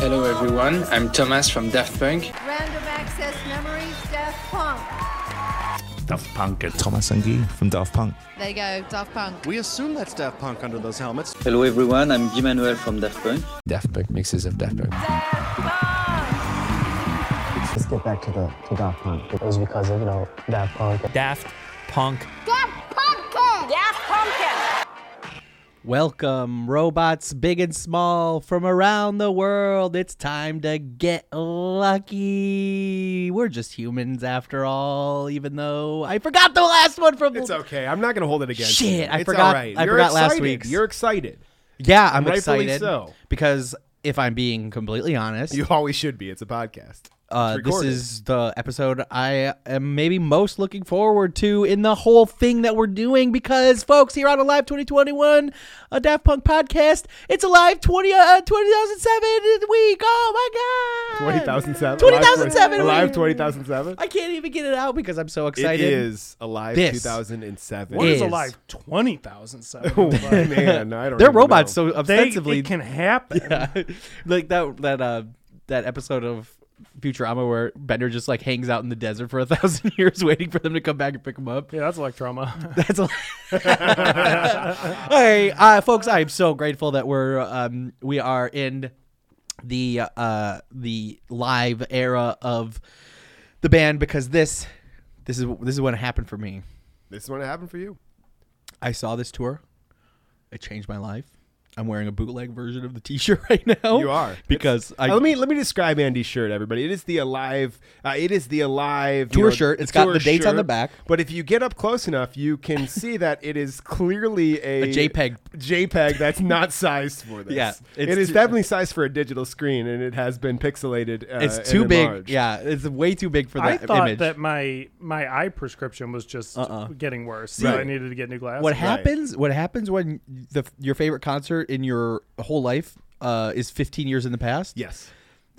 Hello everyone, I'm Thomas from Daft Punk. Random Access Memories, Daft Punk. Daft Punk. Thomas and Guy from Daft Punk. There you go, Daft Punk. We assume that's Daft Punk under those helmets. Hello everyone, I'm Guy Manuel from Daft Punk. Daft Punk mixes of Daft Punk. Let's get back to the to Daft Punk. It was because of you know Daft Punk. Daft Punk. Welcome, robots big and small from around the world. It's time to get lucky. We're just humans after all, even though I forgot the last one from. It's okay. I'm not going to hold it against Shit, you. I It's forgot- right. I You're forgot last week's. You're excited. Yeah, I'm Rightfully excited so. because if I'm being completely honest, You always should be. It's a podcast. Uh, this is the episode I am maybe most looking forward to in the whole thing that we're doing because, folks, here on Alive 2021, a Daft Punk podcast, it's Alive 20, uh, 2007 week. Oh my God. 20,007. 20,007 Alive week. 20,007. I can't even get it out because I'm so excited. is Alive This 2007. What is Is. alive? 20,007. Oh, man. I don't They're robots, know. so They, ostensibly, it can happen. Yeah. like that that uh that episode of Futurama where Bender just like hangs out in the desert for a thousand years waiting for them to come back and pick him up. Yeah, that's like trauma. That's a hey, uh, folks. I am so grateful that we're um, we are in the uh, the live era of the band because this this is this is what happened for me. This is what happened for you. I saw this tour. It changed my life. I'm wearing a bootleg version of the T-shirt right now. You are because I Uh, let me let me describe Andy's shirt, everybody. It is the alive. Uh, it is the alive you Tour know, shirt. It's got the dates on the back. But if you get up close enough, you can see that it is clearly a, A JPEG. JPEG that's not sized for this. Yeah, it's too- definitely sized for a digital screen, and it has been pixelated. Uh, it's and too big. enlarged. Yeah, it's way too big for that. I thought image. that my my eye prescription was just Uh-uh. getting worse. So I needed to get new glasses. what happens? What happens when the your favorite concert in your whole life uh, is 15 years in the past? Yes.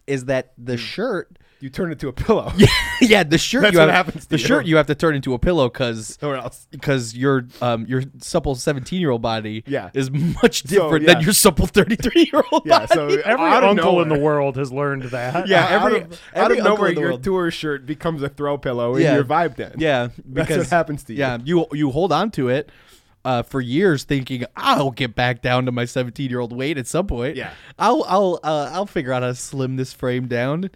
Is that the shirt? You turn it to a pillow. yeah, yeah the shirt. That's you what have, happens to The you. shirt you have to turn into a pillow because or else. because your um your supple 17 year old body Yeah. is much So, different yeah. than your supple 33 year old Yeah. body. So Every out of uncle in the world has learned that. Yeah, out every- of, out every of uncle nowhere, in the your world. tour shirt becomes a throw pillow in Yeah. your vibe den. Yeah, That's because what happens to you. Yeah, you you hold on to it uh, for years, thinking I'll get back down to my 17 year old weight at some point. Yeah. I'll I'll uh, I'll figure out how to slim this frame down.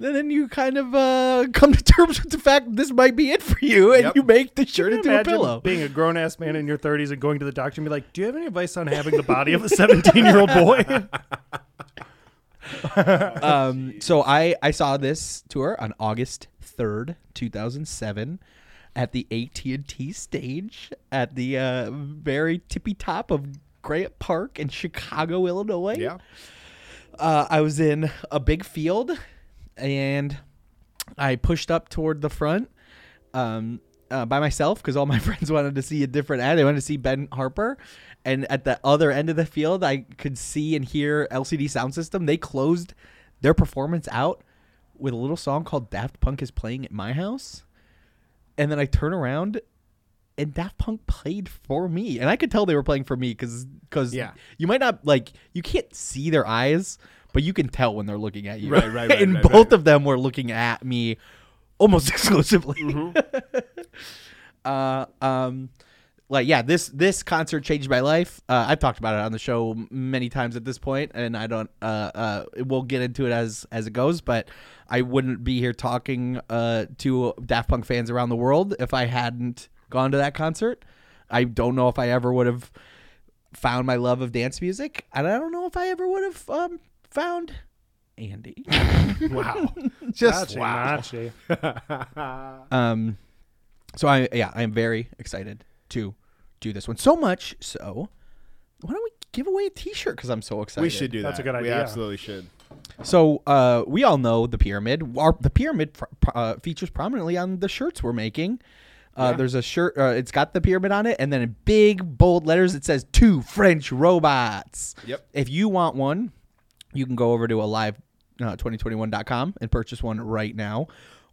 And then you kind of uh, come to terms with the fact this might be it for you, and Yep. you make the shirt into a pillow. being a grown ass man in your 30s and going to the doctor and be like, "Do you have any advice on having the body of a 17 year old boy?" um, so I I saw this tour on August third, two thousand seven, at the AT and T stage at the uh, very tippy top of Grant Park in Chicago, Illinois. Yeah. Uh, I was in a big field, and I pushed up toward the front. Um, uh, by myself because all my friends wanted to see a different ad. They wanted to see Ben Harper, and at the other end of the field, I could see and hear LCD Sound System. They closed their performance out with a little song called "Daft Punk is playing at my house," and then I turn around. And Daft Punk played for me, and I could tell they were playing for me because because Yeah. you might not like you can't see their eyes, but you can tell when they're looking at you. Right, right, right, and right, both right. of them were looking at me almost exclusively. Mm-hmm. uh, um, like yeah, this this concert changed my life. Uh, I've talked about it on the show many times at this point, and I don't. Uh, uh, we'll get into it as as it goes, but I wouldn't be here talking uh to Daft Punk fans around the world if I hadn't gone to that concert. I don't know if I ever would have found my love of dance music, and I don't know if I ever would have um, found Andy. Wow. Just Machi, wow. machi. Um, so I yeah I am very excited to do this one. So much so, why don't we give away a T-shirt? Because I'm so excited. We should do that. That's a good idea. We idea. absolutely should. So uh, we all know the pyramid. Our the pyramid fr- pr- uh, features prominently on the shirts we're making. Uh, There's a shirt. Uh, it's got the pyramid on it, and then in big bold letters it says two French robots. Yep. If you want one, you can go over to alive uh, 2021.com and purchase one right now,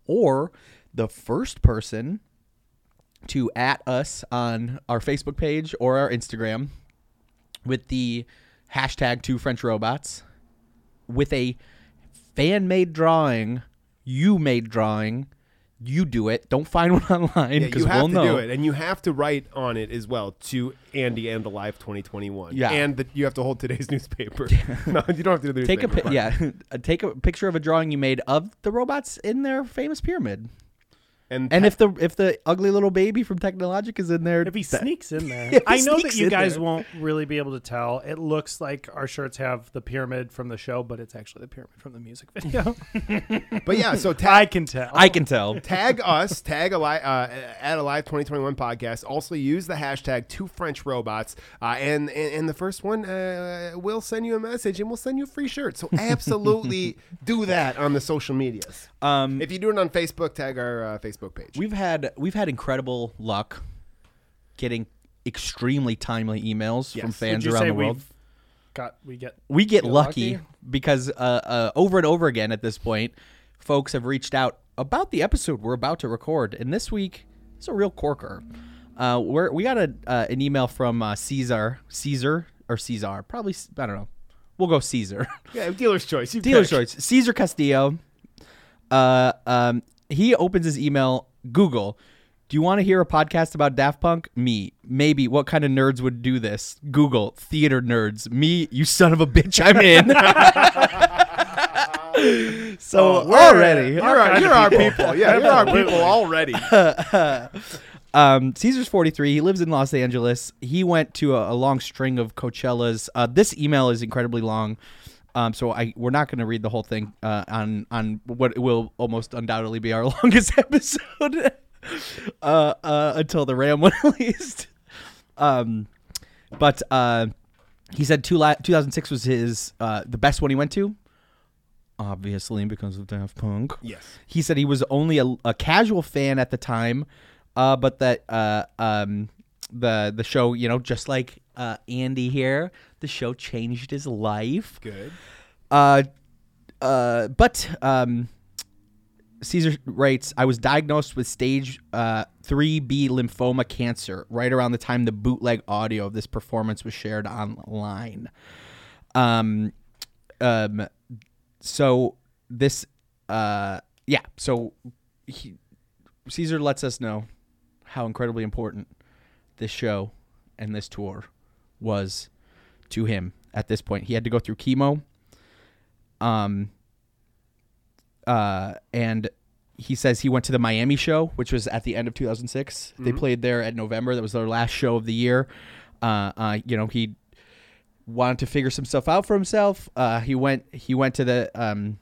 or the first person to at us on our Facebook page or our Instagram with the hashtag two French robots with a fan made drawing, you made drawing. You do it. Don't find one online Yeah, because you have we'll to know. do it, and you have to write on it as well to Andy and the Live 2021. Yeah. and the, you have to hold today's newspaper. no, you don't have to do the Take a pi- yeah, take a picture of a drawing you made of the robots in their famous pyramid. And And pa- if the if the ugly little baby from Technologic is in there, If he that- sneaks in there, I know that you guys there. won't really be able to tell. It looks like our shirts have the pyramid from the show, but it's actually the pyramid from the music video. but yeah, so I tag can tell. I can tell. tag us, tag alive uh, at Alive 2021 podcast. Also use the hashtag Two French Robots, uh, and, and and the first one uh, will send you a message, and we'll send you a free shirt. So absolutely do that on the social medias. Um, If you do it on Facebook, tag our uh, Facebook page. we've had we've had incredible luck getting extremely timely emails from fans around the world. we've got we get we get Get lucky, lucky? because uh, uh, over and over again at this point, folks have reached out about the episode we're about to record, and this week it's a real corker. Uh, we're, we got a uh, an email from uh, Caesar, Caesar or Caesar, probably I don't know. We'll go Caesar. yeah, dealer's choice. You Dealer's pick. choice. Caesar Castillo. Uh, um, he opens his email. Google. Do you want to hear a podcast about Daft Punk? Me. Maybe. What kind of nerds would do this? Google. Theater nerds. Me. You son of a bitch. I'm in. so We're- already, you're, our, you're our people. people. Yeah, you're our people already. Um, Caesar's 43. He lives in Los Angeles. He went to a, a long string of Coachellas. Uh, this email is incredibly long. Um, so I we're not going to read the whole thing uh, on on what will almost undoubtedly be our longest episode uh, uh, until the Ram one released. Um, but uh, he said two la- 2006 was his uh, the best one he went to. Obviously, because of Daft Punk. Yes. He said he was only a, a casual fan at the time, uh, but that uh, um, the the show, you know, just like uh, Andy here, the show changed his life. Good. Uh, uh, but um, Caesar writes, I was diagnosed with stage uh, 3B lymphoma cancer right around the time the bootleg audio of this performance was shared online. Um, um, so this, uh, yeah, so he, Caesar lets us know how incredibly important this show and this tour was to him at this point. He had to go through chemo. Um, uh, and he says he went to the Miami show, which was at the end of 2006. They played there at November. That was their last show of the year. Uh, uh, you know, he wanted to figure some stuff out for himself. Uh, he went. He went to the um,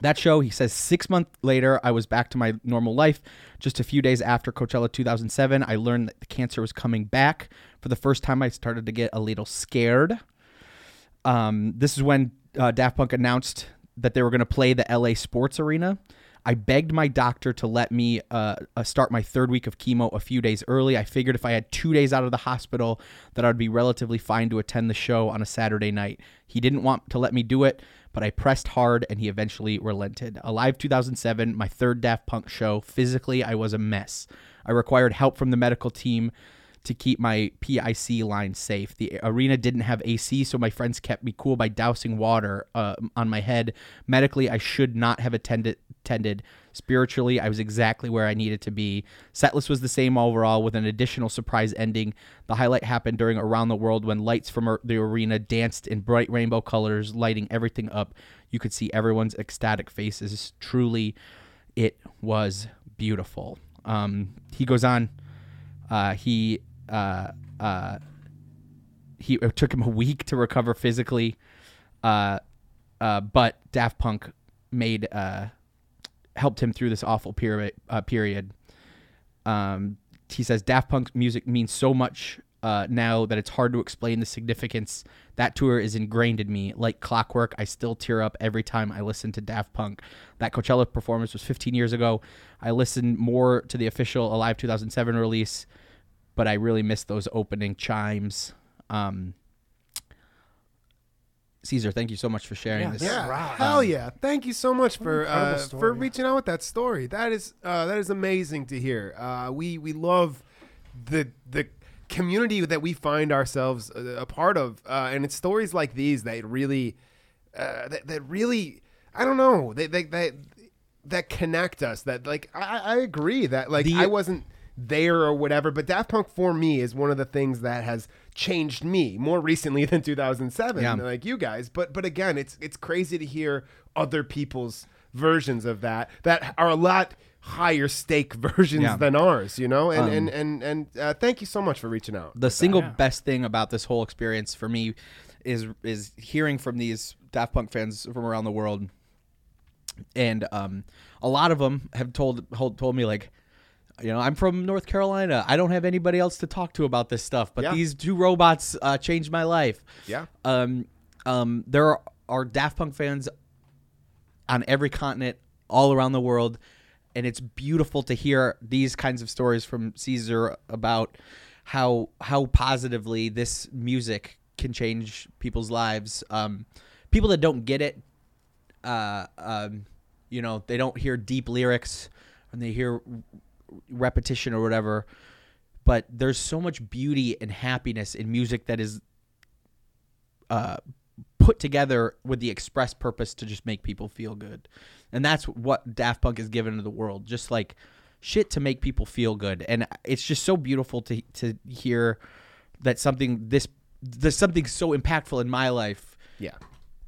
that show. He says six months later, I was back to my normal life. Just a few days after Coachella 2007, I learned that the cancer was coming back. For the first time, I started to get a little scared. Um, this is when uh, Daft Punk announced that they were going to play the LA Sports Arena. I begged my doctor to let me uh, uh, start my third week of chemo a few days early. I figured if I had two days out of the hospital, that I'd be relatively fine to attend the show on a Saturday night. He didn't want to let me do it, but I pressed hard and he eventually relented. Alive 2007, my third Daft Punk show. Physically, I was a mess. I required help from the medical team to keep my PIC line safe. The arena didn't have AC, so my friends kept me cool by dousing water uh, on my head. Medically, I should not have attended. Attended. Spiritually, I was exactly where I needed to be. Setlist was the same overall, with an additional surprise ending. The highlight happened during Around the World when lights from the arena danced in bright rainbow colors, lighting everything up. You could see everyone's ecstatic faces. Truly, it was beautiful. Um, he goes on. Uh, he uh, uh, he it took him a week to recover physically, uh, uh, but Daft Punk made uh, helped him through this awful period. Uh, period. Um, he says Daft Punk's music means so much uh, now that it's hard to explain the significance. That tour is ingrained in me like clockwork. I still tear up every time I listen to Daft Punk. That Coachella performance was 15 years ago. I listened more to the official Alive 2007 release, but I really miss those opening chimes. Um, Caesar, thank you so much for sharing this. Yeah, hell yeah! Thank you so much for incredible uh, for reaching out with that story. That is uh, that is amazing to hear. Uh, we we love the the community that we find ourselves a, a part of, uh, and it's stories like these that really uh, that, that really I don't know they, they, they that connect us that like I, I agree that like The- I wasn't there or whatever but Daft Punk for me is one of the things that has changed me more recently than 2007 Yeah. like you guys but but again it's it's crazy to hear other people's versions of that that are a lot higher stake versions Yeah. than ours you know and Um, and and, and uh, thank you so much for reaching out the single best thing about this whole experience for me is is hearing from these Daft Punk fans from around the world, and um, a lot of them have told told, told me like. You know, I'm from North Carolina. I don't have anybody else to talk to about this stuff, but Yeah. these two robots uh, changed my life. Yeah. Um, um, there are, are Daft Punk fans on every continent, all around the world, and it's beautiful to hear these kinds of stories from Caesar about how how positively this music can change people's lives. Um, people that don't get it, uh, um, you know, they don't hear deep lyrics and they hear repetition or whatever. But there's so much beauty and happiness in music that is uh, put together with the express purpose to just make people feel good. And that's what Daft Punk has given to the world. Just like shit to make people feel good. And it's just so beautiful to to hear that something this there's something so impactful in my life yeah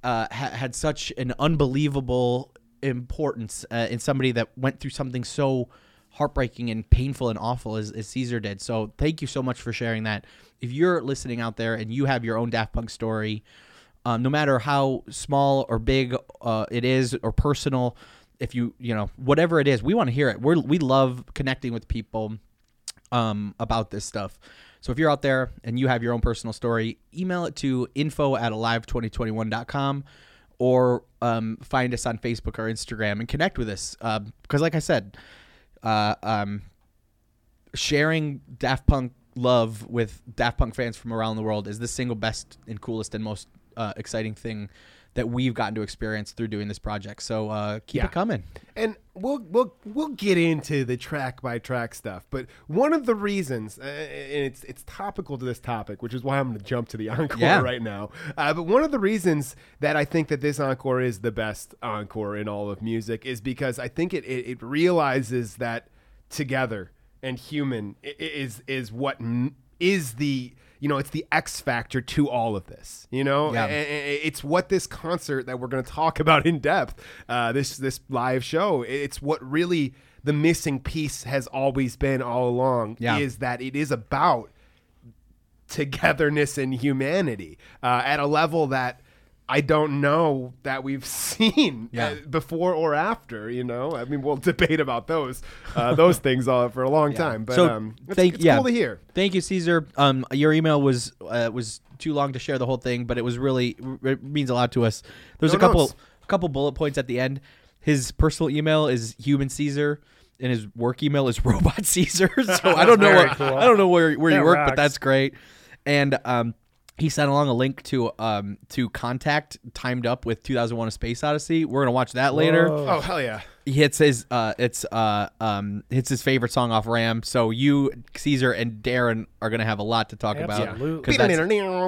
uh, ha- had such an unbelievable importance uh, in somebody that went through something so heartbreaking and painful and awful as, as Caesar did. So thank you so much for sharing that. If you're listening out there and you have your own Daft Punk story, um, no matter how small or big uh, it is or personal, if you you know whatever it is, we want to hear it. We we love connecting with people um, about this stuff. So if you're out there and you have your own personal story, email it to info at alive2021.com or um, find us on Facebook or Instagram and connect with us. Because, like I said, uh, um, sharing Daft Punk love with Daft Punk fans from around the world is the single best and coolest and most uh, exciting thing that we've gotten to experience through doing this project. So uh, keep Yeah. it coming. and we'll we'll we'll get into the track by track stuff. But one of the reasons, uh, and it's it's topical to this topic, which is why I'm going to jump to the encore Yeah. right now. Uh, but one of the reasons that I think that this encore is the best encore in all of music is because I think it it, it realizes that together and human is is what m- is the you know it's the X factor to all of this. You know, Yeah. It's what this concert that we're going to talk about in depth, uh, this this live show, it's what really the missing piece has always been all along. Yeah. Is that it is about togetherness and humanity uh, at a level that I don't know that we've seen Yeah. uh, before or after. You know, I mean, we'll debate about those uh, those things all for a long time. But so um, it's, thank it's yeah. cool to hear. Thank you, Caesar. Um, your email was uh, was too long to share the whole thing, but it was really it means a lot to us. There's No a couple notes. a couple bullet points at the end. His personal email is human Caesar, and his work email is robot Caesar. So I don't know what, cool. I don't know where where you That work, but that's great. And um, he sent along a link to um to contact timed up with 2001: A Space Odyssey. We're gonna watch that later Oh hell yeah! He hits his uh it's uh um hits his favorite song off Ram. So you Caesar and Darren are gonna have a lot to talk about. Absolutely. 'cause that's-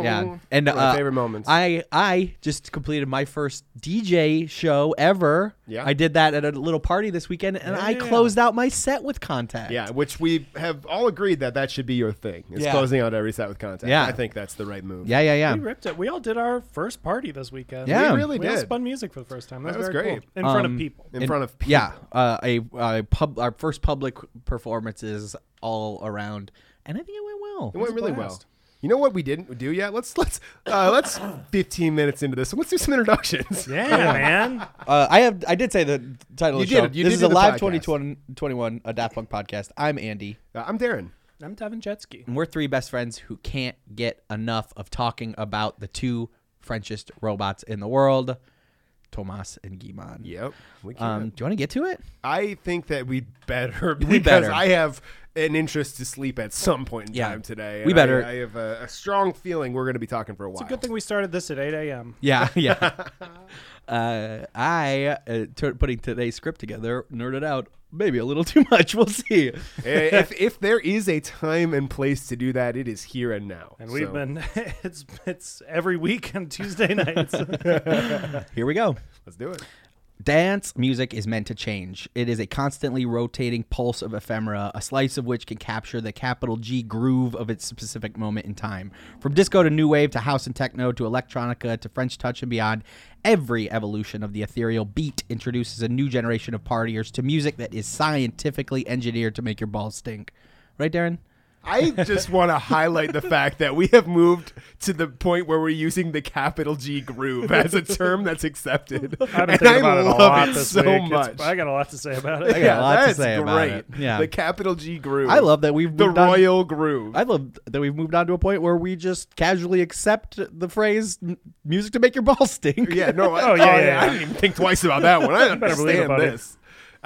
yeah, and One of my uh, favorite moments. I I just completed my first DJ show ever. Yeah. I did that at a little party this weekend, and I closed out my set with Contact. Yeah, which we have all agreed that that should be your thing. Is Yeah. closing out every set with contact. Yeah. I think that's the right move. yeah, yeah, yeah. We ripped it. We all did our first party this weekend. Yeah. we We really We all did spun music for the first time. That, That was, was very great. cool. In front Um, of people. in And- front of people. Yeah, uh, a, a pub our first public performances all around, and I think it went well. It went really well. You know what we didn't do yet? Let's let's uh, let's 15 minutes into this. Let's do some introductions. Yeah, man. Uh, I have. I did say the title You of the did show. You this did is a live podcast. 2021 a Daft Punk podcast. I'm Andy, Uh, I'm Darren. I'm Devin Jetski. and we're three best friends who can't get enough of talking about the two Frenchest robots in the world, Thomas and Guy-Man. Yep. We can. Um, do you want to get to it? I think that we better We because better. I have an interest to sleep at some point in Yeah. time today. We better- I, I have a, a strong feeling we're going to be talking for a while. It's a good thing we started this at 8 a.m. Yeah, yeah. uh, I uh, t- putting today's script together, nerded out maybe a little too much. We'll see. Eh, if if there is a time and place to do that, it is here and now. And we've So, been, it's it's every week on Tuesday nights. Here we go. let's do it. Dance music is meant to change. It is a constantly rotating pulse of ephemera, a slice of which can capture the capital G groove of its specific moment in time. From disco to new wave to house and techno to electronica to French touch and beyond, every evolution of the ethereal beat introduces a new generation of partiers to music that is scientifically engineered to make your balls stink. Right, Darren? I just want to highlight the fact that we have moved to the point where we're using the capital G groove as a term that's accepted. I've been and thinking I about it a love lot it this so week. It's- much. I got a lot to say about it. I got a lot to that's say about great. it. Yeah. the capital G groove. I love that we've the moved on- royal groove. I love that we've moved on to a point where we just casually accept the phrase "music to make your balls stink." yeah, no. I, oh, oh, yeah, yeah, yeah. I didn't even think twice about that one. I better believe it, understand buddy. this.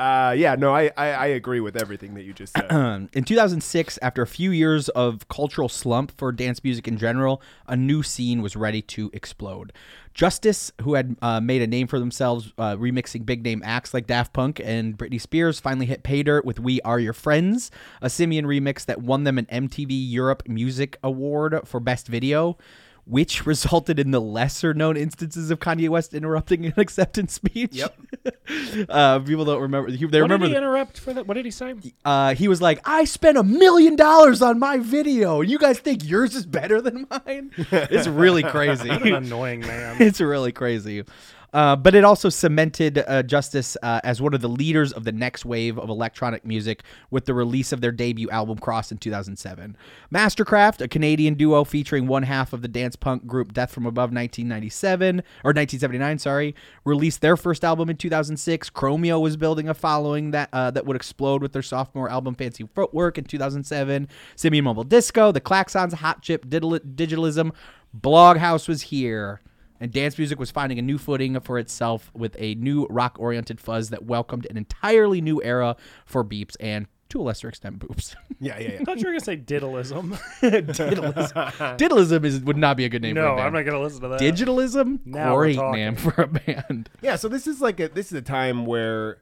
Uh, yeah, no, I, I I agree with everything that you just said. In 2006, after a few years of cultural slump for dance music in general, a new scene was ready to explode. Justice, who had uh, made a name for themselves uh, remixing big name acts like Daft Punk and Britney Spears, finally hit pay dirt with "We Are Your Friends," a simian remix that won them an MTV Europe Music Award for Best Video. Which resulted in the lesser known instances of Kanye West interrupting an acceptance speech. Yep. uh, people don't remember. They What remember did he the- interrupt for that? What did he say? uh, he was like, I spent a million dollars on my video, and you guys think yours is better than mine? It's really crazy. What an annoying man. it's really crazy. Uh, but it also cemented uh, Justice uh, as one of the leaders of the next wave of electronic music with the release of their debut album Cross in 2007. MSTRKRFT, a Canadian duo featuring one half of the dance punk group Death from Above 1997 or 1979, sorry, released their first album in 2006. Chromeo was building a following that uh, that would explode with their sophomore album Fancy Footwork in 2007. Simian Mobile Disco, the Klaxons, Hot Chip, Digital- Digitalism, Bloghouse was here and dance music was finding a new footing for itself with a new rock oriented fuzz that welcomed an entirely new era for beeps and to a lesser extent boops. yeah, yeah, yeah. I thought you were gonna say diddlism. Digitalism, Digitalism is would not be a good name for no, a band. I'm not gonna listen to that. Digitalism, Now we're great name for a band. Yeah, so this is like a this is a time where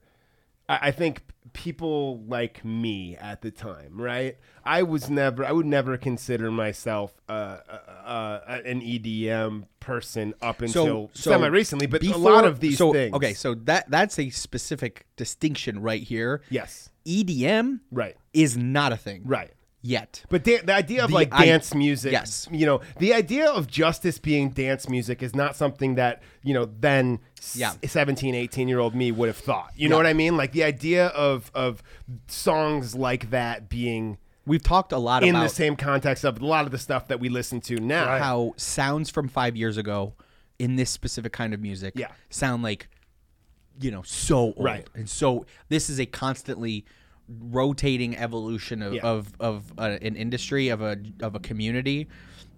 I, I think people like me at the time, right? I was never, I would never consider myself uh, uh, uh, an EDM person up until semi recently, but a lot of these so, things. Okay, so that that's a specific distinction right here. yes, EDM right, is not a thing right. Yet. But da- the idea of The like i- dance music, yes. you know, the idea of justice being dance music is not something that, you know, then s- Yeah. 17, 18 year old me would have thought. You know Yeah. what I mean? Like the idea of of songs like that being We've talked a lot in about the same context of a lot of the stuff that we listen to now. how sounds from five years ago in this specific kind of music Yeah. sound like you know so old Right. and so this is a constantly rotating evolution of Yeah. of, of uh, an industry of a of a community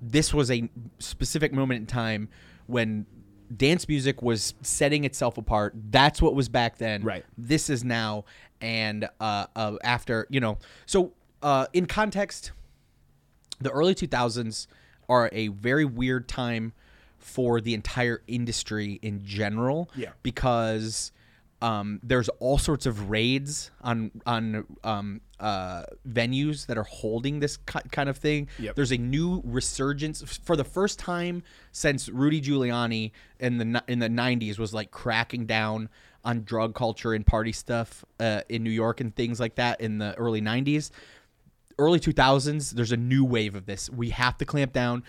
this was a specific moment in time when dance music was setting itself apart that's what was back then Right. this is now and uh, uh after you know so uh in context the early 2000s are a very weird time for the entire industry in general Yeah. because um, there's all sorts of raids on on um, uh, venues that are holding this kind of thing. Yep. There's a new resurgence for the first time since Rudy Giuliani in the in the 90s was like cracking down on drug culture and party stuff uh, in New York and things like that in the early 90s early 2000s there's a new wave of this. We have to clamp down.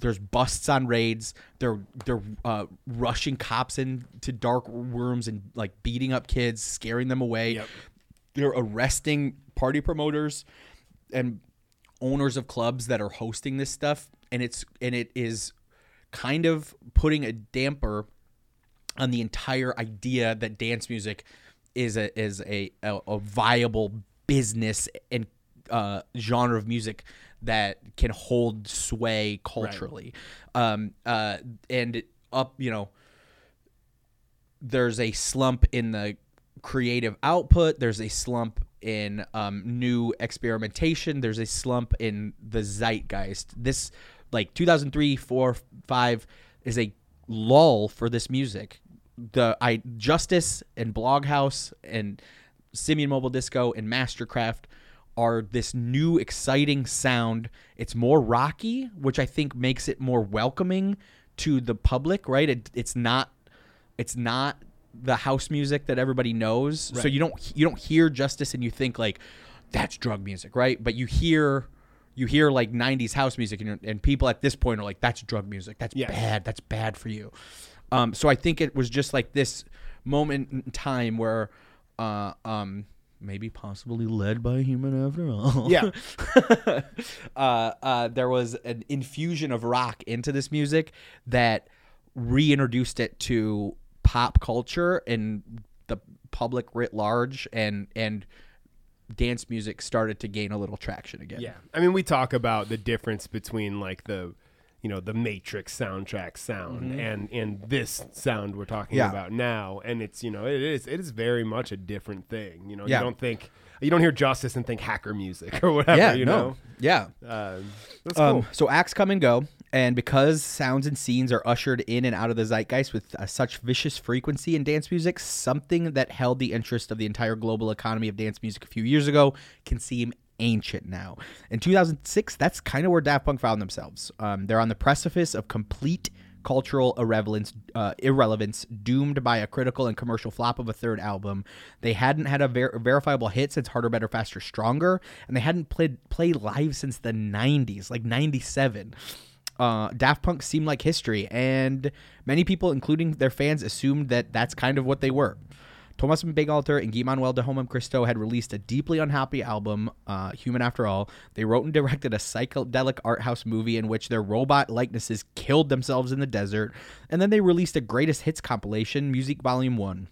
There's busts on raids. They're they're uh, rushing cops into dark rooms and like beating up kids scaring them away. Yep. they're arresting party promoters and owners of clubs that are hosting this stuff and it's and it is kind of putting a damper on the entire idea that dance music is a is a a, a viable business and uh, genre of music that can hold sway culturally. Um, uh, and up, you know, there's a slump in the creative output. There's a slump in um, new experimentation. There's a slump in the zeitgeist. This, like 2003, 4, 5, is a lull for this music. The I Justice and Bloghouse and Simian Mobile Disco and MSTRKRFT are this new exciting sound. It's more rocky, which I think makes it more welcoming to the public, right? It, it's not it's not the house music that everybody knows. So you don't you don't hear Justice and you think like that's drug music, right? But you hear you hear like 90s house music and, and people at this point are like that's drug music. That's Yes. bad. That's bad for you. Um, so I think it was just like this moment in time where uh, um, maybe possibly led by a human after all. Yeah. uh, uh, there was an infusion of rock into this music that reintroduced it to pop culture and the public writ large, and and dance music started to gain a little traction again. Yeah, I mean, we talk about the difference between like the, you know, the Matrix soundtrack sound and and this sound we're talking Mm-hmm. Yeah. about now, and it's you know it is it is very much a different thing. You know, Yeah. you don't think you don't hear Justice and think hacker music or whatever. yeah, you no, yeah. know, um, that's Um, cool. So acts come and go, and because sounds and scenes are ushered in and out of the zeitgeist with uh, such vicious frequency in dance music, something that held the interest of the entire global economy of dance music a few years ago can seem ancient now. In 2006, that's kind of where Daft Punk found themselves. Um, they're on the precipice of complete cultural irrelevance, uh, irrelevance, doomed by a critical and commercial flop of a third album. They hadn't had a ver- verifiable hit since Harder, Better, Faster, Stronger, and they hadn't played played live since the '90s, like '97. Uh, Daft Punk seemed like history, and many people, including their fans, assumed that that's kind of what they were. Thomas Bangalter and Guy Manuel de Homem Christo had released a deeply unhappy album, uh, Human After All. They wrote and directed a psychedelic art house movie in which their robot likenesses killed themselves in the desert. And then they released a greatest hits compilation, Musique Volume 1.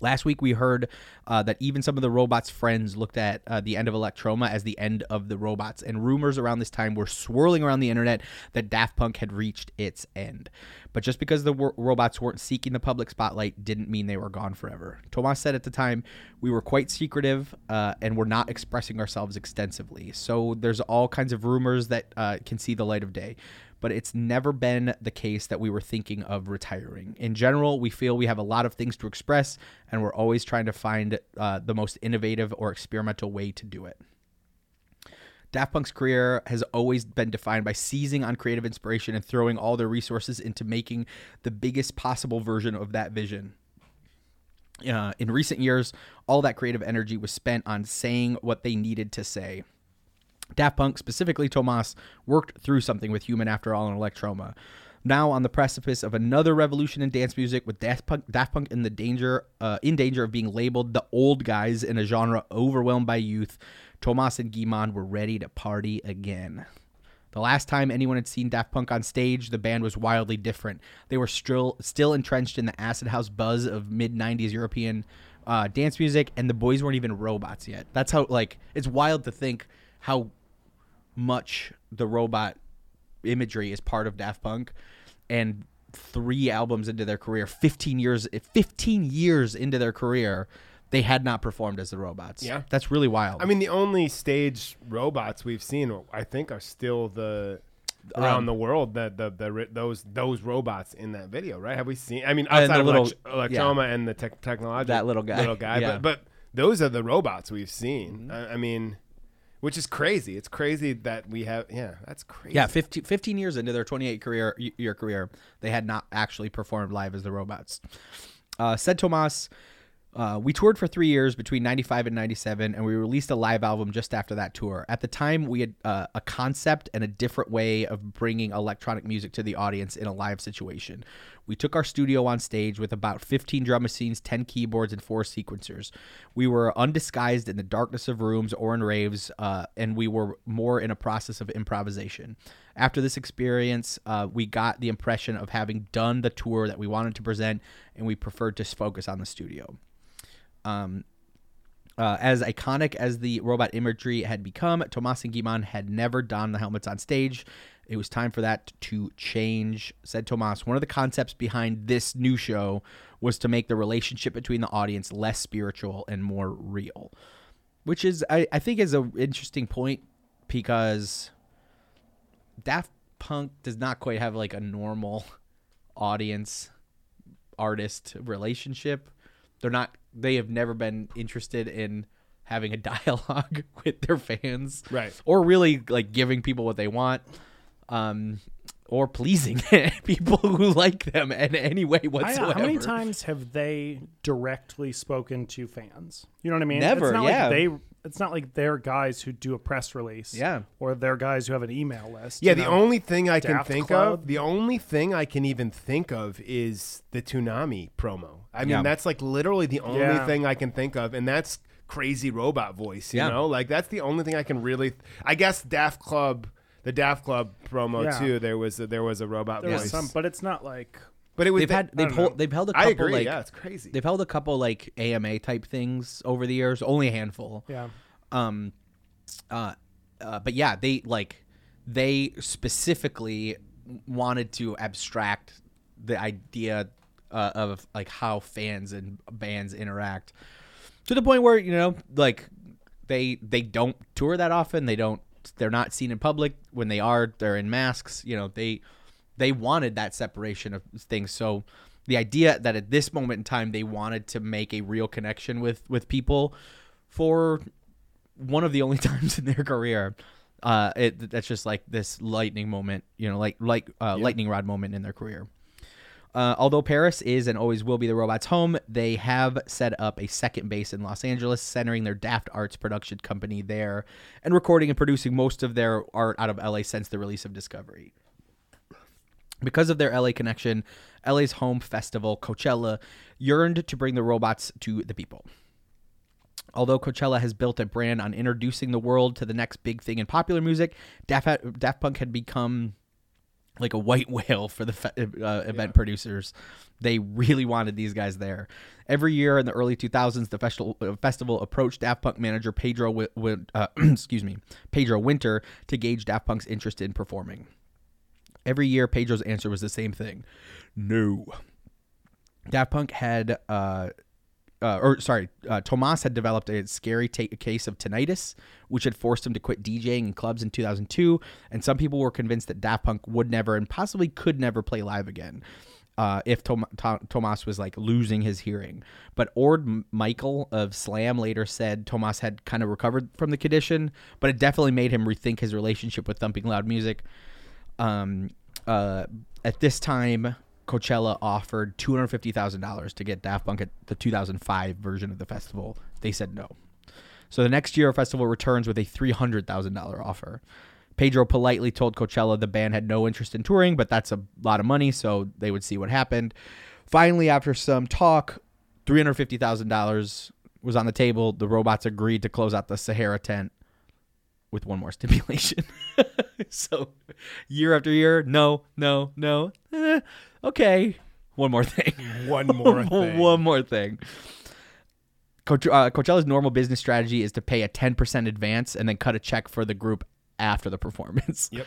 Last week, we heard uh, that even some of the robots' friends looked at uh, the end of Electroma as the end of the robots, and rumors around this time were swirling around the internet that Daft Punk had reached its end. But just because the robots weren't seeking the public spotlight didn't mean they were gone forever. Thomas said at the time, We were quite secretive uh, and were not expressing ourselves extensively. So there's all kinds of rumors that uh, can see the light of day but it's never been the case that we were thinking of retiring. In general, we feel we have a lot of things to express, and we're always trying to find uh, the most innovative or experimental way to do it. Daft Punk's career has always been defined by seizing on creative inspiration and throwing all their resources into making the biggest possible version of that vision. Uh, in recent years, all that creative energy was spent on saying what they needed to say. Daft Punk, specifically Thomas, worked through something with Human After All and Electroma. Now on the precipice of another revolution in dance music, with Daft Punk, Daft Punk in the danger, uh, in danger of being labeled the old guys in a genre overwhelmed by youth, Thomas and Guy-Man were ready to party again. The last time anyone had seen Daft Punk on stage, the band was wildly different. They were still still entrenched in the acid house buzz of mid '90s European uh, dance music, and the boys weren't even robots yet. That's how like it's wild to think how much the robot imagery is part of Daft Punk, and three albums into their career, 15 years, 15 years into their career, they had not performed as the robots. Yeah. that's really wild. I mean, the only stage robots we've seen, I think, are still the around Um, the world that the, the ri- those those robots in that video, right? Have we seen? I mean, outside the of little- Elect- Electroma and the tech technology, That little guy. little guy, Yeah. but but those are the robots we've seen. I, I mean, which is crazy. It's crazy that we have. Yeah, that's crazy. Yeah, 15, 15 years into their 28 career year career, they had not actually performed live as the robots. Uh, said Thomas, uh, we toured for three years between 95 and 97, and we released a live album just after that tour. At the time, we had uh, a concept and a different way of bringing electronic music to the audience in a live situation. We took our studio on stage with about 15 drum machines, 10 keyboards, and four sequencers. We were undisguised in the darkness of rooms or in raves, uh, and we were more in a process of improvisation. After this experience, uh, we got the impression of having done the tour that we wanted to present, and we preferred to focus on the studio. Um, uh, as iconic as the robot imagery had become, Thomas and Guy-Man had never donned the helmets on stage. It was time for that to change, said Thomas. One of the concepts behind this new show was to make the relationship between the audience less spiritual and more real. which is I, I think is a interesting point because Daft Punk does not quite have like a normal audience artist relationship. They're not they have never been interested in having a dialogue with their fans. Right. Or really like giving people what they want. Um or pleasing people who like them in any way I, whatsoever. how many times have they directly spoken to fans? You know what I mean? Never, It's not yeah. Like they. It's not like they're guys who do a press release. Yeah. Or they're guys who have an email list. Yeah, the know? only thing I can think Club. of, the only thing I can even think of is the Toonami promo. I mean, Yeah. that's like literally the only Yeah. thing I can think of, and that's crazy robot voice. You Yeah. know, like that's the only thing I can really. I guess Daft Club, the Daft Club promo Yeah. too. There was a, there was a robot There voice, was some, but it's not like. But it was They've the- had they've hold, they've held a I couple agree. like yeah, it's crazy. they've held a couple like AMA type things over the years, only a handful. Yeah. Um, uh, uh, but yeah, they like they specifically wanted to abstract the idea uh, of like how fans and bands interact to the point where you know like they they don't tour that often. They don't. They're not seen in public. When they are, they're in masks. You know, they they wanted that separation of things. So the idea that at this moment in time they wanted to make a real connection with with people for one of the only times in their career. Uh, it that's just like this lightning moment, you know, like like uh, lightning rod moment in their career. Uh, although Paris is and always will be the robot's home, they have set up a second base in Los Angeles, centering their Daft Arts production company there, and recording and producing most of their art out of LA since the release of Discovery. Because of their LA connection, LA's home festival, Coachella, yearned to bring the robots to the people. Although Coachella has built a brand on introducing the world to the next big thing in popular music, Daft, Daft Punk had become like a white whale for the fe- uh, event producers. They really wanted these guys there. Every year in the early 2000s, the festival, uh, festival approached Daft Punk manager Pedro, Wi- Wi- uh, excuse me, Pedro Winter to gauge Daft Punk's interest in performing. Every year, Pedro's answer was the same thing: no. Daft Punk had, uh, uh, or sorry, uh, Thomas had developed a scary ta- case of tinnitus, which had forced him to quit DJing in clubs in 2002. And some people were convinced that Daft Punk would never and possibly could never play live again. Uh, if Tom- Tom- Thomas was like losing his hearing, but Orde M- Meikle of Slam later said Thomas had kind of recovered from the condition, but it definitely made him rethink his relationship with thumping loud music. Um, uh, at this time, Coachella offered two hundred fifty thousand dollars to get Daft Punk at the 2005 version of the festival. They said no. So the next year, festival returns with a three hundred thousand dollar offer. Pedro politely told Coachella the band had no interest in touring, but that's a lot of money, so they would see what happened. Finally, after some talk, three hundred fifty thousand dollars was on the table. The robots agreed to close out the Sahara tent with one more stipulation. so, year after year, no, no, no. Eh, okay, one more thing. One more thing. one more thing. Coach, uh, Coachella's normal business strategy is to pay a 10% advance and then cut a check for the group after the performance. Yep.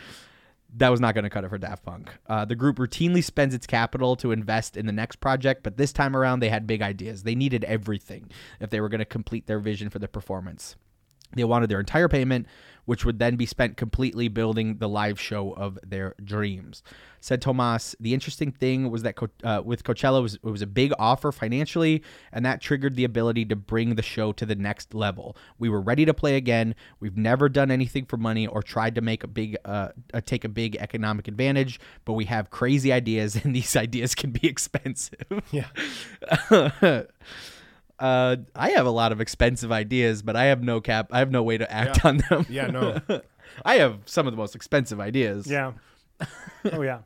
That was not going to cut it for Daft Punk. Uh, the group routinely spends its capital to invest in the next project, but this time around they had big ideas. They needed everything if they were going to complete their vision for the performance. They wanted their entire payment, which would then be spent completely building the live show of their dreams. Said Thomas, the interesting thing was that Co- uh, with Coachella was it was a big offer financially, and that triggered the ability to bring the show to the next level. We were ready to play again. We've never done anything for money or tried to make a big uh, uh, take a big economic advantage, but we have crazy ideas, and these ideas can be expensive. Yeah. Uh, I have a lot of expensive ideas, but I have no cap. I have no way to act Yeah. on them. Yeah, no. I have some of the most expensive ideas. Yeah. Oh yeah.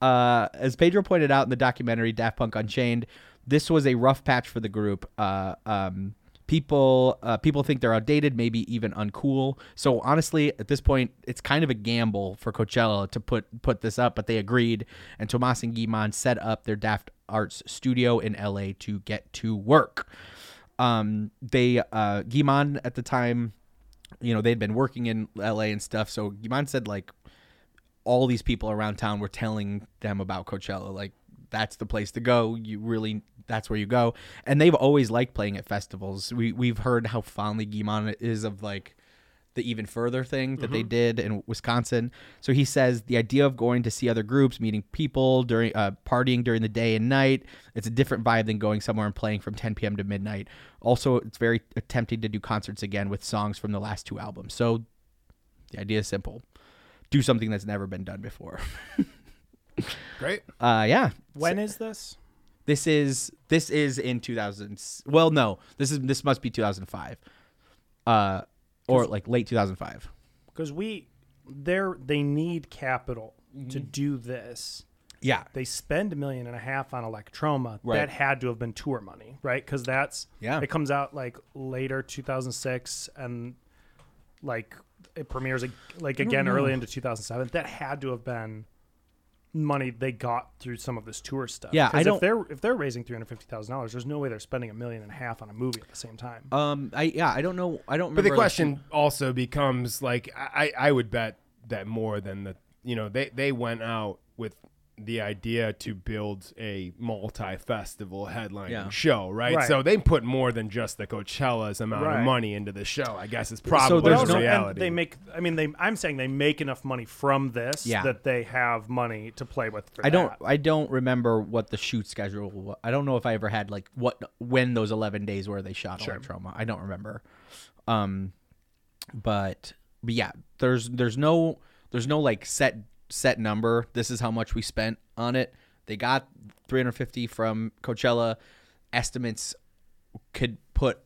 Uh, as Pedro pointed out in the documentary Daft Punk Unchained, this was a rough patch for the group. Uh, um, people uh, people think they're outdated, maybe even uncool. So honestly, at this point, it's kind of a gamble for Coachella to put put this up, but they agreed. And Thomas and Guy-Man set up their Daft Arts studio in LA to get to work. Um, they uh, Guy-Man at the time, you know, they'd been working in LA and stuff. So Guy-Man said like all these people around town were telling them about Coachella. Like that's the place to go. You really that's where you go. And they've always liked playing at festivals. We we've heard how fondly Guy-Man is of like the Even Furthur thing that they did in Wisconsin. So he says the idea of going to see other groups, meeting people during uh, partying during the day and night, it's a different vibe than going somewhere and playing from 10 p.m. to midnight. Also, it's very tempting to do concerts again with songs from the last two albums. So the idea is simple: do something that's never been done before. Great. Uh, yeah. When is this? This is this is in 2000. Well, no, this is this must be 2005, uh, or like late 2005. Because we, they're they need capital to mm-hmm. do this. Yeah, They spend a million and a half on Electroma. Right. That had to have been tour money, right? Because that's Yeah. It comes out like later 2006, and like it premieres like again early into 2007. That had to have been money they got through some of this tour stuff. Yeah, I 'Cause don't- If they're if they're raising three hundred fifty thousand dollars, there's no way they're spending a million and a half on a movie at the same time. Um, I yeah, I don't know. I don't. Remember But Remember the like, question also becomes like I, I would bet that more than the you know they they went out with the idea to build a multi-festival headlining Yeah. show, right? Right. So they put more than just the Coachella's amount Right. of money into the show. I guess is probably So there's the no- and reality. they make. I mean, they. I'm saying they make enough money from this Yeah. that they have money to play with. For I don't. I don't remember what the shoot schedule. was. I don't know if I ever had like what when those 11 days where they shot Sure. trauma. I don't remember. Um, but but yeah, there's there's no there's no like set set number. This is how much we spent on it. They got 350 from Coachella. Estimates could put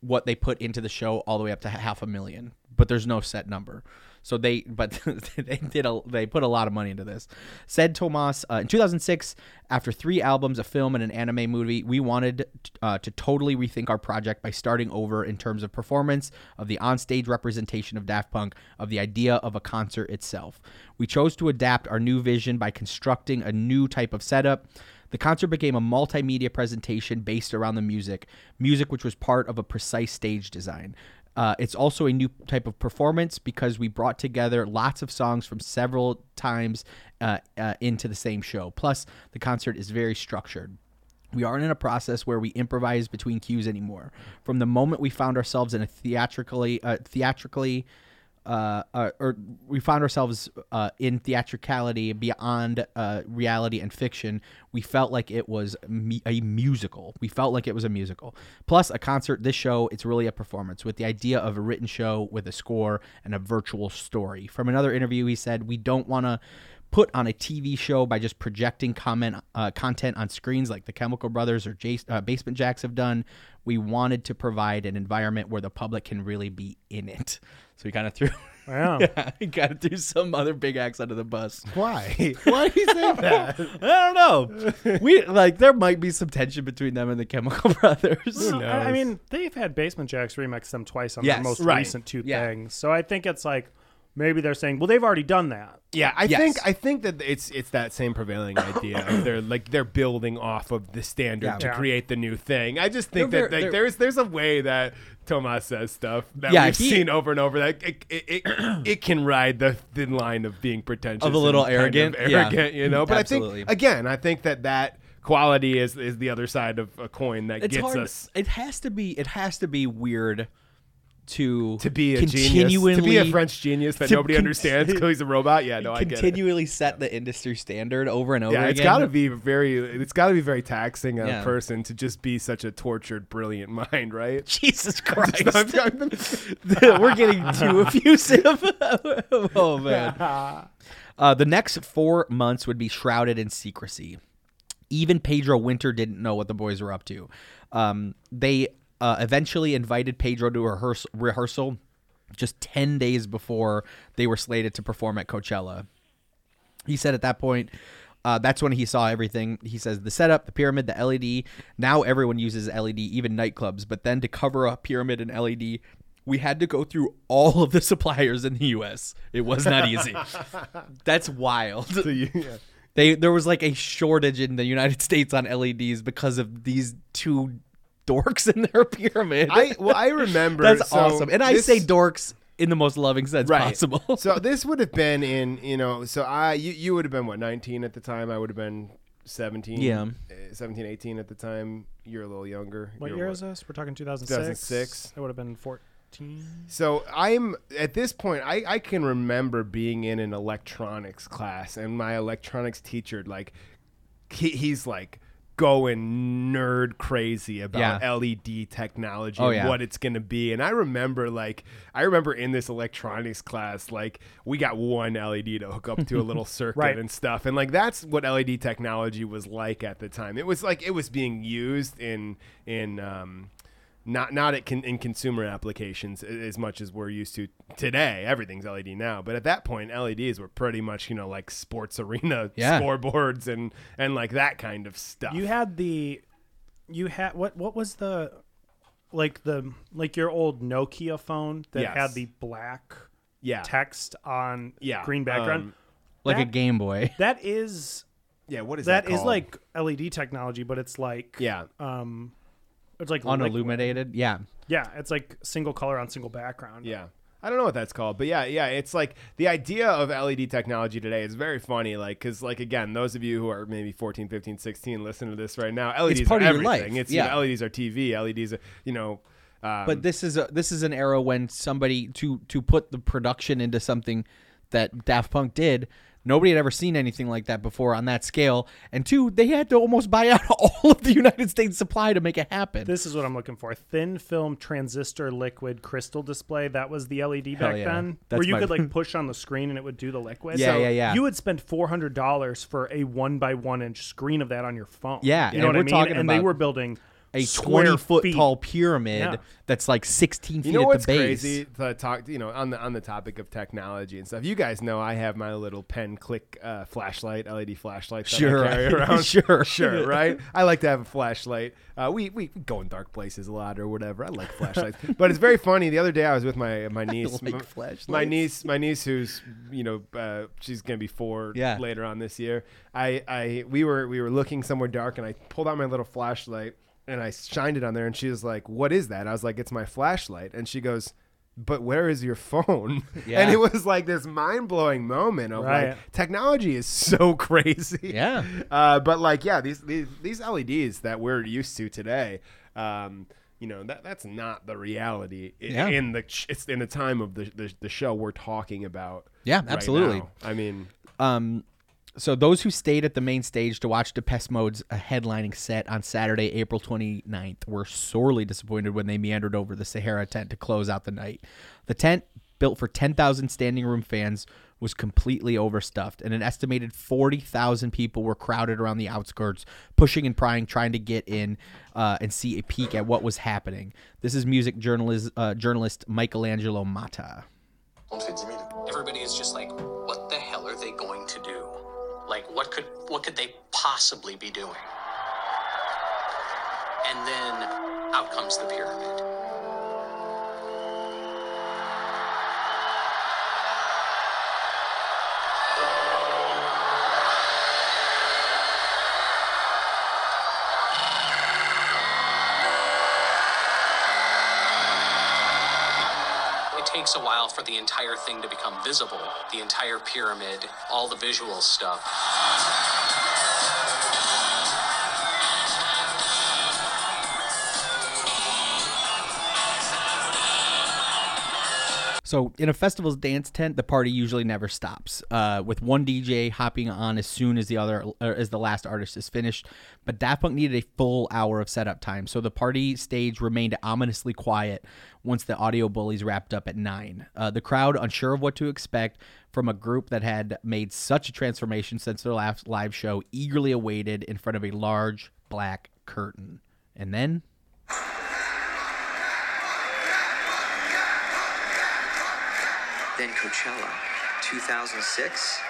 what they put into the show all the way up to half a million, but there's no set number. So they, but they did a, they put a lot of money into this. Said Thomas uh, in 2006, after three albums, a film, and an anime movie, we wanted uh, to totally rethink our project by starting over in terms of performance, of the onstage representation of Daft Punk, of the idea of a concert itself. We chose to adapt our new vision by constructing a new type of setup. The concert became a multimedia presentation based around the music, music which was part of a precise stage design. Uh, it's also a new type of performance because we brought together lots of songs from several times uh, uh, into the same show. Plus, the concert is very structured. We aren't in a process where we improvise between cues anymore. From the moment we found ourselves in a theatrically, uh, theatrically, uh, uh, or we found ourselves uh, in theatricality beyond uh, reality and fiction. We felt like it was a musical. We felt like it was a musical. Plus, a concert. This show, it's really a performance with the idea of a written show with a score and a virtual story. From another interview, he said, "We don't want to." put on a TV show by just projecting comment uh, content on screens like the Chemical Brothers or Jace, uh, Basement Jaxx have done. We wanted to provide an environment where the public can really be in it. So we kind of threw, Wow. yeah, he kind of threw some other big acts under the bus. Why? Why do you say that? I don't know. We like there might be some tension between them and the Chemical Brothers. Well, I, I mean, they've had Basement Jaxx remix them twice on Yes. their most Right. recent two Yeah. things. So I think it's like maybe they're saying, well, they've already done that. Yeah, I Yes. think I think that it's it's that same prevailing idea. of they're like they're building off of the standard Yeah. to Yeah. create the new thing. I just think They're that very- like, they're- there's there's a way that Thomas says stuff that Yeah, we've he- seen over and over that it it, it, it can ride the thin line of being pretentious, Of a little and kind arrogant, yeah. arrogant, you know. But Absolutely. I think again, I think that that quality is is the other side of a coin that it's gets hard. us It has to be. It has to be weird to to be a continually genius, to be a French genius that nobody con- understands because he's a robot. Yeah, no, I get continually set the industry standard over and over Yeah, it's got to be very. It's got to be very taxing on Yeah. a person to just be such a tortured, brilliant mind, right? Jesus Christ. We're getting too effusive. oh man. Uh, the next four months would be shrouded in secrecy. Even Pedro Winter didn't know what the boys were up to. Um, they uh, eventually invited Pedro to a rehears- rehearsal just 10 days before they were slated to perform at Coachella. He said at that point, uh, that's when he saw everything. He says the setup, the pyramid, the LED. Now everyone uses LED, even nightclubs. But then to cover a pyramid and LED, we had to go through all of the suppliers in the U.S. It was not easy. that's wild. So you- yeah. They there was like a shortage in the United States on LEDs because of these two dorks in their pyramid. I well, I remember. that's so awesome, and I this- say dorks in the most loving sense right. possible. so this would have been in you know. So I you you would have been what 19 at the time. I would have been 17, Yeah. uh, 17, 18 at the time. You're a little younger. What You're year is this? We're talking 2006. 2006. It would have been 14. So I'm at this point. I, I can remember being in an electronics class, and my electronics teacher, like, he, he's like going nerd crazy about Yeah. LED technology Oh, and yeah. what it's going to be. And I remember, like, I remember in this electronics class, like, we got one LED to hook up to a little circuit Right. and stuff, and like that's what LED technology was like at the time. It was like it was being used in in um, not not at con- in consumer applications as much as we're used to today. Everything's LED now, but at that point, LEDs were pretty much you know like sports arena Yeah. scoreboards and and like that kind of stuff. You had the, you had what? What was the, like the like your old Nokia phone that Yes. had the black yeah, text on yeah, green background. um, like a Game Boy. that is yeah. What is that? that is called? like LED technology, but it's like yeah, um, it's like liquid. Unilluminated. Yeah. Yeah, it's like single color on single background. Yeah. I don't know what that's called, but yeah, yeah, it's like the idea of LED technology today is very funny. Like, because, like, again, those of you who are maybe 14, 15, 16 listen to this right now, LEDs It's part are of your everything. life, It's you yeah. know, LEDs are TV, LEDs are, you know, um, But this is a this is an era when somebody to to put the production into something that Daft Punk did. Nobody had ever seen anything like that before on that scale. And two, they had to almost buy out all of the United States supply to make it happen. This is what I'm looking for: thin film transistor liquid crystal display. That was the LED back yeah. then, That's where you my- could like push on the screen and it would do the liquid. Yeah, yeah, yeah. You would spend four hundred dollars for a one by one inch screen of that on your phone. Yeah, you know what I mean. and they were building a 20 foot feet. tall pyramid Yeah. that's like 16 feet You know at what's the base. crazy? To talk, you know, on the on the topic of technology and stuff. You guys know I have my little pen click uh, flashlight, LED flashlight. That Sure. I carry around. Sure. sure, right? I like to have a flashlight. Uh, we, we we go in dark places a lot or whatever. I like flashlights, but it's very funny. The other day I was with my my niece. like my, my niece, my niece, who's you know, uh, she's gonna be four Yeah. later on this year. I I we were we were looking somewhere dark, and I pulled out my little flashlight and I shined it on there, and she was like, "What is that?" I was like, "It's my flashlight," and she goes. But where is your phone? Yeah. And it was like this mind blowing moment of Right. like technology is so crazy. Yeah. Uh, but like, yeah, these, these these LEDs that we're used to today, um, you know, that that's not the reality i- Yeah. in the it's in the time of the, the the show we're talking about. Yeah, right absolutely. now. I mean, Um, so those who stayed at the main stage to watch Depeche Mode's uh, headlining set on Saturday, April 29th, were sorely disappointed when they meandered over the Sahara tent to close out the night. The tent, built for 10,000 standing room fans, was completely overstuffed, and an estimated 40,000 people were crowded around the outskirts, pushing and prying, trying to get in uh, and see a peek at what was happening. This is music journalist, uh, journalist Michelangelo Matos. Everybody is just like, what the hell Like, what could what could they possibly be doing? And then out comes the pyramid. Takes a while for the entire thing to become visible, the entire pyramid, all the visual stuff. So, in a festival's dance tent, the party usually never stops, uh, with one DJ hopping on as soon as the other as the last artist is finished. But Daft Punk needed a full hour of setup time, so the party stage remained ominously quiet once the Audio Bullys wrapped up at nine. Uh, the crowd, unsure of what to expect from a group that had made such a transformation since their last live show, eagerly awaited in front of a large black curtain, and then. Then Coachella, 2006,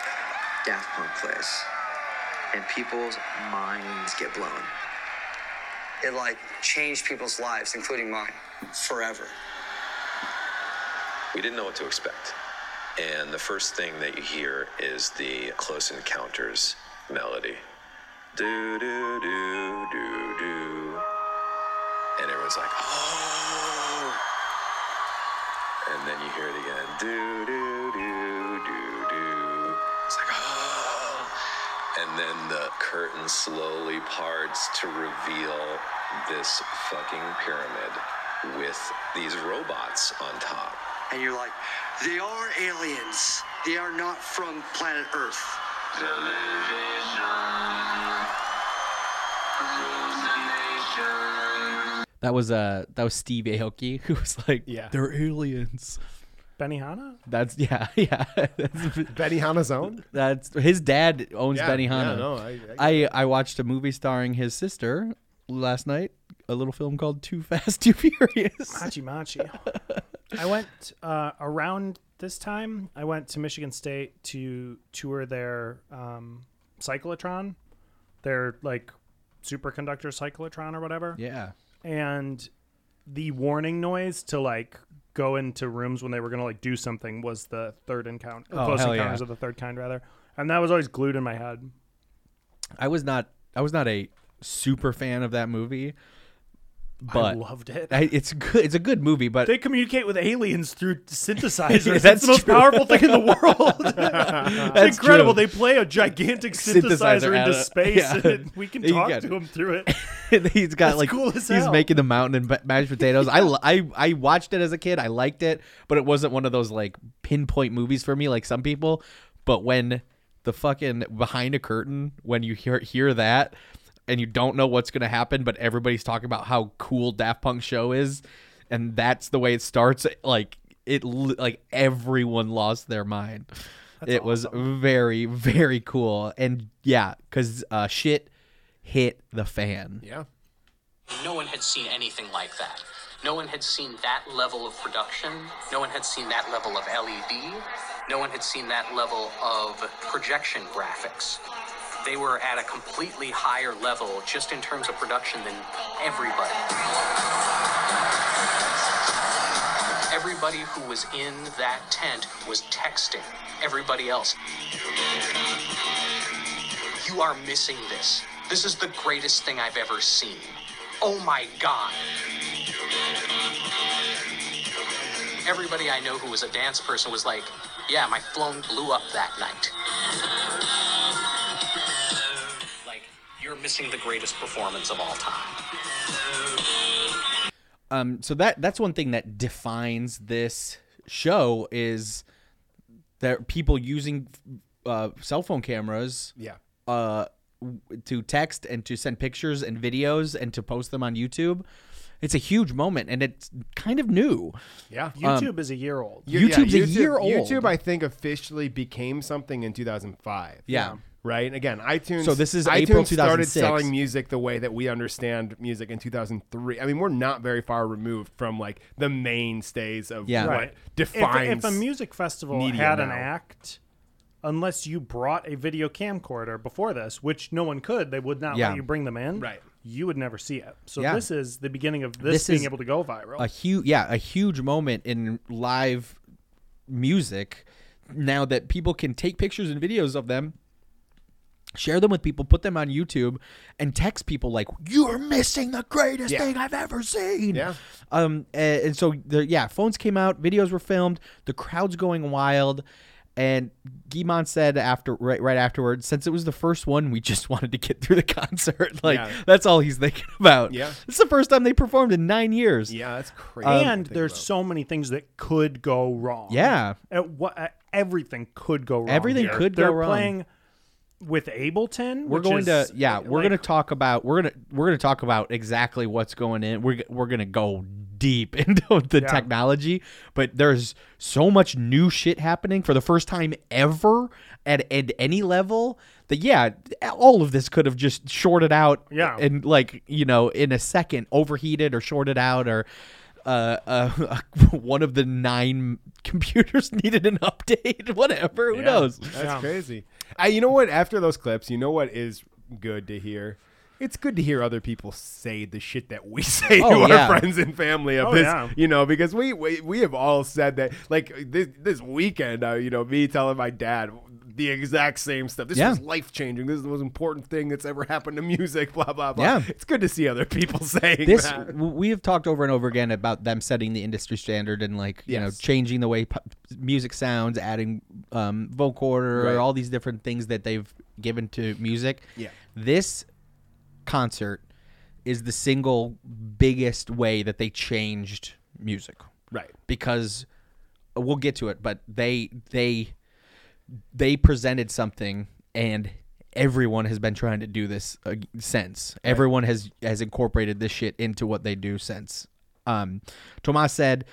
Daft Punk plays, and people's minds get blown. It like changed people's lives, including mine, forever. We didn't know what to expect. And the first thing that you hear is the Close Encounters melody. Do, do, do, do, do. And everyone's like, oh. And then you hear it again. Do, do, do, do, do. It's like, oh. And then the curtain slowly parts to reveal this fucking pyramid with these robots on top. And you're like, they are aliens. They are not from planet Earth. That was uh that was Steve Aoki who was like, Yeah. they're aliens. Benihana? That's yeah, yeah. That's, Benihana's own? That's his dad owns Yeah, Benihana. yeah, no, I- I, I watched a movie starring his sister last night. A little film called Too Fast, Too Furious. Machi Machi. I went uh, around this time. I went to Michigan State to tour their um, cyclotron, their like superconductor cyclotron or whatever. Yeah. And the warning noise to like go into rooms when they were gonna like do something was the third encounter, Oh, close encounters yeah. of the third kind, rather. And that was always glued in my head. I was not I was not a super fan of that movie. I loved it. I, it's good. It's a good movie, but They communicate with aliens through synthesizers. That's That's the most powerful thing in the world. That's it's incredible. true. They play a gigantic Synthesizer synthesizer, into of- space, yeah. and we can talk to him through it. he's got That's like cool as he's hell. making the mountain and mashed potatoes. I, I I watched it as a kid. I liked it, but it wasn't one of those like pinpoint movies for me like some people. But when the fucking behind a curtain, when you hear hear that and you don't know what's gonna happen, but everybody's talking about how cool Daft Punk show is, and that's the way it starts. Like it, like everyone lost their mind. it was very very cool, and yeah, because uh, shit hit the fan. Yeah. No one had seen anything like that. No one had seen that level of production. No one had seen that level of LED. No one had seen that level of projection graphics. They were at a completely higher level just in terms of production than everybody. Everybody who was in that tent was texting everybody else. You are missing this. This is the greatest thing I've ever seen. Oh my God. Everybody I know who was a dance person was like, yeah, my phone blew up that night. Like, you're missing the greatest performance of all time. um so that that's one thing that defines this show is that people using uh cell phone cameras Yeah. uh to text and to send pictures and videos and to post them on YouTube it's a huge moment and it's kind of new Yeah. YouTube is a year old. You- yeah, YouTube's a year old YouTube, I think, officially became something in 2005. Yeah. Right. Again, iTunes. So this is iTunes April started selling music the way that we understand music in 2003. I mean, we're not very far removed from like the mainstays of Yeah. what Right. If, defines. if a music festival media had an act, unless you brought a video camcorder before this, which no one could, they would not Yeah. let you bring them in. Right. You would never see it. So Yeah. this is the beginning of this, This being able to go viral. a huge yeah a huge moment in live music now that people can take pictures and videos of them share them with people put them on youtube and text people like you're missing the greatest Yeah. thing i've ever seen Yeah. um and, and so the yeah phones came out videos were filmed the crowd's going wild and Guy-Man said after right right afterwards, since it was the first one, we just wanted to get through the concert. Like Yeah. that's all he's thinking about. Yeah. It's the first time they performed in nine years. yeah, that's crazy. and there's about. so many things that could go wrong. Yeah. Uh, what, uh, everything could go wrong. Everything here. could go wrong. They're wrong. playing with Ableton. we're which going is, to yeah we're like, going to talk about we're going to we're going to talk about exactly what's going in we're we're going to go deep into the Yeah. technology but there's so much new shit happening for the first time ever at, at any level that yeah all of this could have just shorted out Yeah. and like you know in a second overheated or shorted out or uh, uh, one of the nine computers needed an update. Whatever, who Yeah, knows? That's Yeah. crazy. I, you know what? After those clips, you know what is good to hear. It's good to hear other people say the shit that we say Oh, to yeah. our friends and family of Oh, this, yeah. you know, because we, we we have all said that. Like this this weekend, uh, you know, me telling my dad the exact same stuff. This Yeah. was life changing. This is the most important thing that's ever happened to music. Blah blah blah. Yeah. it's good to see other people saying this that. we have talked over and over again about them setting the industry standard and like you know changing the way pu- music sounds adding um vocoder Right. all these different things that they've given to music Yeah. This concert is the single biggest way that they changed music. Right. Because uh, we'll get to it, but they they they presented something and everyone has been trying to do this uh, since. Everyone has has incorporated this shit into what they do since. Um Thomas said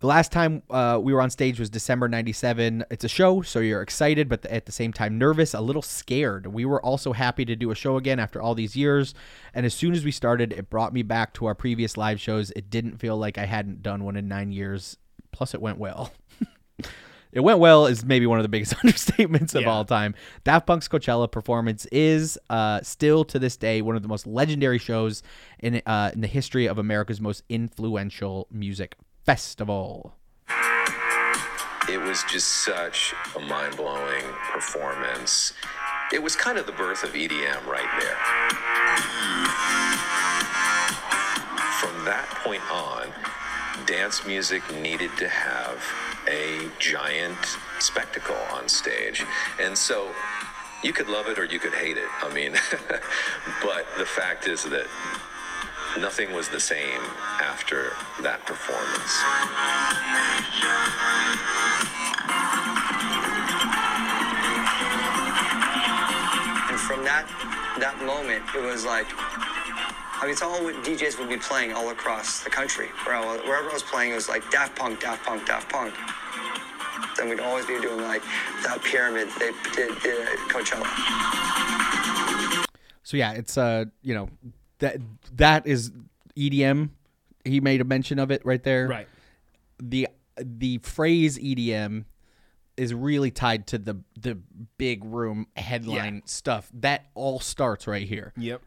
the last time uh, we were on stage was December 97. It's a show, so you're excited, but at the same time nervous, a little scared. We were also happy to do a show again after all these years. And as soon as we started, it brought me back to our previous live shows. It didn't feel like I hadn't done one in nine years. Plus, it went well. it went well is maybe one of the biggest understatements of Yeah. all time. Daft Punk's Coachella performance is uh, still to this day one of the most legendary shows in uh, in the history of America's most influential music festival. It was just such a mind blowing performance. It was kind of the birth of EDM right there. From that point on, dance music needed to have a giant spectacle on stage. And so you could love it or you could hate it. I mean, but the fact is that nothing was the same after that performance. And from that that moment, it was like, I mean, it's all what DJs would be playing all across the country. Where I was- Wherever I was playing, it was like Daft Punk, Daft Punk, Daft Punk. Then we'd always be doing like that pyramid they did, did at Coachella. So yeah, it's uh, you know, that that is EDM. He made a mention of it right there. Right. The the phrase EDM is really tied to the the big room headline stuff. That all starts right here. Yep.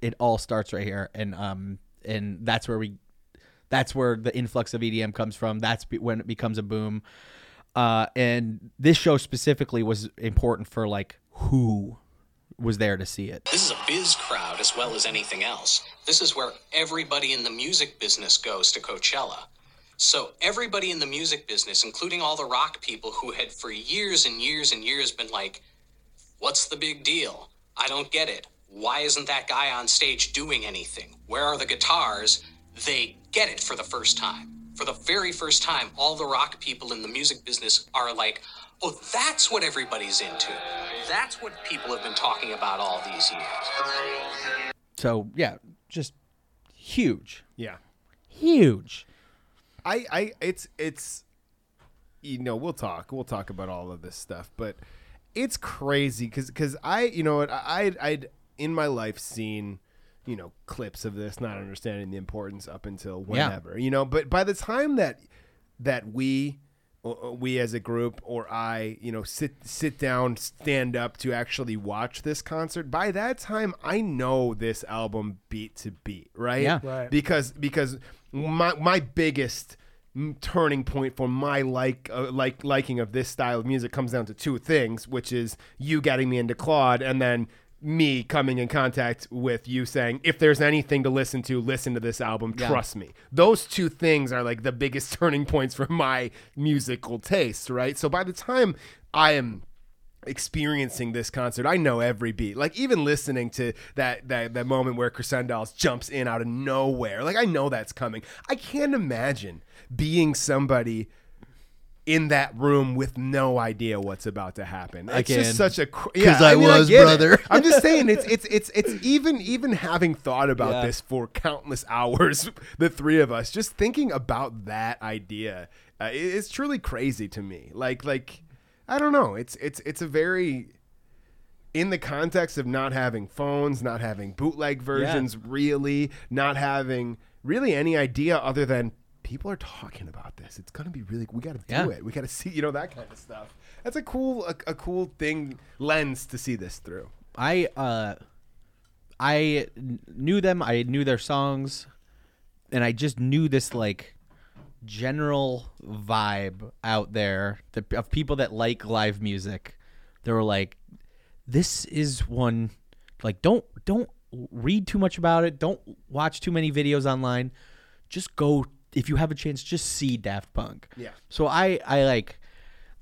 It all starts right here, and um, and that's where we, that's where the influx of EDM comes from. That's be- when it becomes a boom. Uh, and this show specifically was important for like who was there to see it. This is a biz crowd as well as anything else. This is where everybody in the music business goes to Coachella. So, everybody in the music business, including all the rock people who had for years and years and years been like, What's the big deal? I don't get it. Why isn't that guy on stage doing anything? Where are the guitars? They get it for the first time. For the very first time, all the rock people in the music business are like, oh, that's what everybody's into. That's what people have been talking about all these years. So yeah, just huge, Yeah. huge. I, I, it's, it's, you know, we'll talk, we'll talk about all of this stuff, but it's crazy because, because I, you know, what, I, I'd, I'd in my life seen, you know, clips of this, not understanding the importance up until Yeah. whenever, you know, but by the time that, that we, or- we as a group or I, you know, sit sit down, stand up to actually watch this concert. By that time, I know this album beat to beat, right? Yeah. Right. Because because my my biggest turning point for my like uh, like liking of this style of music comes down to two things, which is you getting me into Claude and then me coming in contact with you saying if there's anything to listen to listen to this album. Yeah. trust me. Those two things are like the biggest turning points for my musical taste right? So by the time i am experiencing this concert i know every beat. Like even listening to that that, that moment where Crescendolls jumps in out of nowhere like i know that's coming. I can't imagine being somebody in that room with no idea what's about to happen. It's can. just such a cr- 'Cause I mean, was, it. brother. I'm just saying it's it's it's it's even even having thought about Yeah. this for countless hours, the three of us, just thinking about that idea uh, it's truly crazy to me. Like like I don't know. It's it's it's a very in the context of not having phones, not having bootleg versions, really not having really any idea other than people are talking about this. It's gonna be really. We got to do Yeah. it. We got to see. You know that kind of stuff. That's a cool a, a cool thing lens to see this through. I uh, I knew them. I knew their songs, and I just knew this like general vibe out there the, of people that like live music. They were like, "This is one." Like, don't don't read too much about it. Don't watch too many videos online. Just go if you have a chance. Just see Daft Punk. Yeah. So I I like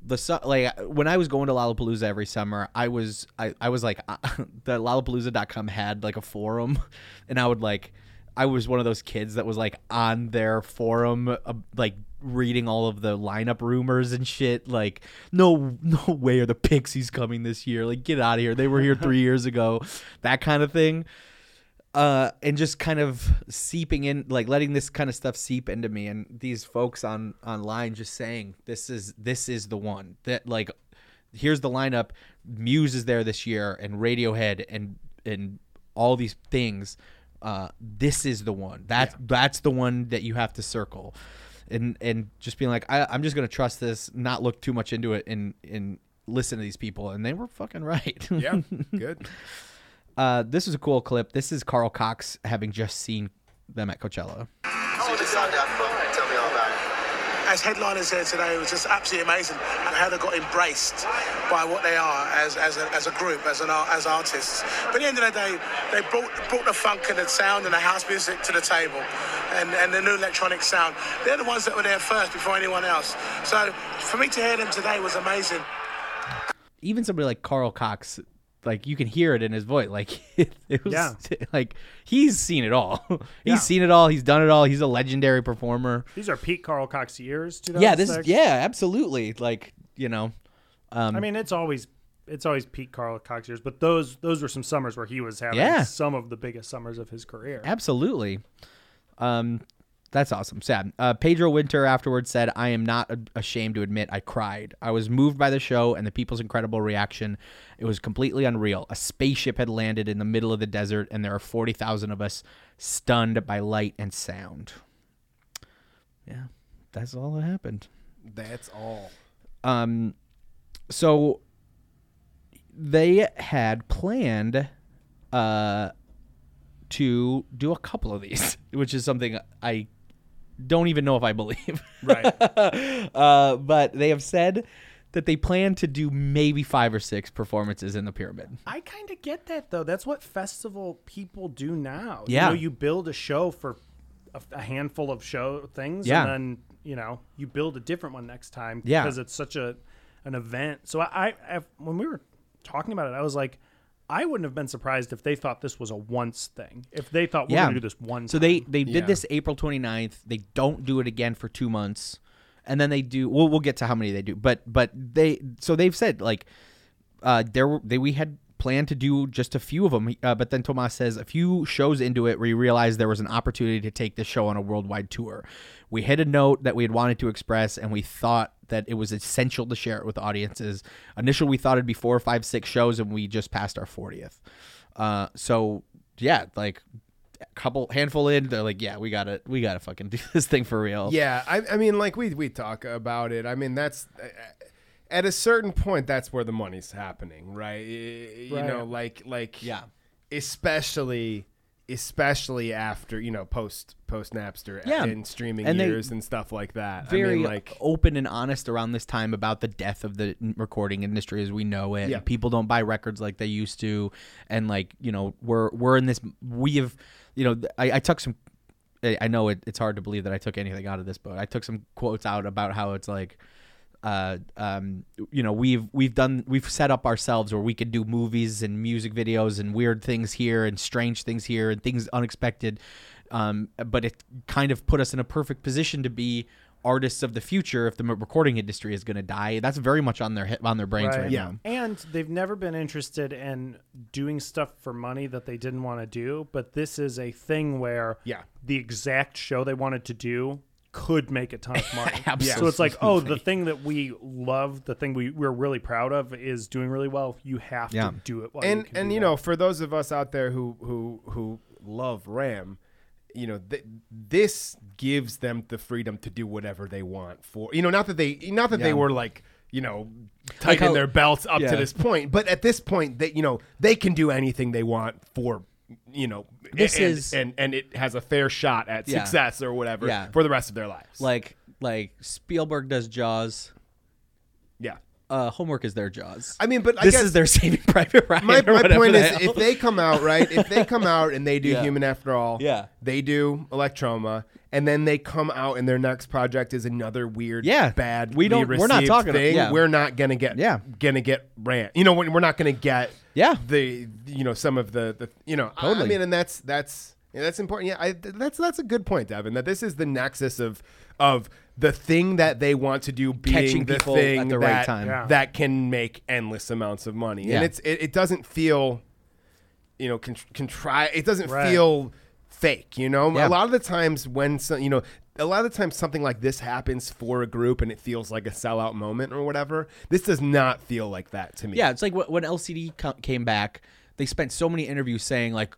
the su- like when I was going to Lollapalooza every summer, I was I, I was like the Lollapalooza.com had like a forum, and I would like I was one of those kids that was like on their forum, uh, like reading all of the lineup rumors and shit. Like, no, no way are the Pixies coming this year. Like, get out of here. They were here three years ago. That kind of thing. Uh, and just kind of seeping in, like letting this kind of stuff seep into me, and these folks on online just saying, "This is this is the one that like." Here's the lineup. Muse is there this year, and Radiohead, and and all these things uh, this is the one. That's that's the one that you have to circle, and and just being like, I, I'm just gonna trust this, not look too much into it, and and listen to these people, and they were fucking right. Yeah, good. Uh, this is a cool clip. This is Carl Cox having just seen them at Coachella. So you just saw Daft Punk. Tell me all about it. As headliners here today, it was just absolutely amazing and how they got embraced by what they are as, as, a, as a group, as an as artists. But at the end of the day, they brought, brought the funk and the sound and the house music to the table and, and the new electronic sound. They're the ones that were there first before anyone else. So for me to hear them today was amazing. Even somebody like Carl Cox, like you can hear it in his voice. Like it, it was, Yeah. like he's seen it all. he's Yeah. seen it all. He's done it all. He's a legendary performer. These are Pete Carl Cox years. Yeah, this 2006. yeah, absolutely. Like you know, um, I mean, it's always it's always Pete Carl Cox years, but those those were some summers where he was having Yeah. some of the biggest summers of his career. Absolutely. Um, that's awesome. Sad. Uh, Pedro Winter afterwards said, I am not a- ashamed to admit I cried. I was moved by the show and the people's incredible reaction. It was completely unreal. A spaceship had landed in the middle of the desert, and there are 40,000 of us stunned by light and sound. Yeah, that's all that happened. That's all. Um, so they had planned uh to do a couple of these, which is something I don't even know if I believe. Right. uh, but they have said that they plan to do maybe five or six performances in the pyramid. I kind of get that though. That's what festival people do now. Yeah. you, know, you build a show for a, a handful of show things, Yeah. and then you know you build a different one next time. Yeah. because it's such a an event. So I, I when we were talking about it, I was like. I wouldn't have been surprised if they thought this was a once thing. If they thought we're yeah. going to do this one So time. they they did Yeah. this April 29th. They don't do it again for 2 months. And then they do we'll we'll get to how many they do. But but they so they've said like uh there were they we had planned to do just a few of them uh, but then Thomas says a few shows into it we realized there was an opportunity to take this show on a worldwide tour. We hit a note that we had wanted to express and we thought that it was essential to share it with audiences. Initially we thought it'd be 4 or 5 6 shows and we just passed our 40th. Uh so yeah, like a couple handful in they're like yeah, we got to we got to fucking do this thing for real. Yeah, I, I mean, like we we talk about it. I mean, that's uh, at a certain point, that's where the money's happening, right? You Right. know, like like Yeah. especially especially after you know post post Napster Yeah. and streaming And years and stuff like that. very I mean, like open and honest around this time about the death of the recording industry as we know it. Yeah. People don't buy records like they used to, and like you know, we're we're in this. We have, you know, I, I took some. I know it, it's hard to believe that I took anything out of this, but I took some quotes out about how it's like. Uh, um, you know, we've we've done we've set up ourselves where we could do movies and music videos and weird things here and strange things here and things unexpected. Um, but it kind of put us in a perfect position to be artists of the future if the recording industry is going to die. That's very much on their on their brains right, now. And they've never been interested in doing stuff for money that they didn't want to do. But this is a thing where Yeah. the exact show they wanted to do could make a ton of money. Absolutely. So it's like, oh, the thing that we love, the thing we, we're really proud of is doing really well. You have Yeah. to do it. While and you and you that. know for those of us out there who who who love ram you know th- this gives them the freedom to do whatever they want for you know not that they not that they were like you know Like tightening how- their belts up Yeah. to this point but at this point that you know they can do anything they want for you know This and, is- and and it has a fair shot at Yeah. success or whatever Yeah. for the rest of their lives Like like Spielberg does Jaws. yeah uh, homework is their Jaws. I mean, but I this guess- is their Saving Private Ryan. My, my point is, if they come out right, if they come out and they do Yeah. Human After All, Yeah. they do Electroma, and then they come out and their next project is another weird, Yeah. bad, We don't- we're not talking- thing. yeah. We're not gonna get, Yeah. gonna get rant. You know, we're we're not gonna get, Yeah. the you know some of the the you know, I- I, mean, and that's that's yeah, that's important. Yeah, I, that's that's a good point, Devin. That this is the nexus of of the thing that they want to do being Catching the people at thing the right that, time. Yeah. that can make endless amounts of money, Yeah. and it's it, it doesn't feel you know, contr- contri- It doesn't Right. feel fake. You know, Yeah. a lot of the times when you know, a lot of the times something like this happens for a group and it feels like a sellout moment or whatever. This does not feel like that to me. Yeah, it's like when LCD came back, they spent so many interviews saying like,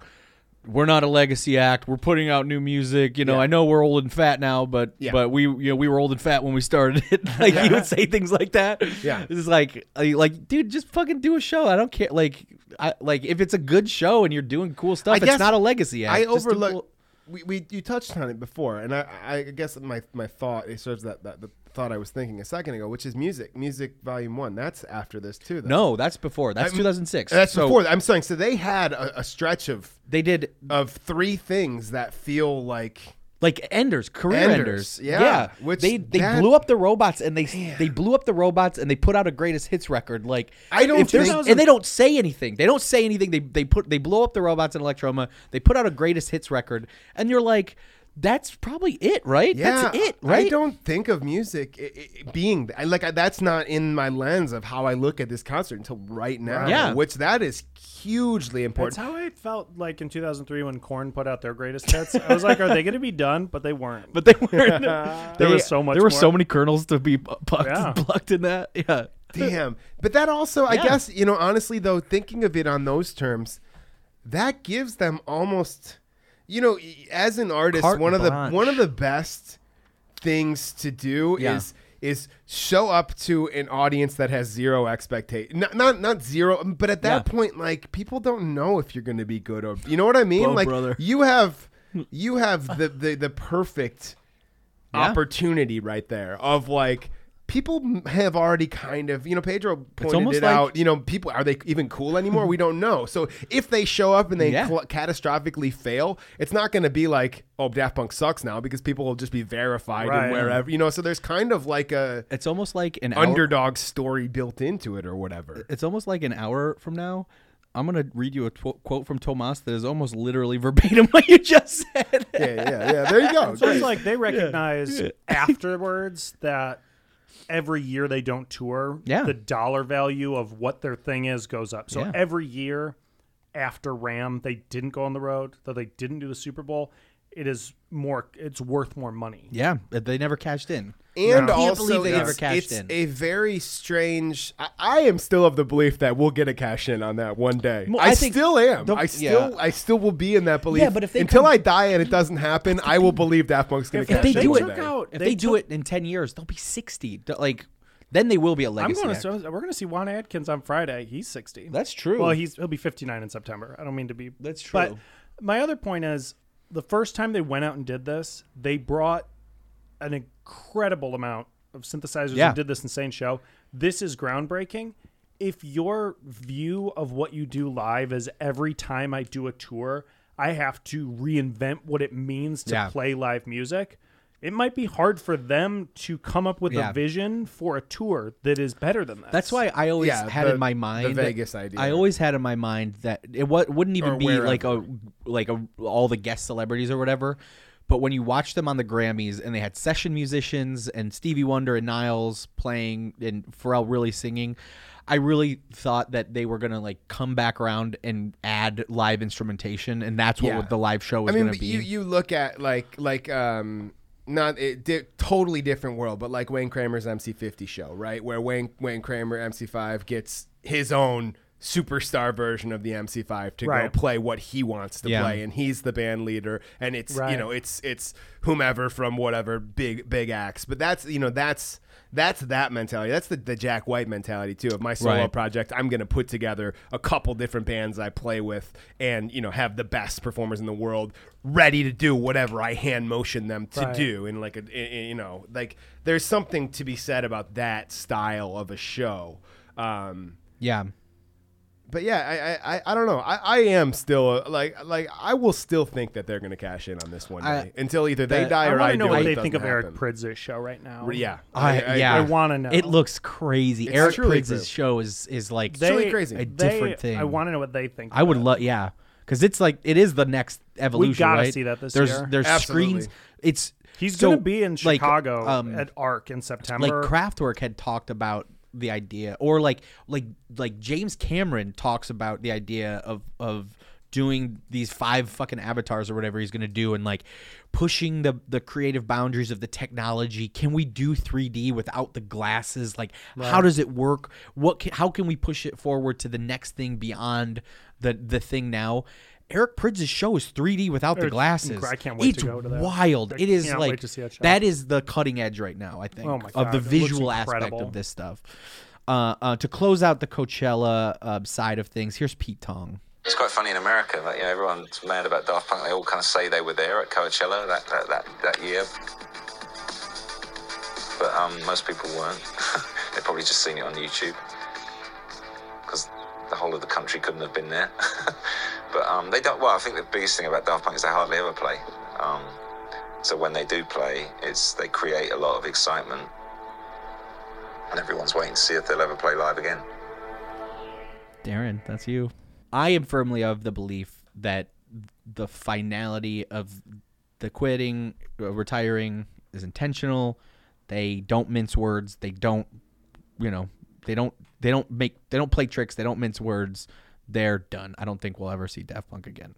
"We're not a legacy act. We're putting out new music. You know, Yeah. I know we're old and fat now, but Yeah. but we you know we were old and fat when we started it. like you would say things like that. Yeah. it's like like, like, dude, just fucking do a show. I don't care. Like I like if it's a good show and you're doing cool stuff, I it's not a legacy act. I overlook. cool- We, we you touched on it before, and I, I guess my, my thought it serves that, that the thought I was thinking a second ago, which is music, Musique Volume 1. That's after this too. Though. No, that's before. That's I'm- 2006. That's So before. I'm saying so they had a, a stretch of They did of three things that feel like like enders career Enders, enders, yeah, which they they that- blew up the robots and they they blew up the robots and they put out a greatest hits record like I don't think- and they don't say anything they don't say anything they they put they blow up the robots in electroma they put out a greatest hits record and you're like that's probably it right Yeah, that's it right I don't think of music i- i- being I, like that's not in my lens of how I look at this concert until right now. Yeah. which that is hugely important. That's how I felt like in 2003 when Korn put out their greatest hits. I was like, are they going to be done? But they weren't. but they weren't there They- was so much. there were more. so many kernels to be plucked, Yeah. plucked in that yeah Damn, but that also, I guess, you know, honestly though, thinking of it on those terms, that gives them almost, you know, as an artist, Carte one of the one of the best things to do Yeah. is is show up to an audience that has zero expectation not, not not zero but at that Yeah. point like people don't know if you're going to be good or you know what i mean Whoa, like brother. you have you have the the, the perfect Yeah. opportunity right there of like people have already kind of you know pedro pointed it like- out you know people are they even cool anymore we don't know so if they show up and they Yeah. cl- catastrophically fail it's not going to be like oh daft punk sucks now because people will just be verified Right. and wherever you know so there's kind of like a it's almost like an hour, underdog story built into it or whatever it's almost like an hour from now. I'm gonna read you a tw- quote from Thomas that is almost literally verbatim what you just said. yeah yeah yeah there you go So Great. it's like they recognize afterwards that every year they don't tour, Yeah. the dollar value of what their thing is goes up. So Yeah. every year after Ram, they didn't go on the road, though they didn't do the Super Bowl. It is more. It's worth more money. Yeah, they never cashed in. And No. Can't also, believe they never it's, cashed it's in. a very strange. I, I am still of the belief that we'll get a cash in on that one day. Well, I, I still am. the- I still, yeah. I still will be in that belief. Yeah, but if they until come- I die and it doesn't happen, I will believe Daft Punk's going to If cash they in do one it, day. out- if they they, do took- it in ten years, they'll be sixty. Like then they will be a I'm legacy. going to. We're going to see Juan Atkins on Friday. He's 60. That's true. Well, he's he'll be 59 in September. I don't mean to be. That's true. But true. my other point is, the first time they went out and did this, they brought an incredible amount of synthesizers Yeah. and did this insane show. This is groundbreaking. If your view of what you do live is every time I do a tour, I have to reinvent what it means to Yeah. play live music. It might be hard for them to come up with Yeah. a vision for a tour that is better than that. That's why I always Yeah, had the- in my mind the mind Vegas idea. I always had in my mind that it wa- wouldn't even Or be wherever. like a like a all the guest celebrities or whatever. But when you watch them on the Grammys and they had session musicians and Stevie Wonder and Niles playing and Pharrell really singing, I really thought that they were gonna like come back around and add live instrumentation, and that's what Yeah. the live show was I mean, gonna be. you you look at like like um not a di- totally different world, but like Wayne Kramer's MC50 show, right? Where Wayne Wayne Kramer MC5 gets his own superstar version of the MC5 to Right. go play what he wants to Yeah. play and he's the band leader and it's you know it's it's whomever from whatever big big acts but that's you know that's that's that mentality that's the, the jack white mentality too of my solo Right. project i'm going to put together a couple different bands i play with and you know have the best performers in the world ready to do whatever i hand motion them to Right. do in like a i- i- you know like there's something to be said about that style of a show um Yeah. But yeah, I, I, I, I don't know. I, I am still uh, like like I will still think that they're going to cash in on this one I- day until either they that- die I or want I to know do. what it they think of doesn't Eric happen. Pridz's show right now. Yeah, I, yeah, I wanna know. It looks crazy. It's Eric truly Prydz's crazy. show is is like They, really crazy. a they- different thing. I want to know what they think. I would love, yeah, because it's like it is the next evolution. We gotta right? see that this there's, year. There's Absolutely. screens. It's He's so, going to be in like, Chicago um, at ARC in September. like September. Kraftwerk had talked about the idea, or like like like James Cameron talks about the idea of of doing these five fucking avatars or whatever he's gonna do, and like pushing the the creative boundaries of the technology. Can we do 3D without the glasses? Like, how does it work? What can, how can we push it forward to the next thing beyond the the thing now? Eric Prydz's show is 3D without the glasses. I can't wait it's to go to that. wild. I it is can't wait like to see that show. that is the cutting edge right now. I think Oh my of the visual aspect of this stuff. Uh, uh, to close out the Coachella uh, side of things, here's Pete Tong. It's quite funny in America. Like, you know, everyone's mad about Daft Punk. They all kind of say they were there at Coachella that, that, that, that year. But um, most people weren't. They've probably just seen it on YouTube. The whole of the country couldn't have been there. but um, they don't. Well, I think the biggest thing about Daft Punk is they hardly ever play. Um, so when they do play, it's they create a lot of excitement. And everyone's waiting to see if they'll ever play live again. Darren, that's you. I am firmly of the belief that the finality of the quitting, uh, retiring is intentional. They don't mince words. They don't, you know, they don't they don't make they don't play tricks. They don't mince words. They're done. I don't think we'll ever see Daft Punk again.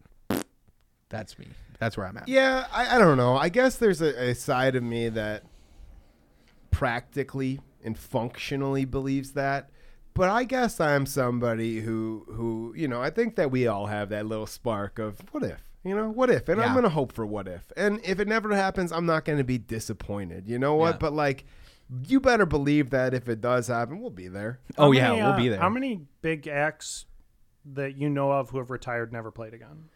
That's me. That's where I'm at. Yeah, I, I don't know. I guess there's a, a side of me that practically and functionally believes that. But I guess I'm somebody who who, you know, I think that we all have that little spark of what if? You know, what if? And I'm going to hope for what if. And if it never happens, I'm not going to be disappointed. You know what? Yeah. But like you better believe that if it does happen, we'll be there. Oh How yeah, we'll uh, be there. How many big acts that you know of who have retired never played again?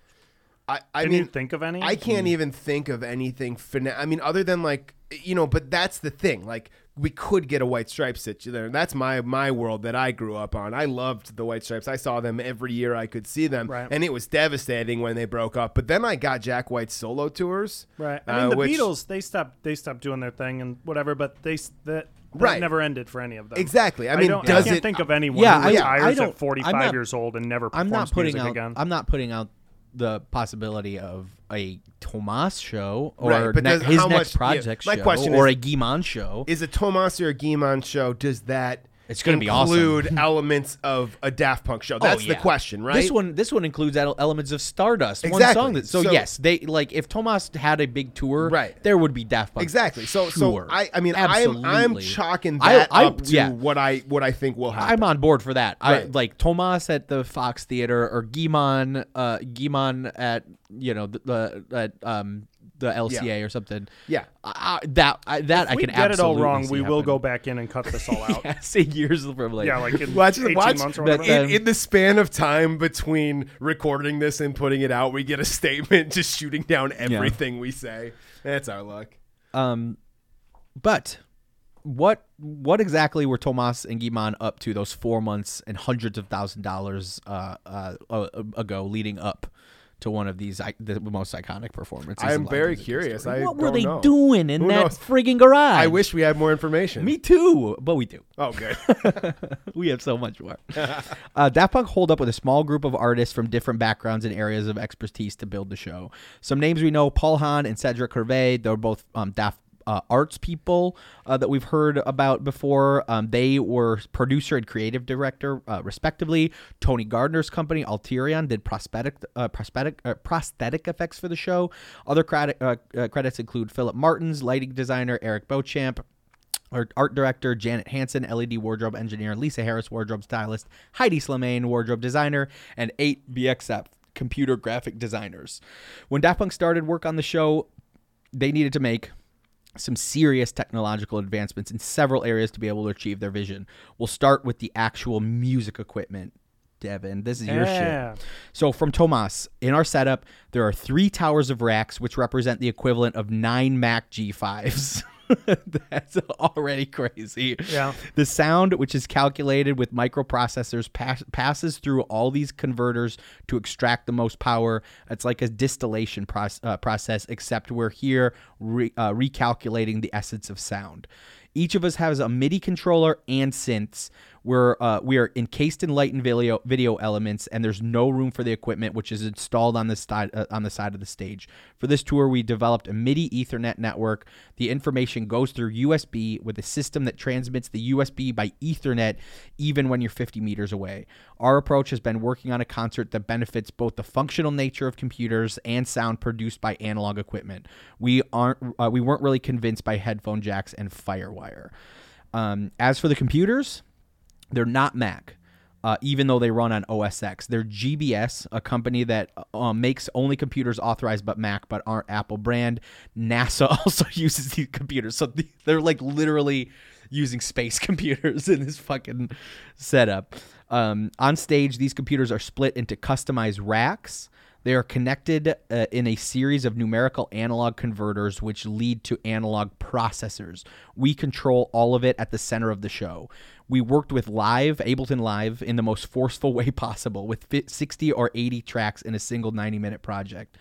I, I Can mean, you think of any? I can't even think of anything. Fina- I mean, other than like you know, but that's the thing. Like we could get a White Stripes sit there. That's my my world that I grew up on. I loved the White Stripes. I saw them every year I could see them, Right. and it was devastating when they broke up. But then I got Jack White's solo tours. Right. I uh, mean, the which- Beatles they stopped they stopped doing their thing and whatever, but they that, that Right. never ended for any of them. Exactly. I mean, don't, does I can't it- think of anyone Yeah, who I- retires I don't- at 45 not- years old and never I'm not putting music out. again. I'm not putting out the possibility of a Thomas show or Right, ne- his next much- yeah, project my show question or is- a Guy-Man show. Is a Thomas or a Guy-Man show? Does that It's gonna be awesome. include elements of a Daft Punk show? That's Oh, the question, right? This one, this one includes elements of Stardust. One song that, so, So- yes, they like if Thomas had a big tour, Right. There would be Daft Punk. Exactly. So, Sure. so I, I mean, I'm, I'm chalking that I- up to yeah. what I, what I think will happen. I'm on board for that. I like Thomas at the Fox Theater or Guy-Man, uh, Guy-Man at you know the, the at um the LCA or something. Yeah. I, I- that I, that if I can get it all wrong, we will happen. go back in and cut this all out. yeah, say years from like Yeah, like in Watch, 18 watch months or whatever. in, in the span of time between recording this and putting it out, we get a statement just shooting down everything we say. That's our luck. Um, but what what exactly were Thomas and Guy-Man up to those four months and hundreds of thousand dollars uh, uh, uh, ago, leading up to one of these I- the most iconic performances? I'm very curious. I what were they know. doing in Who that knows? frigging garage? I wish we had more information. Me too, but we do. Oh, good. we have so much more. uh, Daft Punk hold up with a small group of artists from different backgrounds and areas of expertise to build the show. Some names we know: Paul Hahn and Cedric Hervet. They're both um, Daft. Uh, arts people uh, that we've heard about before. Um, they were producer and creative director, uh, respectively. Tony Gardner's company, Alterian, did prosthetic uh, prosthetic uh, prosthetic effects for the show. Other uh, credits include Philip Martin's lighting designer, Eric Beauchamp, art director Janet Hansen, LED wardrobe engineer Lisa Harris, wardrobe stylist Hedi Slimane, wardrobe designer, and eight BXF computer graphic designers. When Daft Punk started work on the show, they needed to make some serious technological advancements in several areas to be able to achieve their vision. We'll start with the actual music equipment. Devin, this is your Yeah. shit. So from Thomas, in our setup, there are three towers of racks, which represent the equivalent of nine Mac G5s. That's already crazy. Yeah. The sound, which is calculated with microprocessors, pass- passes through all these converters to extract the most power. It's like a distillation proce- uh, process, except we're here re- uh, recalculating the essence of sound. Each of us has a MIDI controller and synths. We're uh, we are encased in light and video video elements, and there's no room for the equipment, which is installed on the side uh, on the side of the stage. For this tour, we developed a MIDI Ethernet network. The information goes through USB with a system that transmits the USB by Ethernet, even when you're 50 meters away. Our approach has been working on a concert that benefits both the functional nature of computers and sound produced by analog equipment. We aren't uh, we weren't really convinced by headphone jacks and FireWire. Um, as for the computers, they're not Mac. Uh, even though they run on OS X, they're GBS, a company that uh, makes only computers authorized but Mac, but aren't Apple brand. NASA also uses these computers, so they're like literally using space computers in this fucking setup. Um, on stage, these computers are split into customized racks. They are connected uh, in a series of numerical analog converters, which lead to analog processors. We control all of it at the center of the show. We worked with Live, Ableton Live, in the most forceful way possible, with fi- 60 or 80 tracks in a single 90 minute project.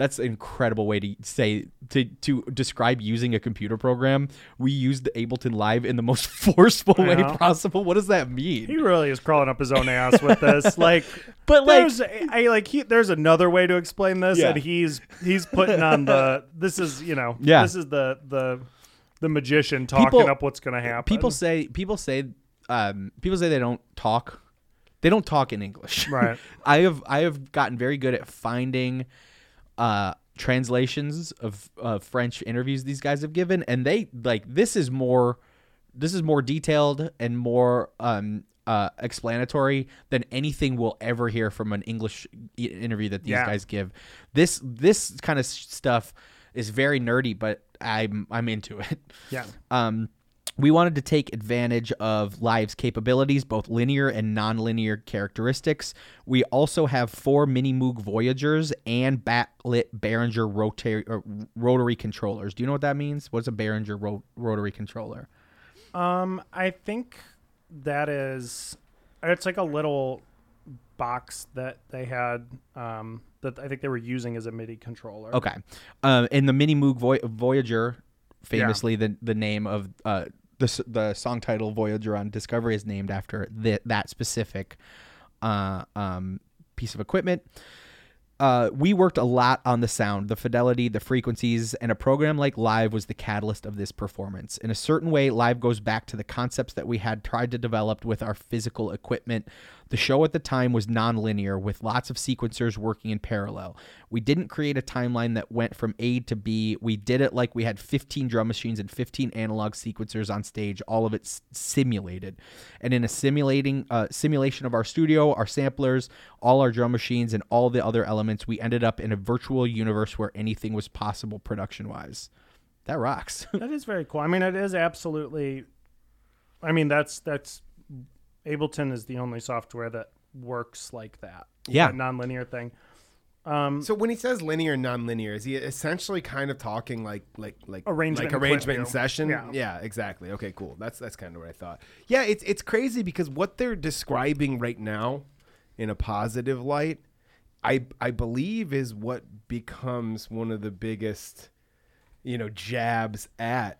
That's an incredible way to say to to describe using a computer program. We used the Ableton Live in the most forceful way possible. What does that mean? He really is crawling up his own ass with this. Like, But, like- there's, I like he, there's another way to explain this, Yeah. and he's he's putting on the. This is you know. Yeah. This is the the the magician talking People- up what's going to happen. People say people say um, people say they don't talk. They don't talk in English. Right. I have I have gotten very good at finding uh, translations of uh, French interviews these guys have given, and they like this is more this is more detailed and more um, uh, explanatory than anything we'll ever hear from an English interview that these Yeah. guys give. This this kind of stuff is very nerdy, but I'm I'm into it. Yeah. Um, we wanted to take advantage of Live's capabilities, both linear and nonlinear characteristics. We also have four Mini Moog Voyagers and backlit Behringer rotary, uh, rotary controllers. Do you know what that means? What's a Behringer ro- rotary controller? Um, I think that is, it's like a little box that they had. Um, that I think they were using as a MIDI controller. Okay. Um, and the Mini Moog Voy- Voyager, famously the the name of uh, the the song title Voyager on Discovery is named after the, that specific uh, um, piece of equipment. Uh, we worked a lot on the sound, the fidelity, the frequencies, and a program like Live was the catalyst of this performance. In a certain way, Live goes back to the concepts that we had tried to develop with our physical equipment. The show at the time was non-linear, with lots of sequencers working in parallel. We didn't create a timeline that went from A to B. We did it like we had 15 drum machines and 15 analog sequencers on stage, all of it s- simulated. And in a simulating uh, simulation of our studio, our samplers, all our drum machines, and all the other elements, we ended up in a virtual universe where anything was possible production-wise. That rocks. that is very cool. I mean, it is absolutely. I mean, that's that's Ableton is the only software that works like that. Yeah. that nonlinear thing. Um, So when he says linear and non-linear, is he essentially kind of talking like like like Arrangement like arrangement and in view. session? Yeah. exactly. Okay, cool. That's that's kind of what I thought. Yeah, it's it's crazy because what they're describing right now, in a positive light, I I believe is what becomes one of the biggest, you know, jabs at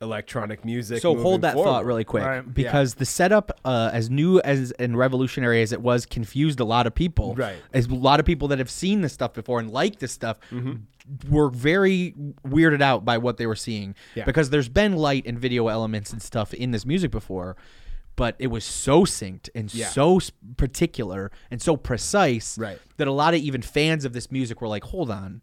electronic music. So hold that forward. thought really quick Right. because the setup, uh, as new as and revolutionary as it was, confused a lot of people. Right. As a lot of people that have seen this stuff before and like this stuff Mm-hmm. were very weirded out by what they were seeing Yeah. because there's been light and video elements and stuff in this music before. But it was so synced and Yeah. so particular and so precise Right. that a lot of even fans of this music were like, "Hold on,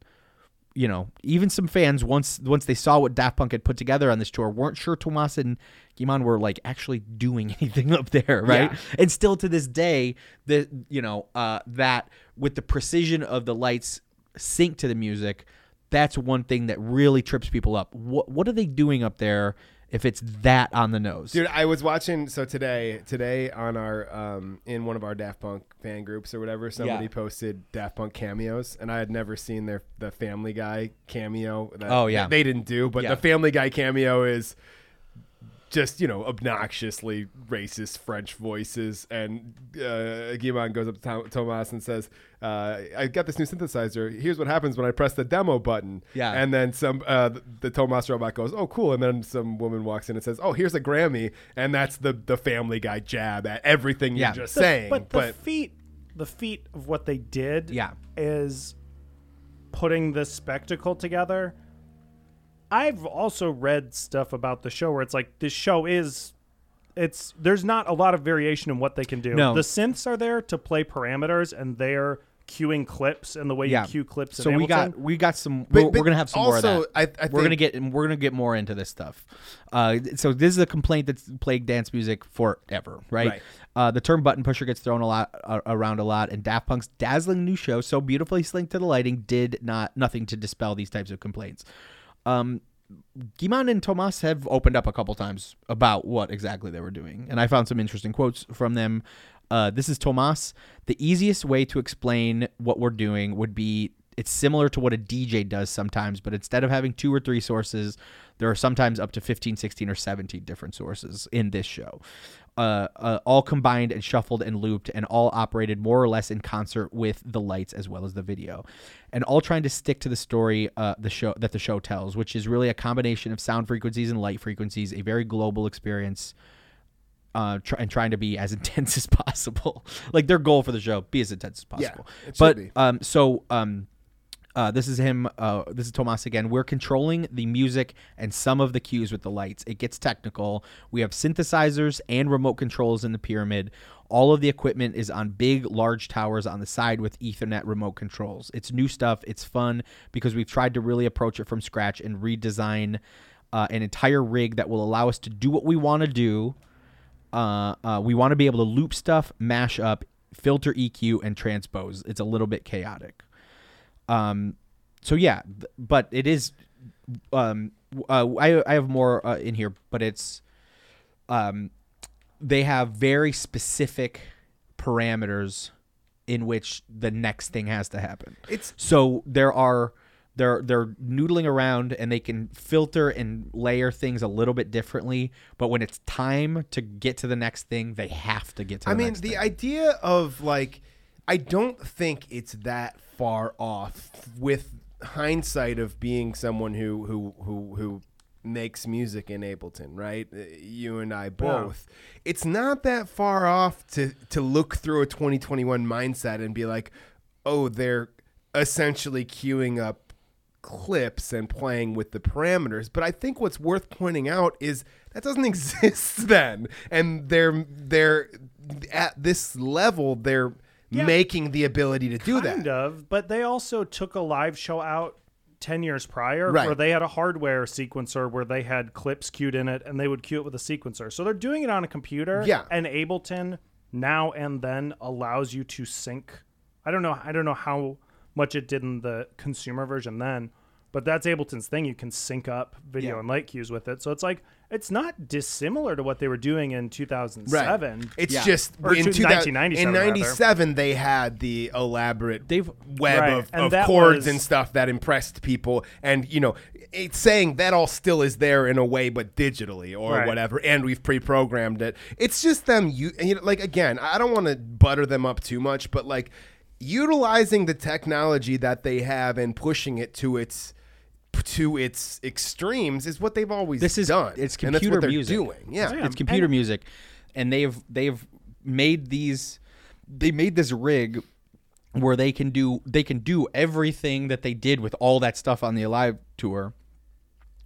you know, even some fans once once they saw what Daft Punk had put together on this tour weren't sure Thomas and Guy-Man were like actually doing anything up there, right? Yeah. And still to this day, the you know uh, that with the precision of the lights sync to the music, that's one thing that really trips people up. What what are they doing up there if it's that on the nose? Dude, I was watching so today today on our um in one of our Daft Punk fan groups or whatever, somebody Yeah. posted Daft Punk cameos and I had never seen their the Family Guy cameo that Oh, yeah. they didn't do, but Yeah. the Family Guy cameo is just you know obnoxiously racist French voices, and uh, Guy-Man goes up to Tom- Thomas and says, uh, "I got this new synthesizer. Here's what happens when I press the demo button." Yeah. and then some uh, the, the Thomas robot goes, "Oh, cool!" And then some woman walks in and says, "Oh, here's a Grammy," and that's the the Family Guy jab at everything Yeah. you're just The- saying. but But, the feat, the feat of what they did, Yeah. is putting this spectacle together. I've also read stuff about the show where it's like this show is, it's there's not a lot of variation in what they can do. No. The synths are there to play parameters, and they're cueing clips and the way yeah. you cue clips. in So we Ableton. got we got some. But- we're, but we're gonna have some more of also, that. I- I we're gonna think- get we're gonna get more into this stuff. Uh, so this is a complaint that's plagued dance music forever, right? Right. Uh, the term button pusher gets thrown a lot uh, around a lot, and Daft Punk's dazzling new show, so beautifully synced to the lighting, did not nothing to dispel these types of complaints. Um, Guy-Man and Thomas have opened up a couple times about what exactly they were doing, and I found some interesting quotes from them. Uh, this is Thomas. The easiest way to explain what we're doing would be it's similar to what a DJ does sometimes, but instead of having two or three sources, there are sometimes up to 15, 16, or 17 different sources in this show. Uh, uh, all combined and shuffled and looped, and all operated more or less in concert with the lights as well as the video, and all trying to stick to the story uh, the show that the show tells, which is really a combination of sound frequencies and light frequencies, a very global experience uh, try, and trying to be as intense as possible. like their goal for the show, be as intense as Yeah, possible. should but um, so um, uh, this is him. Uh, this is Thomas again. We're controlling the music and some of the cues with the lights. It gets technical. We have synthesizers and remote controls in the pyramid. All of the equipment is on big, large towers on the side with Ethernet remote controls. It's new stuff. It's fun because we've tried to really approach it from scratch and redesign uh, an entire rig that will allow us to do what we want to do. Uh, uh, we want to be able to loop stuff, mash up, filter EQ, and transpose. It's a little bit chaotic. Um, so yeah, but it is. Um, uh, I I have more uh, in here, but it's, um, they have very specific parameters in which the next thing has to happen. It's- so there are they're they're noodling around and they can filter and layer things a little bit differently, but when it's time to get to the next thing, they have to get to. I the mean, the thing. idea of like, I don't think it's that far off with hindsight of being someone who who who who makes music in Ableton, right? Uh, You and I both. It's not that far off to to look through a 2021 mindset and be like, "Oh, they're essentially queuing up clips and playing with the parameters. But I think what's worth pointing out is that doesn't exist then. And they're they're at this level they're Yeah. making the ability to do that. Kind of, but they also took a live show out 10 years prior Right. where they had a hardware sequencer where they had clips queued in it and they would cue it with a sequencer. So they're doing it on a computer. Yeah. And Ableton now and then allows you to sync. I don't know. I don't know how much it did in the consumer version then, but that's Ableton's thing. You can sync up video Yeah. and light cues with it. So it's like it's not dissimilar to what they were doing in 2007. It's just or in, 1997. in rather. they had the elaborate They've web Right, of, and of chords was- and stuff that impressed people and you know it's saying that all still is there in a way but digitally or Right. whatever and we've pre-programmed it it's just them you, you know, like again i don't want to butter them up too much but like utilizing the technology that they have and pushing it to its to its extremes is what they've always this is done. it's and that's computer what music. doing. Yeah. It's, it's computer music. And they've they've made these they made this rig where they can do they can do everything that they did with all that stuff on the alive tour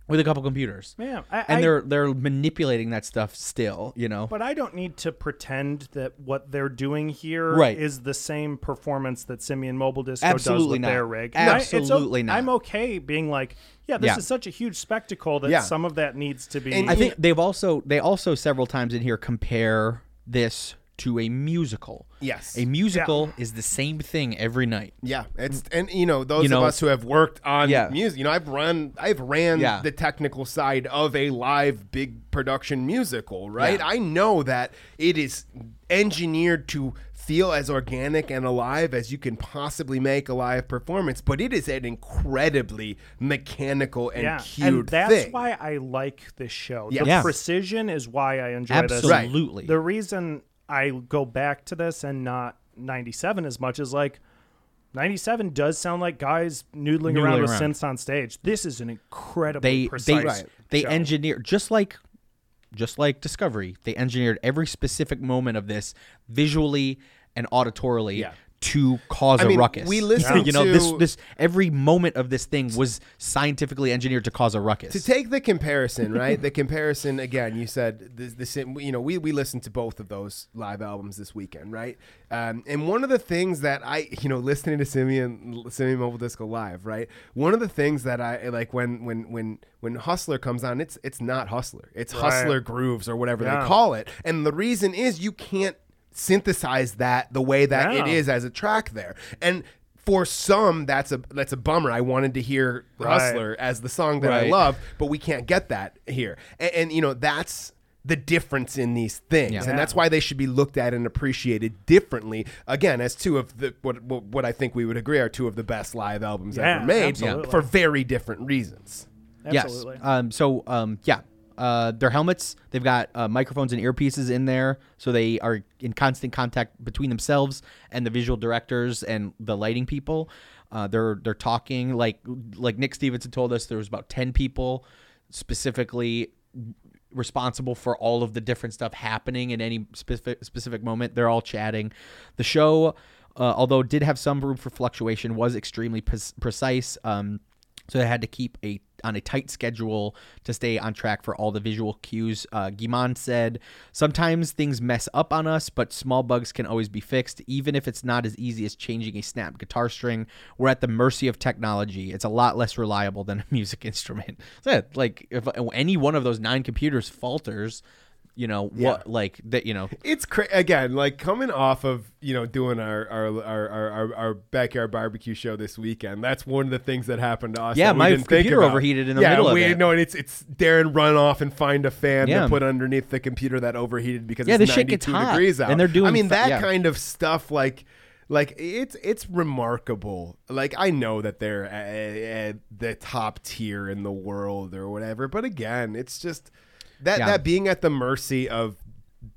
with a couple computers. Yeah, I- and they're they're manipulating that stuff still. You know, But I don't need to pretend that what they're doing here is Right. is the same performance that Simian Mobile Disco Absolutely does with not. their rig. And I- Absolutely not. I'm okay being like, yeah, this Yeah. is such a huge spectacle that Yeah. some of that needs to be. I think they've also they also several times in here compare this to a musical. Yes. a musical is the same thing every night. Yeah, it's and you know those You know- of us who have worked on Yeah. music. You know, I've run, I've ran Yeah. the technical side of a live big production musical. Right, Yeah. I know that it is engineered to feel as organic and alive as you can possibly make a live performance, but it is an incredibly mechanical and yeah, cued and that's thing. why I like this show. Yeah. The Yeah. precision is why I enjoy this. Absolutely. The reason I go back to this and not 97 as much as like 97 does sound like guys noodling, around Noodling with around. synths on stage. This is an incredibly They precise. they they show. engineer just like just like Discovery. They engineered every specific moment of this visually and auditorily to cause I a mean, ruckus. we listened you know this to- this every moment of this thing was scientifically engineered to cause a ruckus. To take the comparison, right? the comparison again. You said the, the same. You know, we we listened to both of those live albums this weekend, right? Um, and one of the things that I, you know, listening to Simian Simian Mobile Disco live, right? One of the things that I like when when when when Hustler comes on, it's it's not Hustler, it's Right. Hustler grooves or whatever Yeah. they call it. And the reason is you can't synthesize that the way that it Yeah. is as a track there, and. For some, that's a that's a bummer. I wanted to hear Right. Hustler as the song that I love, but we can't get that here. And, and you know, that's the difference in these things, Yeah. and that's why they should be looked at and appreciated differently. Again, as two of the what what, what I think we would agree are two of the best live albums Yeah, ever made, absolutely. for very different reasons. Absolutely. Yes. Um, so um, yeah, uh, their helmets. They've got uh, microphones and earpieces in there, so they are in constant contact between themselves and the visual directors and the lighting people. Uh, they're they're talking like like Nick Stevenson told us there was about ten people specifically responsible for all of the different stuff happening in any specific specific moment. They're all chatting. The show, uh, although did have some room for fluctuation, was extremely pre- precise. Um, so they had to keep a on a tight schedule to stay on track for all the visual cues. Uh, Guy-Man said, "Sometimes things mess up on us, but small bugs can always be fixed. Even if it's not as easy as changing a snap guitar string, we're at the mercy of technology. It's a lot less reliable than a music instrument. So, yeah, like if any one of those nine computers falters, you know what? Like that, you know, It's cra- again like coming off of you know doing our our, our our our backyard barbecue show this weekend. That's one of the things that happened to us. Yeah, my didn't computer overheated in the yeah, middle of we, it. No, and it's it's Darren run off and find a fan Yeah. to put underneath the computer that overheated because Yeah, it's this shit gets 92 hot, degrees out. and they're doing I mean fi- that yeah. kind of stuff like. Like it's it's remarkable. Like I know that they're at, at the top tier in the world or whatever, but again, it's just that Yeah. that being at the mercy of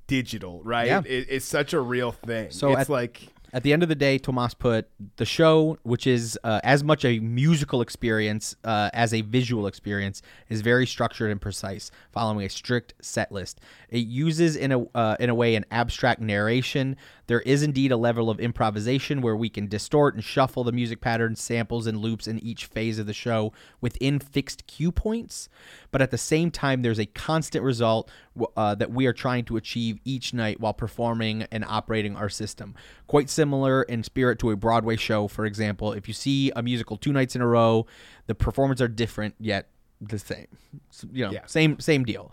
digital, right? Yeah. It, it's such a real thing. So it's at, like at the end of the day, Thomas put the show, which is uh, as much a musical experience uh, as a visual experience, is very structured and precise, following a strict set list. It uses in a uh, in a way an abstract narration. There is indeed a level of improvisation where we can distort and shuffle the music patterns, samples, and loops in each phase of the show within fixed cue points. But at the same time, there's a constant result uh, that we are trying to achieve each night while performing and operating our system. Quite similar in spirit to a Broadway show, for example. If you see a musical two nights in a row, the performances are different yet the same. S- You know, Yeah. same same deal.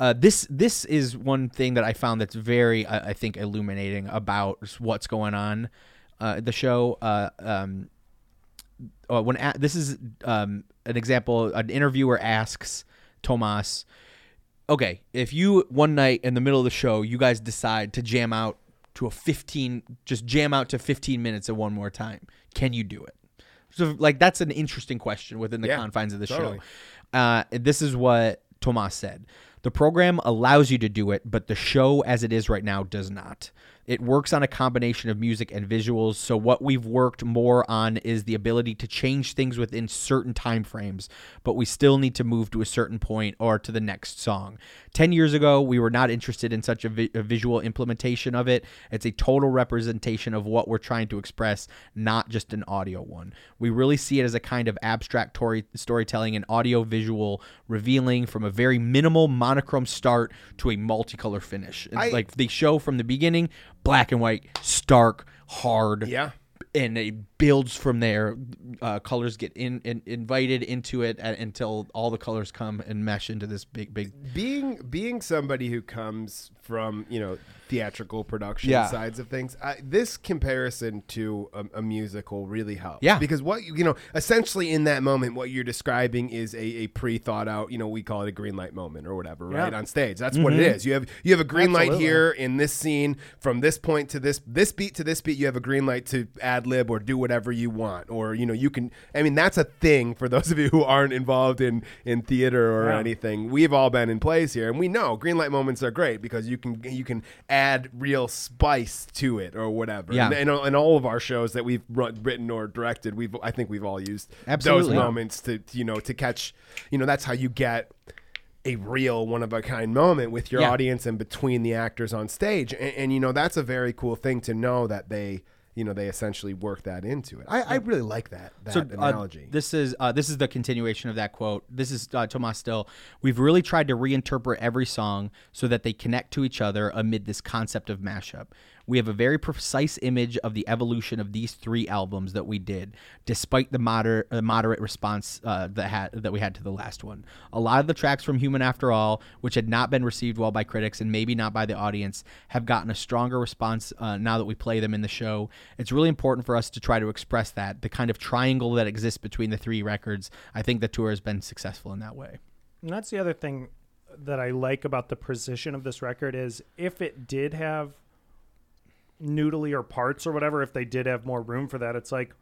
Uh, this this is one thing that I found that's very I, I think illuminating about what's going on. Uh, the show. Uh, um, uh, when a- this is um, an example, an interviewer asks Thomas, "Okay, if you one night in the middle of the show, you guys decide to jam out to a fifteen, just jam out to fifteen minutes at one more time, can you do it?" So, like, that's an interesting question within the Yeah, confines of the totally. show. Uh, this is what Thomas said. The program allows you to do it, but the show as it is right now does not. It works on a combination of music and visuals. So what we've worked more on is the ability to change things within certain time frames, but we still need to move to a certain point or to the next song. 10 years ago, we were not interested in such a, vi- a visual implementation of it. It's a total representation of what we're trying to express, not just an audio one. We really see it as a kind of abstract tori- storytelling and audio visual revealing from a very minimal monochrome start to a multicolor finish. I- like they show from the beginning, black and white, stark, hard. Yeah. And it builds from there. Uh, colors get in, in invited into it a- until all the colors come and mesh into this big, big. being being somebody who comes from you know theatrical production Yeah. sides of things I, this comparison to a, a musical really helps Yeah. because what you you know essentially in that moment what you're describing is a, a pre-thought out you know we call it a green light moment or whatever right Yeah. on stage that's what it Mm-hmm. is you have you have a green light here in this scene from this point to this this beat to this beat you have a green light to ad lib or do whatever you want or you know you can i mean that's a thing for those of you who aren't involved in in theater or Yeah. anything we've all been in plays here and we know green light moments are great because you can you can add real spice to it or whatever Yeah. and, and, in all of our shows that we've written or directed we've i think we've all used Absolutely. those moments to you know to catch you know that's how you get a real one of a kind moment with your Yeah. audience and between the actors on stage and, and you know that's a very cool thing to know that they you know they essentially work that into it i, I really like that that so uh, analogy this is uh, this is the continuation of that quote. This is uh, Thomas Still. We've really tried to reinterpret every song so that they connect to each other amid this concept of mashup. We have a very precise image of the evolution of these three albums that we did, despite the moderate uh, moderate response uh, that that we had to the last one. A lot of the tracks from Human After All, which had not been received well by critics and maybe not by the audience, have gotten a stronger response uh, now that we play them in the show. It's really important for us to try to express that the kind of triangle that exists between the three records. I think the tour has been successful in that way. And that's the other thing that I like about the precision of this record is if it did have noodly or parts or whatever, if they did have more room for that, it's like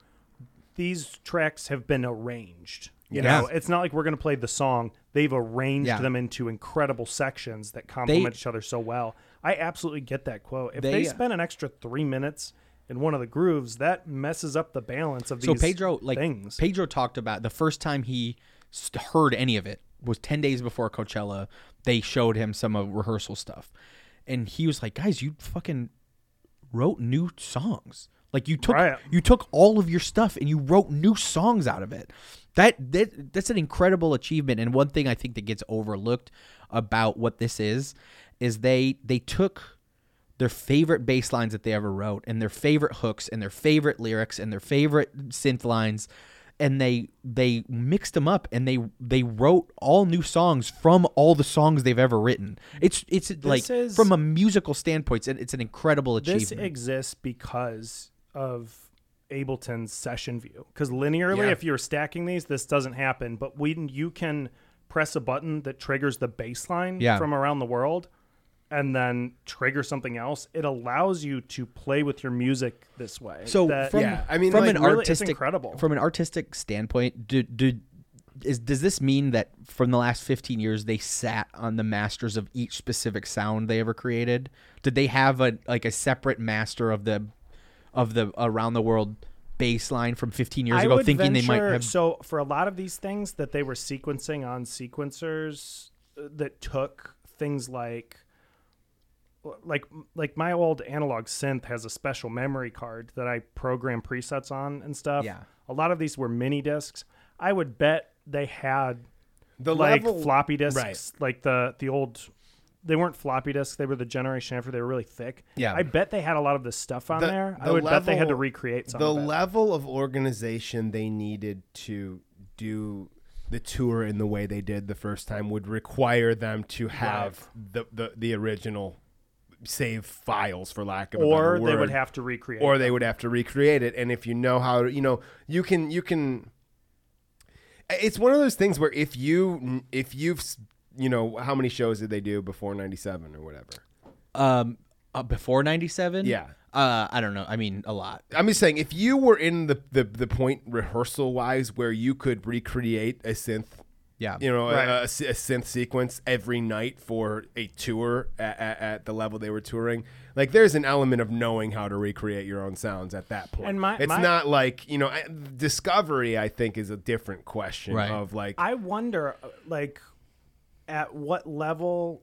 these tracks have been arranged. You Yeah. know, it's not like we're going to play the song. They've arranged Yeah. them into incredible sections that complement each other so well. I absolutely get that quote. If They, they, uh, spend an extra three minutes in one of the grooves, that messes up the balance of these So Pedro, like things. Pedro talked about the first time he heard any of it was ten days before Coachella. They showed him some of rehearsal stuff, and he was like, "Guys, you fucking wrote new songs. Like you took Right. you took all of your stuff and you wrote new songs out of it. That that that's an incredible achievement. And one thing I think that gets overlooked about what this is is they they took their favorite bass lines that they ever wrote and their favorite hooks and their favorite lyrics and their favorite synth lines and they they mixed them up and they they wrote all new songs from all the songs they've ever written. It's it's like is- from a musical standpoint, it's, it's an incredible achievement. this exists because of Ableton's session view. Because linearly, Yeah. if you're stacking these, this doesn't happen. But when you can press a button that triggers the baseline Yeah. from around the world and then trigger something else, it allows you to play with your music this way. So that- from, Yeah, I mean, from like, an really, artistic incredible. from an artistic standpoint, do, do is does this mean that from the last 15 years they sat on the masters of each specific sound they ever created? Did they have a like a separate master of the of the around the world baseline from 15 years I ago would thinking they might have So for a lot of these things that they were sequencing on sequencers uh, that took things like like like my old analog synth has a special memory card that I program presets on and stuff. Yeah. A lot of these were mini discs. I would bet they had The like level- floppy discs, Right. like the the old. They weren't floppy disks. They were the generation after. They were really thick. Yeah. I bet they had a lot of this stuff on The- there. I the would bet they had to recreate some the of level of organization they needed to do the tour in the way they did the first time would require them to have the, the the original save files for lack of a or better they would have to recreate. or them. they would have to recreate it and if you know how you know you can you can it's one of those things where if you if you've you know how many shows did they do before 97 or whatever um uh, before 97? Yeah. Uh I don't know. I mean a lot. I'm just saying, if you were in the the, the point rehearsal wise where you could recreate a synth Yeah. you know, a- Right. a, s- a synth sequence every night for a tour at, at, at the level they were touring. Like, there's an element of knowing how to recreate your own sounds at that point. And my- it's my- not like you know, I- discovery. I think is a different question Right. of like, I wonder, uh, like, at what level,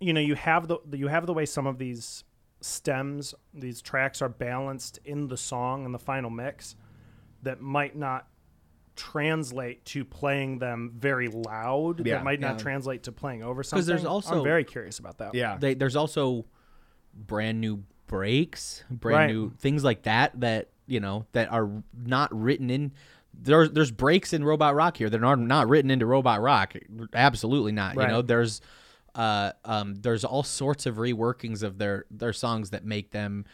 you know, you have the you have the way some of these stems, these tracks are balanced in the song and the final mix, that might not translate to playing them very loud. Yeah. that might not Yeah. translate to playing over something. Because there's also I'm very curious about that. yeah, They, there's also brand new breaks, brand Right. new things like that that you know that are not written in. There's there's breaks in Robot Rock here that are not written into Robot Rock. Absolutely not. Right. You know, there's uh um there's all sorts of reworkings of their their songs that make them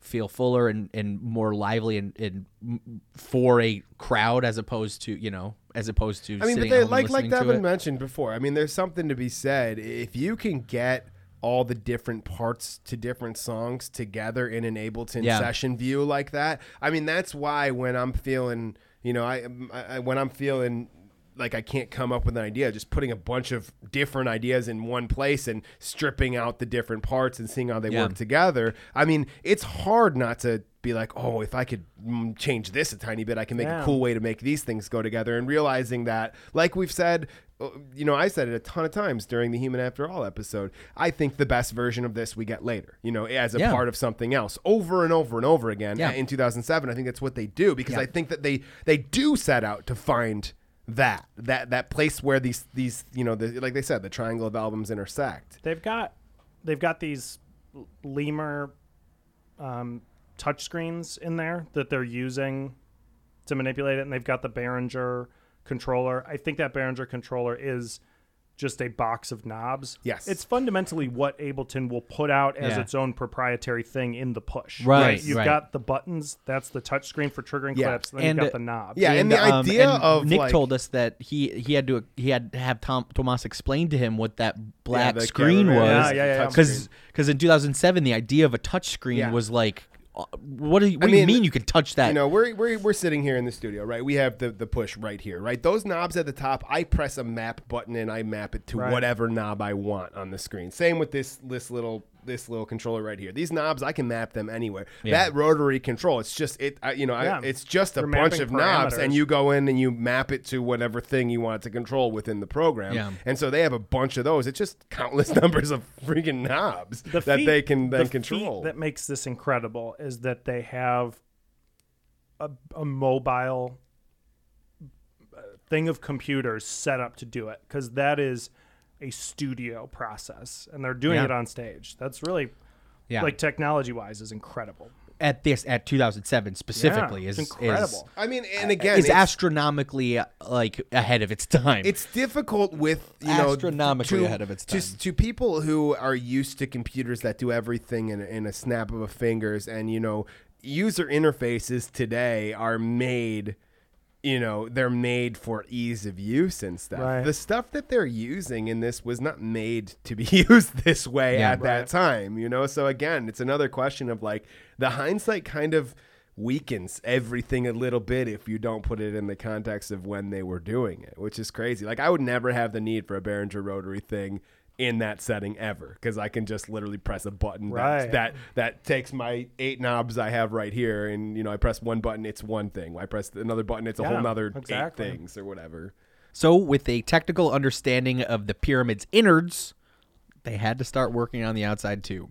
feel fuller and, and more lively and, and for a crowd as opposed to you know as opposed to I mean, but they, like like Devin mentioned before. I mean, there's something to be said if you can get all the different parts to different songs together in an Ableton Yeah. session view like that. I mean, that's why when I'm feeling, you know, I, I when I'm feeling like I can't come up with an idea, just putting a bunch of different ideas in one place and stripping out the different parts and seeing how they Yeah. work together. I mean, it's hard not to be like, oh, if I could mm, change this a tiny bit, I can make Yeah. a cool way to make these things go together. And realizing that, like we've said, uh, you know, I said it a ton of times during the Human After All episode. I think the best version of this we get later, you know, as a Yeah. part of something else, over and over and over again. Yeah. In 2007, I think that's what they do because Yeah. I think that they they do set out to find that that that place where these these you know the, like they said the triangle of albums intersect. They've got they've got these lemur um, touchscreens in there that they're using to manipulate it, and they've got the Behringer controller. I think that Behringer controller is just a box of knobs. Yes. it's fundamentally what Ableton will put out as Yeah. its own proprietary thing in the push. Right, You've right. got the buttons. That's the touchscreen for triggering Yeah. clips. And then And, you've got the knobs. Yeah, and the um, idea and of, Nick like- told us that he he had to he had to have Tom Thomas explain to him what that black the screen camera was. man, Yeah, yeah, yeah. Because in 2007 the idea of a touch screen Yeah. was like, Uh, what do you, what I do you mean, mean you can touch that? You know, we're, we're, we're sitting here in the studio, right? We have the, the push right here, right? Those knobs at the top, I press a map button and I map it to Right. whatever knob I want on the screen. Same with this this little this little controller right here. These knobs, I can map them anywhere. Yeah. That rotary control, it's just it. I, you know, Yeah. I, it's just a You're bunch of knobs, and you go in and you map it to whatever thing you want it to control within the program. Yeah. And so they have a bunch of those. It's just countless numbers of freaking knobs the that feat- they can then the control. that makes this incredible is that they have a, a mobile uh, thing of computers set up to do it because that is a studio process and they're doing Yeah. it on stage. That's really Yeah. like technology wise is incredible. at this at 2007 specifically it's is incredible. I mean, and again, is astronomically uh, like ahead of its time. It's difficult with you know Astronomically to, ahead of its to, time. to people who are used to computers that do everything in, a- in a snap of a fingers, and you know user interfaces today are made. You know they're made for ease of use and stuff. Right. The stuff that they're using in this was not made to be used this way Yeah. at that time. You know, so again, it's another question of like the hindsight kind of weakens everything a little bit if you don't put it in the context of when they were doing it, which is crazy. Like I would never have the need for a Behringer rotary thing in that setting ever because I can just literally press a button that, Right. that that takes my eight knobs I have right here and you know I press one button it's one thing. I press another button it's a Yeah, whole other exactly. eight things or whatever. So, with a technical understanding of the pyramid's innards, they had to start working on the outside too.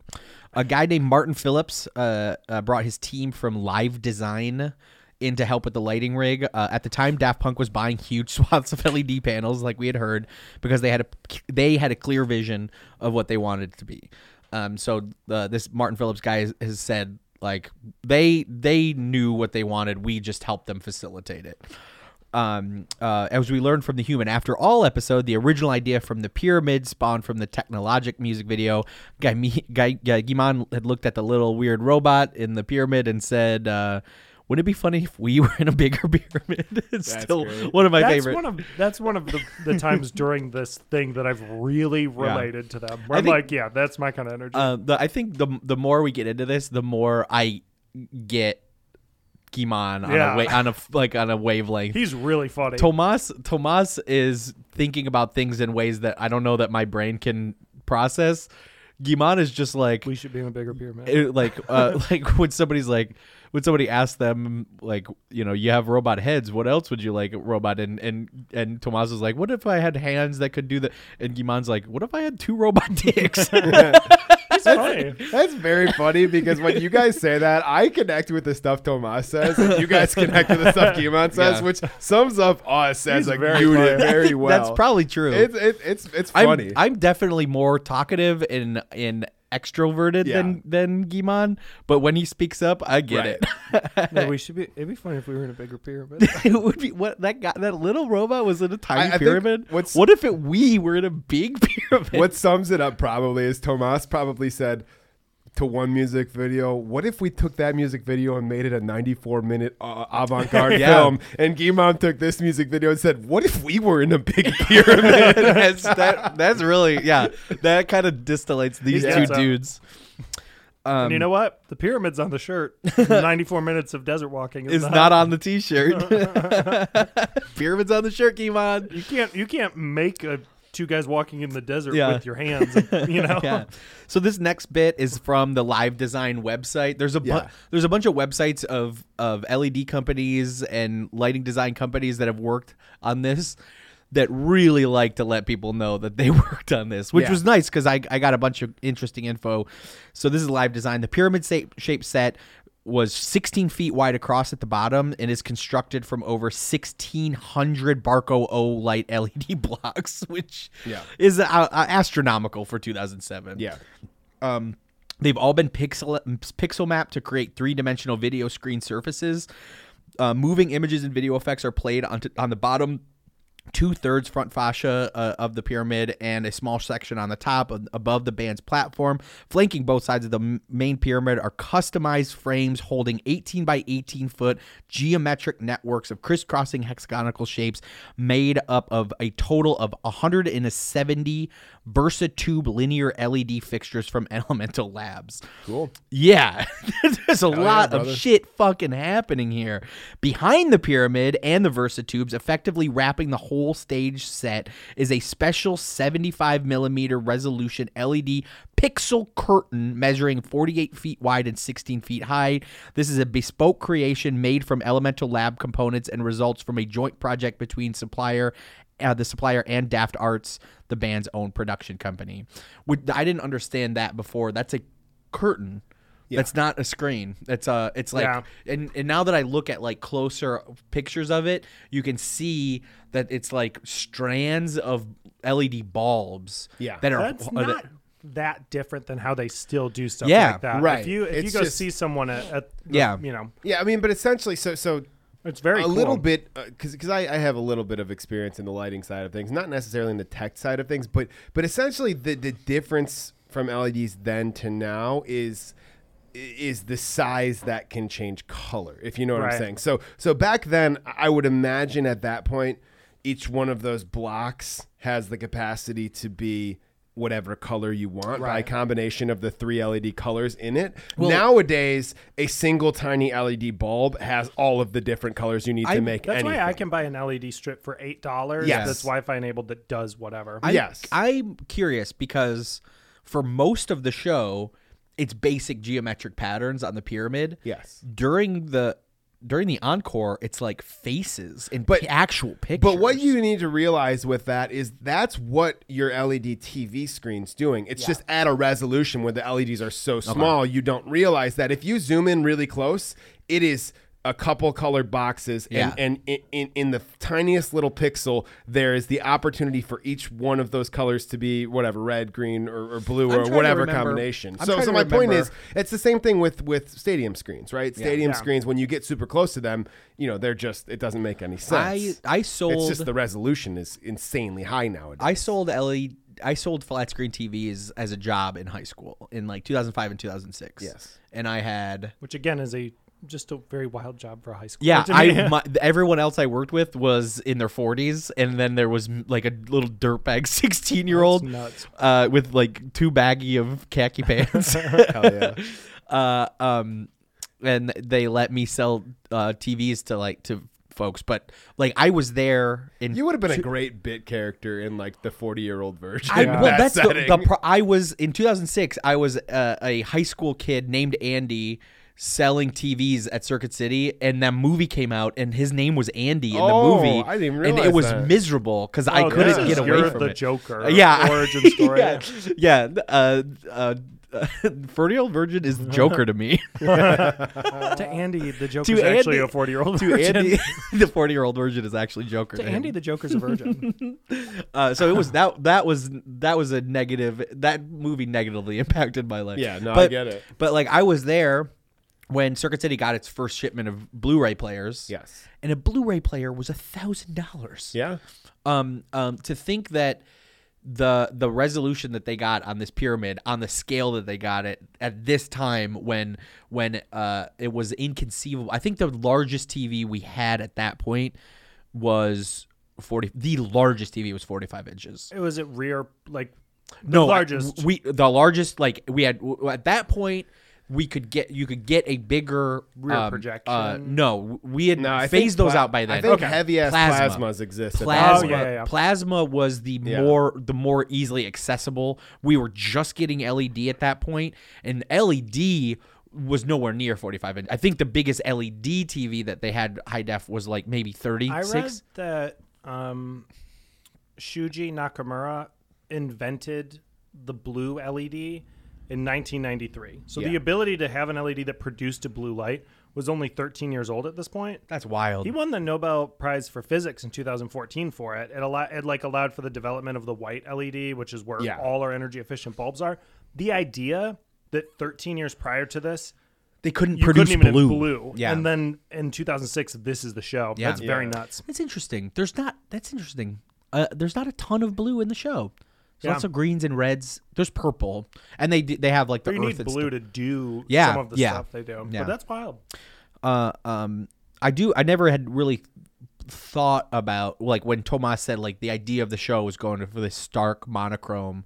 A guy named Martin Phillips uh, uh, brought his team from Live Design in to help with the lighting rig. Uh, at the time, Daft Punk was buying huge swaths of LED panels, like we had heard, because they had a they had a clear vision of what they wanted it to be. Um, so uh, this Martin Phillips guy has, has said like they they knew what they wanted. We just helped them facilitate it um, uh, as we learned from the Human After All episode, the original idea from the pyramid spawned from the Technologic music video. Guy, Guy, Guy Guy-Man had looked at the little weird robot in the pyramid and said, uh, "Wouldn't it be funny if we were in a bigger pyramid?" it's That's still great. one of my that's favorite. One of, that's one of the, the times during this thing that I've really related to them. Where I I'm think- like, yeah, that's my kind of energy. Uh, the, I think the the more we get into this, the more I get Guy-Man on Yeah. a wa- on a f- like on a wavelength. He's really funny. Thomas Thomas is thinking about things in ways that I don't know that my brain can process. Guy-Man is just like we should be in a bigger pyramid. it- like uh, like when somebody's like when somebody asks them like you know you have robot heads what else would you like robot and and and Thomas is like what if I had hands that could do that and Guy-Man's like what if I had two robot dicks funny. That's very funny because when you guys say that, I connect with the stuff Thomas says, and you guys connect with the stuff Guy-Man says, Yeah. which sums up us as a very unit very well. That's probably true. It's it, it's it's I'm, funny. I'm definitely more talkative and in extroverted Yeah. than than Guy-Man, but when he speaks up, I get Right. it. No, we should be. It'd be funny if we were in a bigger pyramid. it would be what that guy that little robot was in a tiny I- I pyramid. what's- what if it we were in a big pyramid? what sums it up probably is Thomas probably said to one music video, "What if we took that music video and made it a 94 minute uh, avant-garde Yeah. film?" And Guy-Man took this music video and said, "What if we were in a big pyramid?" that's that, that's really yeah. That kind of distillates these Yeah. two So- dudes. Um, and you know what? The pyramid's on the shirt. 94 minutes of desert walking is, is not on the t-shirt. Pyramids on the shirt, Guy-Man. You can't. You can't make a two guys walking in the desert Yeah. with your hands. You know. yeah. So this next bit is from the Live Design website. There's a bu- Yeah. there's a bunch of websites of of LED companies and lighting design companies that have worked on this that really like to let people know that they worked on this, which Yeah. was nice because I, I got a bunch of interesting info. So this is live design. The pyramid shape shape set was 16 feet wide across at the bottom and is constructed from over 1600 Barco O-Lite LED blocks, which Yeah. is uh, uh, astronomical for 2007. yeah. Um, they've all been pixel pixel mapped to create three dimensional video screen surfaces. Uh, moving images and video effects are played on, on the bottom two thirds front fascia uh, of the pyramid and a small section on the top of, above the band's platform. Flanking both sides of the m- main pyramid are customized frames holding 18 by 18 foot geometric networks of crisscrossing hexagonal shapes made up of a total of 170 Versatube linear LED fixtures from Elemental Labs. Cool. Yeah, there's a yeah, lot brother. of shit fucking happening here. Behind the pyramid and the Versatubes, effectively wrapping the whole stage set, is a special 75 millimeter resolution LED pixel curtain measuring 48 feet wide and 16 feet high. This is a bespoke creation made from Elemental Lab components and results from a joint project between supplier uh, the supplier and Daft Arts, the band's own production company. Would- I didn't understand that before. That's a curtain. Yeah. That's not a screen. That's uh it's like Yeah. and and now that I look at like closer pictures of it, you can see that it's like strands of LED bulbs Yeah. that are That's not that- that different than how they still do stuff Yeah, like that. right. If you if It's you go just- see someone at, at the- Yeah. you know, Yeah, I mean, but essentially, so so it's very a cool. little bit uh, because because I, I have a little bit of experience in the lighting side of things, not necessarily in the tech side of things, but but essentially the the difference from LEDs then to now is is the size that can change color if you know what Right. i'm saying so so back then i would imagine at that point each one of those blocks has the capacity to be whatever color you want by Right. combination of the three led colors in it nowadays a single tiny led bulb has all of the different colors you need I- to make That's anything. why I can buy an LED strip for eight dollars. Yes. that's Wi-Fi enabled that does whatever. I, Yes. I'm curious because for most of the show, it's basic geometric patterns on the pyramid. Yes. During the during the encore, it's like faces and But- actual pictures. But what you need to realize with that is that's what your LED TV screen's doing. It's just at a resolution where the LEDs are so small, you don't realize that if you zoom in really close, it is a couple colored boxes Yeah. and, and in, in, in the tiniest little pixel there is the opportunity for each one of those colors to be whatever red green or, or blue I'm or whatever combination I'm so so my point is it's the same thing with with stadium screens right stadium Yeah. screens when you get super close to them you know they're just it doesn't make any sense I I sold it's just the resolution is insanely high nowadays. I sold LED I sold flat screen TVs as a job in high school in like 2005 and 2006. Yes. And I had which again is a just a very wild job for a high school. Yeah. I my, everyone else I worked with was in their 40s, and then there was like a little dirtbag 16 year old uh, with like too baggy of khaki pants. Hell yeah. uh, um, and they let me sell uh, TVs to like to folks. But like I was there in You would have been a great bit character in like the 40 year old version. I, in well, that that's the, the pro- I was in 2006. I was uh, a high school kid named Andy selling TVs at Circuit City, and that movie came out, and his name was Andy in Oh, the movie. I didn't even and it was that. miserable because I Oh, couldn't this get is away your- from the it. Joker yeah, origin story. yeah, yeah. Uh, uh, Forty Year Old Virgin is the Joker to me. to Andy, the Joker's actually a 40 year old virgin. To. Andy, the forty year old virgin is actually Joker. to him. Andy, the Joker's a virgin. Uh, so it was that that was that was a negative that movie negatively impacted my life. Yeah, no, I get it. But like I was there when Circuit City got its first shipment of Blu-ray players. Yes. and a Blu-ray player was a thousand dollars. Yeah. Um, um, to think that the the resolution that they got on this pyramid on the scale that they got it at this time when when uh it was inconceivable. I think the largest TV we had at that point was 40 the largest TV was 45 inches. it was at rear, like, the No, largest. we the largest like we had at that point we could get you could get a bigger Rear um, Uh, projection? no, we had No, I phased those pla- out by then. I think heavy ass plasmas exist Plasma. Oh, yeah, yeah. plasma was the Yeah. more the more easily accessible. We were just getting LED at that point, and LED was nowhere near 45 inch. I think the biggest LED TV that they had high def was like maybe 36. I read that um, Shuji Nakamura invented the blue LED in 1993. So the ability to have an LED that produced a blue light was only 13 years old at this point. That's wild. He won the Nobel Prize for Physics in 2014 for it. It, allo- it like allowed for the development of the white LED, which is where Yeah. all our energy efficient bulbs are. The idea that 13 years prior to this, They couldn't you produce couldn't even blue. have blue. Yeah. And then in 2006, this is the show. Yeah. That's very Yeah. nuts. That's interesting. There's not. That's interesting. Uh, there's not a ton of blue in the show. There's Yeah. lots of greens and reds. There's purple, and they they have like the you earth need blue to do Yeah, some of the yeah, stuff they do. yeah. But that's wild. uh, um, I do. I never had really thought about like when Thomas said like the idea of the show was going for this stark monochrome,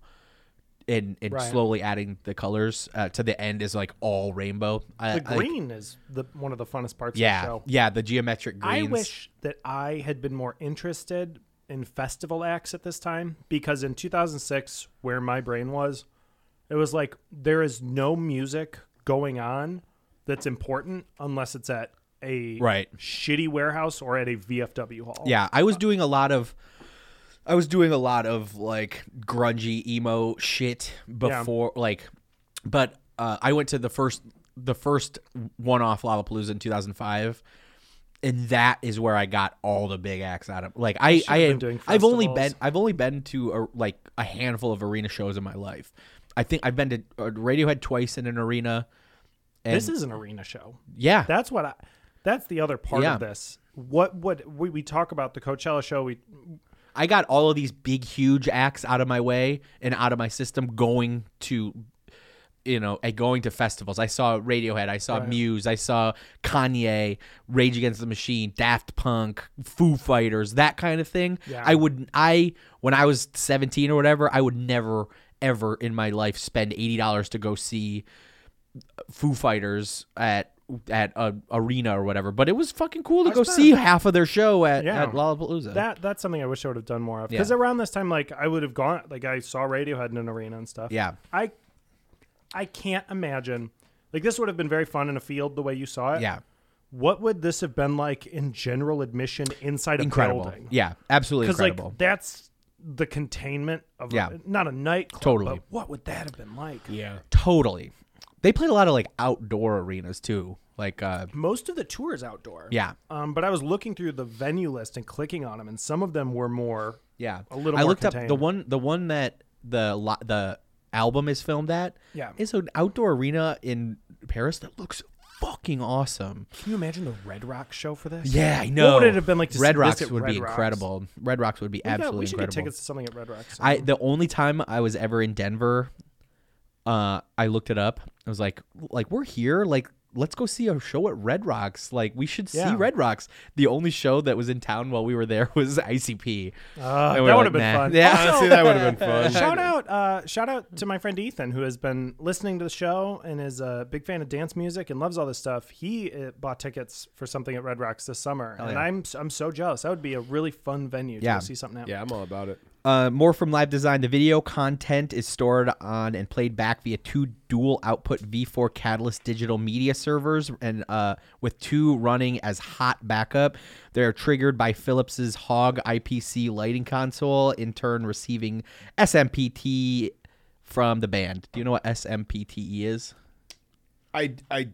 and and Right. slowly adding the colors uh, to the end is like all rainbow. I, The I- green is the one of the funnest parts yeah, of the show. yeah, the geometric greens. I wish that I had been more interested in festival acts at this time because in 2006, where my brain was, it was like there is no music going on that's important unless it's at a Right. shitty warehouse or at a VFW hall. Yeah, I was doing a lot of I was doing a lot of like grungy emo shit before like but uh, I went to the first the first one-off Lollapalooza in 2005 and that is where I got all the big acts out of like I I been doing I've only been I've only been to a, like a handful of arena shows in my life. I think I've been to uh, Radiohead twice in an arena. And this is an arena show. yeah. That's what I. That's the other part Yeah. of this. What what we, we talk about the Coachella show. We I got all of these big, huge acts out of my way and out of my system going to, you know, at going to festivals. I saw Radiohead, I saw Right. Muse, I saw Kanye, Rage Against the Machine, Daft Punk, Foo Fighters, that kind of thing. Yeah. I would, I when I was seventeen or whatever, I would never ever in my life spend eighty dollars to go see Foo Fighters at at a arena or whatever. But it was fucking cool to I go see half of their show at, Yeah. at Lollapalooza. That that's something I wish I would have done more of. Yeah. Because around this time, like I would have gone, like I saw Radiohead in an arena and stuff. Yeah. I I can't imagine. Like this would have been very fun in a field the way you saw it. Yeah. What would this have been like in general admission inside a incredible. building? Yeah, absolutely Because incredible. like that's the containment of Yeah. a, not a nightclub. Totally. But what would that have been like? Yeah. totally. They played a lot of like outdoor arenas too. Like uh Most of the tour is outdoor. Yeah. Um, but I was looking through the venue list and clicking on them, and some of them were more. yeah. A little. I more looked up the one the one that the lo- the album is filmed at. Yeah. It's an outdoor arena in Paris that looks fucking awesome. Can you imagine the Red Rocks show for this? Yeah, I know. What would it have been like to Red Rocks would Red be Rocks? incredible. Red Rocks would be We, got- absolutely we should incredible. get tickets to something at Red Rocks. I the only time I was ever in Denver, uh, I looked it up. I was like, like we're here. Like let's go see a show at Red Rocks. Like we should see Yeah. Red Rocks. The only show that was in town while we were there was ICP. Uh, we that would have been "Nah." fun. Yeah, Honestly, that would have been fun. shout out, uh, shout out to my friend Ethan who has been listening to the show and is a big fan of dance music and loves all this stuff. He uh, bought tickets for something at Red Rocks this summer, Hell and yeah. I'm I'm so jealous. That would be a really fun venue to Yeah. see something out. Yeah, I'm all about it. Uh, more from Live Design. The video content is stored on and played back via two dual output V4 Catalyst digital media servers, and uh, with two running as hot backup. They're triggered by Phillips's Hog IPC lighting console, in turn receiving SMPTE from the band. Do you know what SMPTE is? I I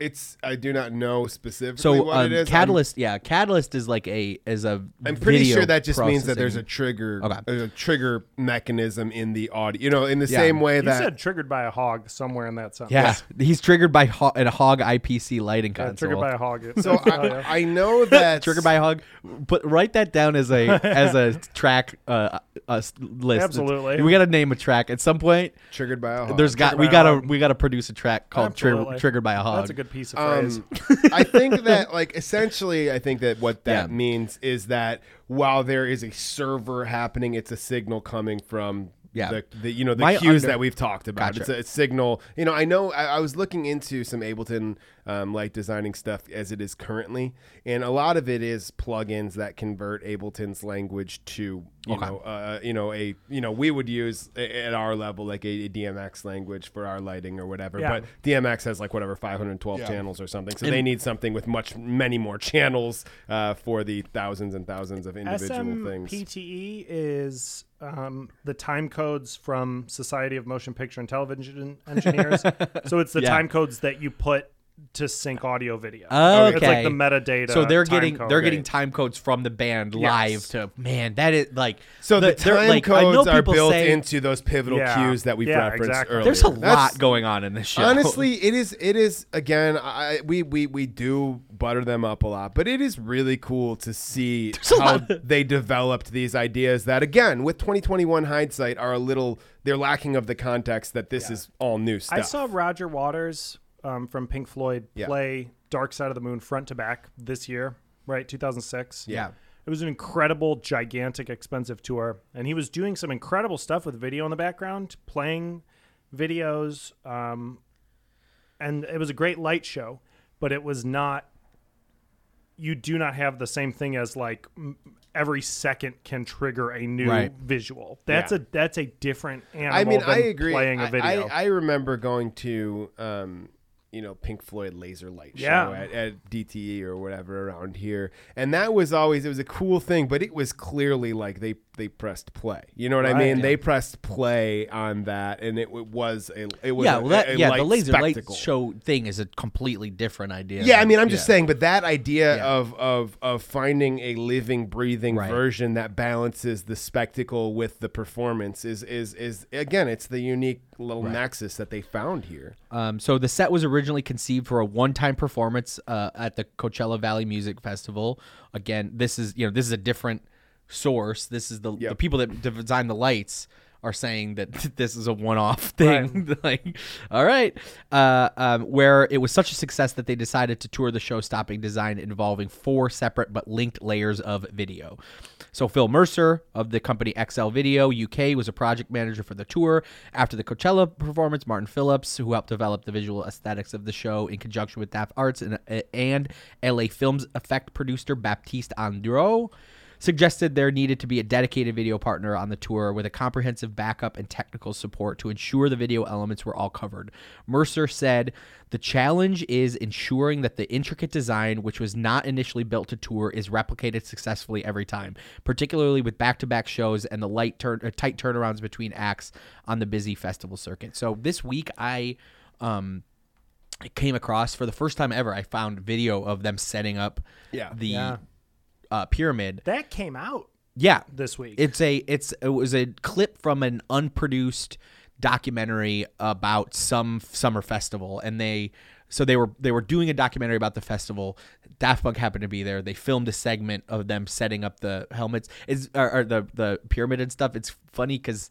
it's I do not know specifically So what um, it is. I'm- Catalyst, yeah, Catalyst is like a is a. I'm pretty video sure that just means that there's a trigger, Okay. there's a trigger mechanism in the audio. You know, in the Yeah. same way You that said triggered by a hog somewhere in that sentence. Yeah, he's triggered by ho- a Hog IPC lighting Yeah, console. triggered by a hog. So I, I know that triggered by a hog. But write that down as a as a track uh, uh list. Absolutely. we got to name a track at some point. triggered by a hog. There's got Triggered we got to we got to produce a track called tri- Absolutely. triggered by a hog. That's a good piece of phrase. Um, I think that like essentially, I think that what that Yeah. means is that while there is a server happening, it's a signal coming from. Yeah. The, the you know the My cues under- that we've talked about. Gotcha. It's a, it's signal. You know, I know. I, I was looking into some Ableton um, like designing stuff as it is currently, and a lot of it is plugins that convert Ableton's language to you Okay. know uh, you know a you know we would use at our level like a, DMX language for our lighting or whatever, Yeah. but DMX has like whatever 512 Yeah. channels or something, so And- they need something with much many more channels uh, for the thousands and thousands of individual things. SMPTE E is um, the time codes from Society of Motion Picture and Television Engineers. so it's the Yeah. time codes that you put to sync audio video. Okay. It's like the metadata. So they're getting code. they're getting time codes from the band live Yes. to man that is like So the, they're- time like, codes are built say- into those pivotal Yeah. cues that we've Yeah, referenced exactly. earlier. There's a That's- lot going on in this show. Honestly, it is. It is again. I, we we we do butter them up a lot, but it is really cool to see a how they developed these ideas. That again, with 2021 hindsight, are a little. They're lacking of the context that this is all new stuff. I saw Roger Waters um, from Pink Floyd Yeah. play Dark Side of the Moon front to back this year, right? 2006. Yeah. It was an incredible, gigantic, expensive tour. And he was doing some incredible stuff with video in the background, playing videos. Um, and it was a great light show, but it was not, you do not have the same thing as like every second can trigger a new Right. visual. That's Yeah. a that's a different animal. I mean, I agree. Playing a video. I, I remember going to, um, you know, Pink Floyd Laser Light show Yeah. at, at DTE or whatever around here, and that was always it was a cool thing. But it was clearly like they they pressed play. You know what I mean? Yeah. They pressed play on that, and it, w- was a it was yeah, a, well, that, a- a yeah, the laser spectacle. light show thing is a completely different idea. Yeah, I mean, I'm just yeah. saying, but that idea Yeah. of of of finding a living, breathing Right. version that balances the spectacle with the performance is is is again, it's the unique little nexus that they found here. Um, so the set was originally conceived for a one-time performance uh, at the Coachella Valley Music Festival. Again, this is you know this is a different source. This is the the people that designed the lights are saying that this is a one-off thing. like, all right, uh, um, where it was such a success that they decided to tour the show, stopping design involving four separate but linked layers of video. So Phil Mercer of the company XL Video UK was a project manager for the tour. After the Coachella performance, Martin Phillips, who helped develop the visual aesthetics of the show in conjunction with Daft Arts and, and LA Films effect producer Baptiste Andro, suggested there needed to be a dedicated video partner on the tour with a comprehensive backup and technical support to ensure the video elements were all covered. Mercer said, The challenge is ensuring that the intricate design, which was not initially built to tour, is replicated successfully every time, particularly with back to back shows and the light turn, uh, tight turnarounds between acts on the busy festival circuit. So this week, I. Um, came across for the first time ever. I found video of them setting up Yeah. the Yeah. Uh, pyramid. that came out Yeah, this week. It's a it's it was a clip from an unproduced documentary about some summer festival, and they so they were they were doing a documentary about the festival. Daft Punk happened to be there. They filmed a segment of them setting up the helmets, is or, or the the pyramid and stuff. It's funny because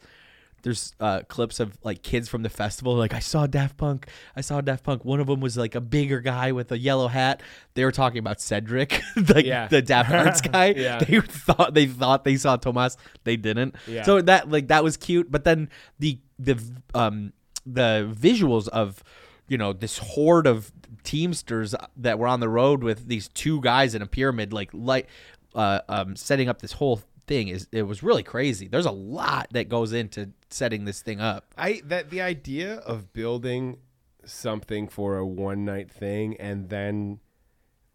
there's uh, clips of like kids from the festival. Like I saw Daft Punk. I saw Daft Punk. One of them was like a bigger guy with a yellow hat. They were talking about Cedric, like Yeah. the Daft Arts guy. Yeah. They thought they thought they saw Thomas. They didn't. Yeah. So that like that was cute. But then the the um the visuals of you know this horde of teamsters that were on the road with these two guys in a pyramid like light uh um setting up this whole thing is it was really crazy there's a lot that goes into setting this thing up I that the idea of building something for a one night thing and then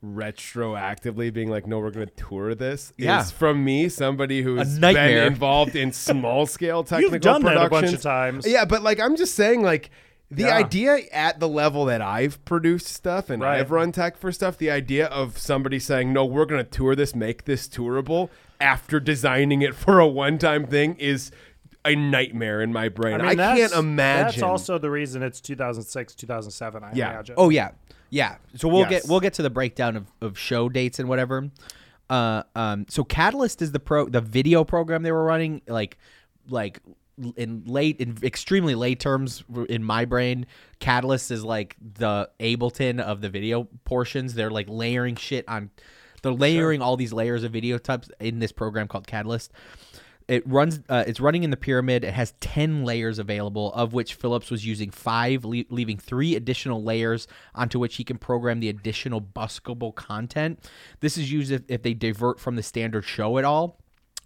retroactively being like, no, we're going to tour this Yeah. is from me, somebody who's been involved in small scale technical done that a bunch of times. Yeah, but like I'm just saying, like the Yeah. idea at the level that I've produced stuff and Right. I've run tech for stuff, the idea of somebody saying, no, we're going to tour this, make this tourable after designing it for a one time thing is a nightmare in my brain. I, that's- can't imagine. That's also the reason it's 2006, 2007. I Yeah. imagine. oh yeah yeah so we'll Yes. get we'll get to the breakdown of, of show dates and whatever uh um so catalyst is the pro the video program they were running like like in late in extremely late terms in my brain catalyst is like the ableton of the video portions they're like layering shit on they're layering all these layers of video types in this program called catalyst. It runs uh, it's running in the pyramid. It has 10 layers available of which phillips was using five le- leaving three additional layers onto which he can program the additional buskable content. This is used if, if they divert from the standard show at all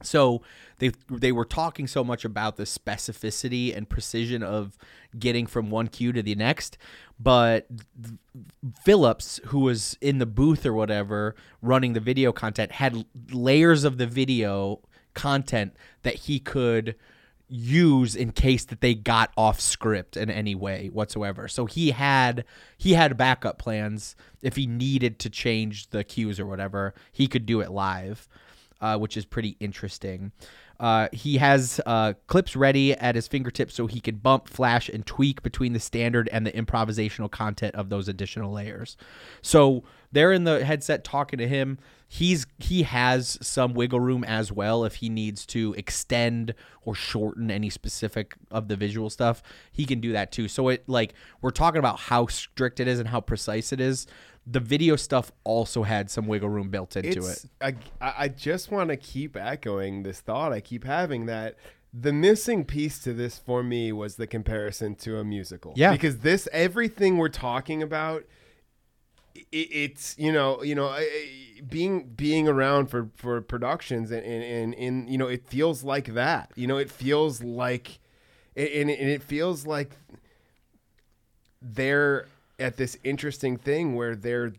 so they they were talking so much about the specificity and precision of getting from one cue to the next, but Phillips, who was in the booth or whatever running the video content, had layers of the video content that he could use in case that they got off script in any way whatsoever. So he had he had backup plans if he needed to change the cues or whatever, he could do it live uh, which is pretty interesting. Uh, he has uh, clips ready at his fingertips so he can bump, flash, and tweak between the standard and the improvisational content of those additional layers. So they're in the headset talking to him. He's he has some wiggle room as well if he needs to extend or shorten any specific of the visual stuff. He can do that too. So it like we're talking about how strict it is and how precise it is. The video stuff also had some wiggle room built into It's- it. I, I just want to keep echoing this thought I keep having that the missing piece to this for me was the comparison to a musical. Yeah. Because this everything we're talking about i it's you know you know being being around for for productions and and, and and you know it feels like that you know it feels like and, and it feels like they're at this interesting thing where they're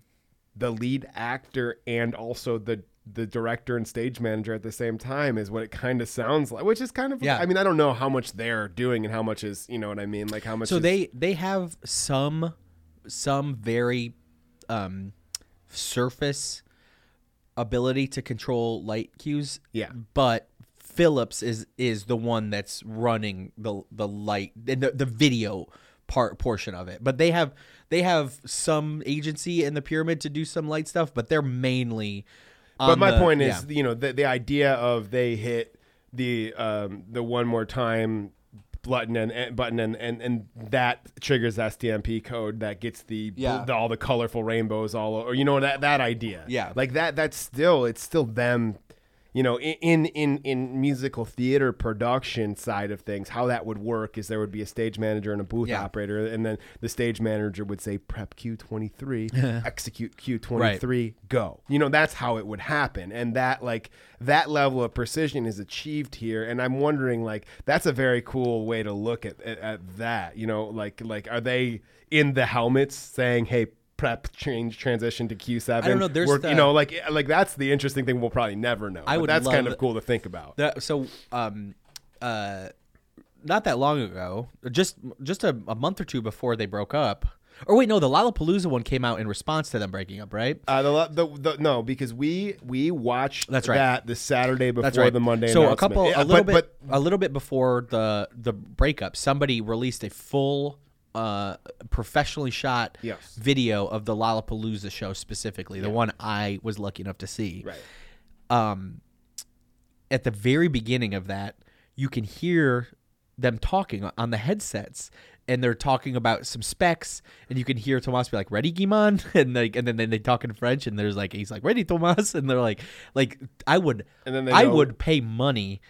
the lead actor and also the the director and stage manager at the same time is what it kind of sounds like which is kind of Yeah. i mean i don't know how much they're doing and how much is you know what i mean like how much so is- they they have some some very um surface ability to control light cues Yeah. but phillips is is the one that's running the the light the, the video part portion of it but they have they have some agency in the pyramid to do some light stuff but they're mainly but my the- point yeah. is you know the, the idea of they hit the um the one more time button and, and button and, and and that triggers STMP code that gets the, Yeah. the all the colorful rainbows all over you know that that idea Yeah. like that that's still it's still them you know in in in, musical theater production side of things how that would work is there would be a stage manager and a booth Yeah. operator and then the stage manager would say prep Q23 execute Q23 go you know that's how it would happen and that like that level of precision is achieved here and i'm wondering like that's a very cool way to look at, at, at that you know like like are they in the helmets saying hey prep change transition to q7 I don't know, there's the- you know like like that's the interesting thing we'll probably never know I But would that's kind of cool to think about That, so, um, uh, not that long ago, just just a, a month or two before they broke up. Or wait, no, the Lollapalooza one came out in response to them breaking up, right? uh, the, the, the no because we we watched That's right. that the Saturday before That's right. the Monday So a couple, a little but, bit, but a little bit before the the breakup, somebody released a full, uh, professionally shot Yes. video of the Lollapalooza show specifically, the one I was lucky enough to see. Right. Um, at the very beginning of that, you can hear them talking on the headsets and they're talking about some specs and you can hear Thomas be like ready Guy-Man and like and then, then they talk in French and there's like he's like ready Tomas and they're like like I would And then they I know- would pay money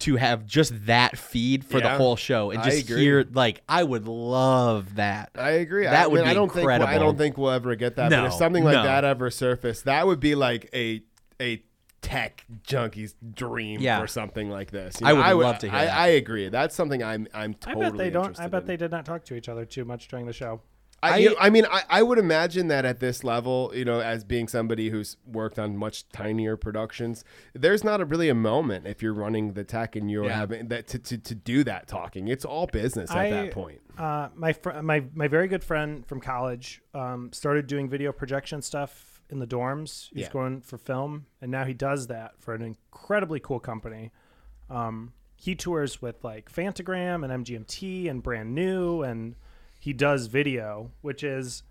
to have just that feed for the Yeah, whole show and I just agree. hear like I would love that. I agree. That I would mean, be I don't incredible. think I don't think we'll ever get that. but No, if something like no. that ever surfaced, that would be like a a tech junkie's dream Yeah. for something like this. I would love to hear I, that. I agree. That's something I'm I'm I totally. bet they don't. I interested bet in. they did not talk to each other too much during the show. I, you know, I mean, I, I would imagine that at this level, you know, as being somebody who's worked on much tinier productions, there's not a really a moment if you're running the tech and you're Yeah. having that to, to, to do that talking. It's all business at I- that point. Uh, my fr- my my very good friend from college um, started doing video projection stuff in the dorms. He's Yeah. going for film, and now he does that for an incredibly cool company. Um, he tours with like Phantogram and MGMT and Brand New, and he does video, which is,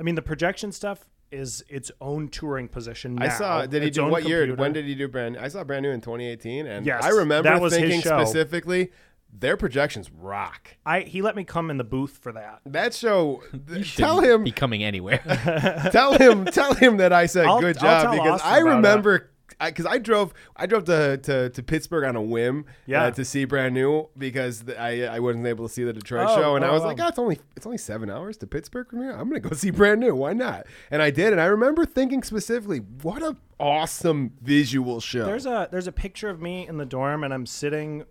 I mean, the projection stuff is its own touring position. Now. I saw. Did he its do own what year? When did he do brand? I saw brand new in 2018, and Yes, I remember that was thinking show. specifically, their projections rock. I he let me come in the booth for that. That show. You tell him. be coming anywhere. tell him. Tell him that I said I'll- good I'll job because I about remember. Because I, drove, I drove to, to, to Pittsburgh on a whim, Yeah. uh, to see brand new because th- I I wasn't able to see the Detroit Oh, show, and I oh, was oh. like, oh, it's only it's only seven hours to Pittsburgh from here. I'm gonna go see brand new. Why not? And I did, and I remember thinking specifically, what a awesome visual show. There's a there's a picture of me in the dorm, and I'm sitting,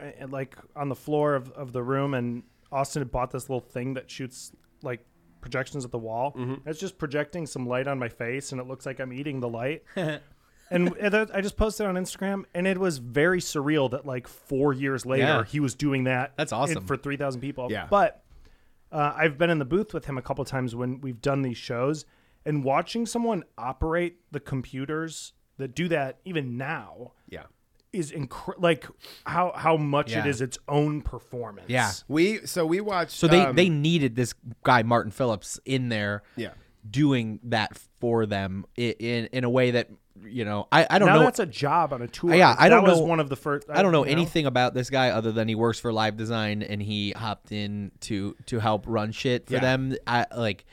uh, like on the floor of, of the room, and Austin had bought this little thing that shoots like projections at the wall. Mm-hmm. It's just projecting some light on my face, and it looks like I'm eating the light. and and I just posted on Instagram, and it was very surreal that like four years later Yeah. he was doing that. That's awesome. for three thousand people. Yeah. but uh, I've been in the booth with him a couple times when we've done these shows, and watching someone operate the computers that do that even now yeah. is incre- like how how much it Yeah. is its own performance. Yeah. We so we watched. So they um, they needed this guy Martin Phillips in there, Yeah. doing that for them i- in in a way that you know I I don't now know. that's a job on a tour. yeah, I don't that was know. one of the first. I don't know you anything about this guy other than he works for Live Design and he hopped in to to help run shit for Yeah. them. I like,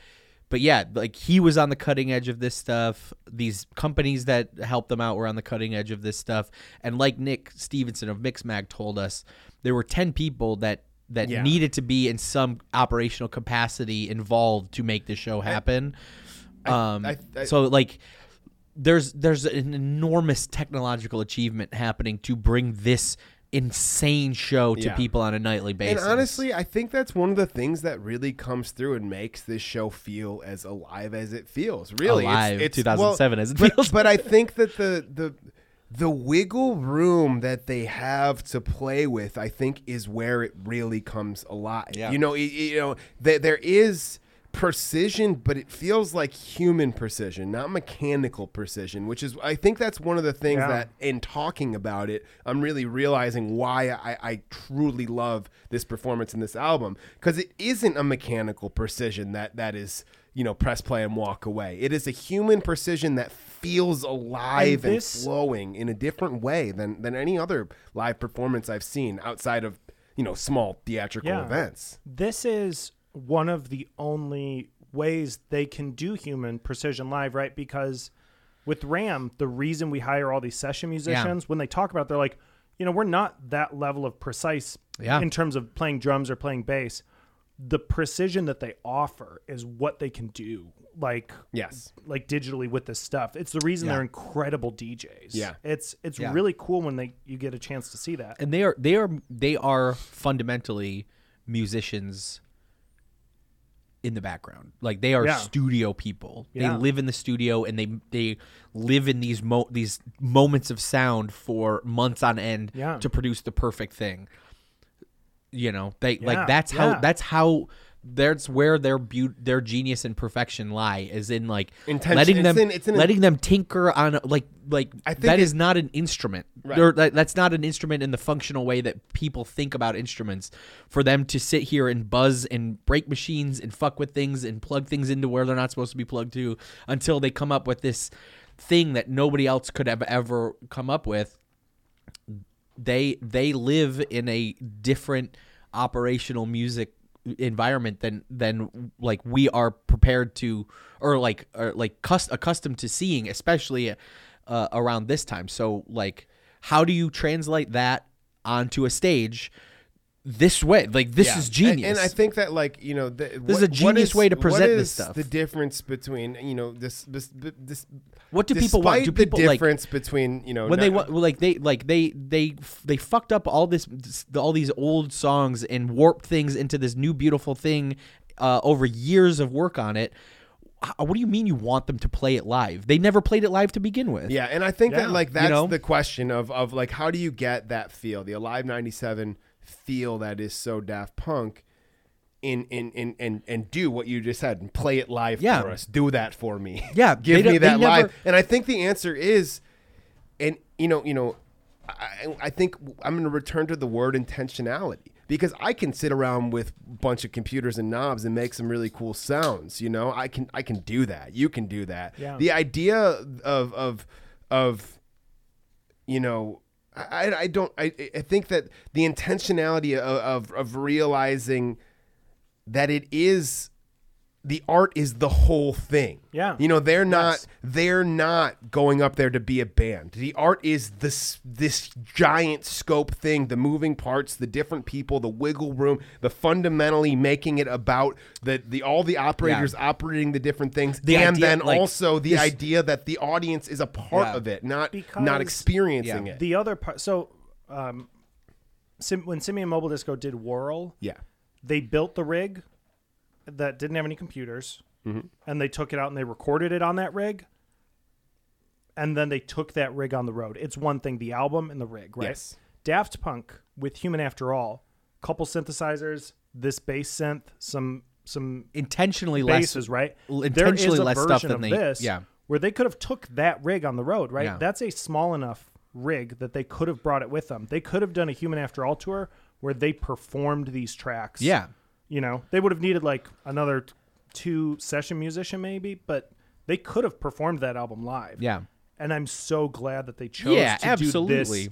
but yeah, like he was on the cutting edge of this stuff. These companies that helped them out were on the cutting edge of this stuff. And like Nick Stevenson of Mixmag told us, there were ten people that that Yeah. needed to be in some operational capacity involved to make the show happen. um, I- I- so like there's there's an enormous technological achievement happening to bring this insane show to Yeah. people on a nightly basis. And honestly, I think that's one of the things that really comes through and makes this show feel as alive as it feels. Really, Alive, it's, it's 2007 well, as it but, feels. But I think that the the the wiggle room that they have to play with, I think, is where it really comes alive. Yeah. You know, y- y- you know, there there is precision, but it feels like human precision, not mechanical precision, which is I think that's one of the things Yeah. that in talking about it, I'm really realizing why I, I truly love this performance in this album because it isn't a mechanical precision that that is you know press play and walk away. It is a human precision that feels alive and, this- flowing in a different way than than any other live performance I've seen outside of you know small theatrical Yeah. events. This is one of the only ways they can do human precision live, right? Because with Ram, the reason we hire all these session musicians, when they talk about, it, they're like, you know, we're not that level of precise Yeah. in terms of playing drums or playing bass. The precision that they offer is what they can do, like Yes. like digitally with this stuff. It's the reason Yeah. they're incredible DJs. Yeah. it's it's Yeah. really cool when they you get a chance to see that. and they are they are they are fundamentally musicians in the background. Like they are Yeah. studio people. Yeah. They live in the studio and they they live in these mo- these moments of sound for months on end Yeah. to produce the perfect thing. You know, they like that's how that's how that's where their beau- their genius and perfection lie is in like Intention- letting it's them it's in- letting them tinker on like like I think that it- is not an instrument. Right. That- that's not an instrument in the functional way that people think about instruments. For them to sit here and buzz and break machines and fuck with things and plug things into where they're not supposed to be plugged to until they come up with this thing that nobody else could have ever come up with. they they live in a different operational music environment than than like we are prepared to or like or like cus- accustomed to seeing especially uh, around this time. So like how do you translate that onto a stage this way like this Yeah. is genius And, I think that like you know the, This is a genius way to present what this stuff. The difference between you know this this this. What do people want? Do people the like- difference between you know when they not- want like they like they they they fucked up all this all these old songs and warped things into this new beautiful thing uh, over years of work on it what do you mean you want them to play it live they never played it live to begin with Yeah, and I think Yeah. that like You that's know? the question of of like how do you get that feel, the Alive '97 feel that is so Daft Punk, in in in and and do what you just said and play it live Yeah. for us. Do that for me. Yeah, give me that never- live. And I think the answer is, and you know you know, I, I think I'm going to return to the word intentionality because I can sit around with a bunch of computers and knobs and make some really cool sounds. You know, I can I can do that. You can do that. Yeah. The idea of of of you know I, I don't I, I think that the intentionality of, of of realizing that it is the art is the whole thing. Yeah. You know, they're not Yes. they're not going up there to be a band. The art is this this giant scope thing, the moving parts, the different people, the wiggle room, the fundamentally making it about the the all the operators operating the different things The and idea, then like, also the this- idea that the audience is a part Yeah. of it, not Because- not experiencing it. The other part, so um, Sim, when Simian Mobile Disco did Whorl, Yeah. they built the rig that didn't have any computers, Mhm. and they took it out and they recorded it on that rig, and then they took that rig on the road. It's one thing, the album and the rig, right? Yes. Daft Punk with Human After All, couple synthesizers, this bass synth, some some intentionally less- right? Intentionally less stuff than of they- this yeah. where they could have took that rig on the road, right? Yeah. That's a small enough rig that they could have brought it with them. They could have done a Human After All tour where they performed these tracks. Yeah. You know, they would have needed like another t- two session musician maybe, but they could have performed that album live. Yeah. And I'm so glad that they chose Yeah, to do absolutely. this,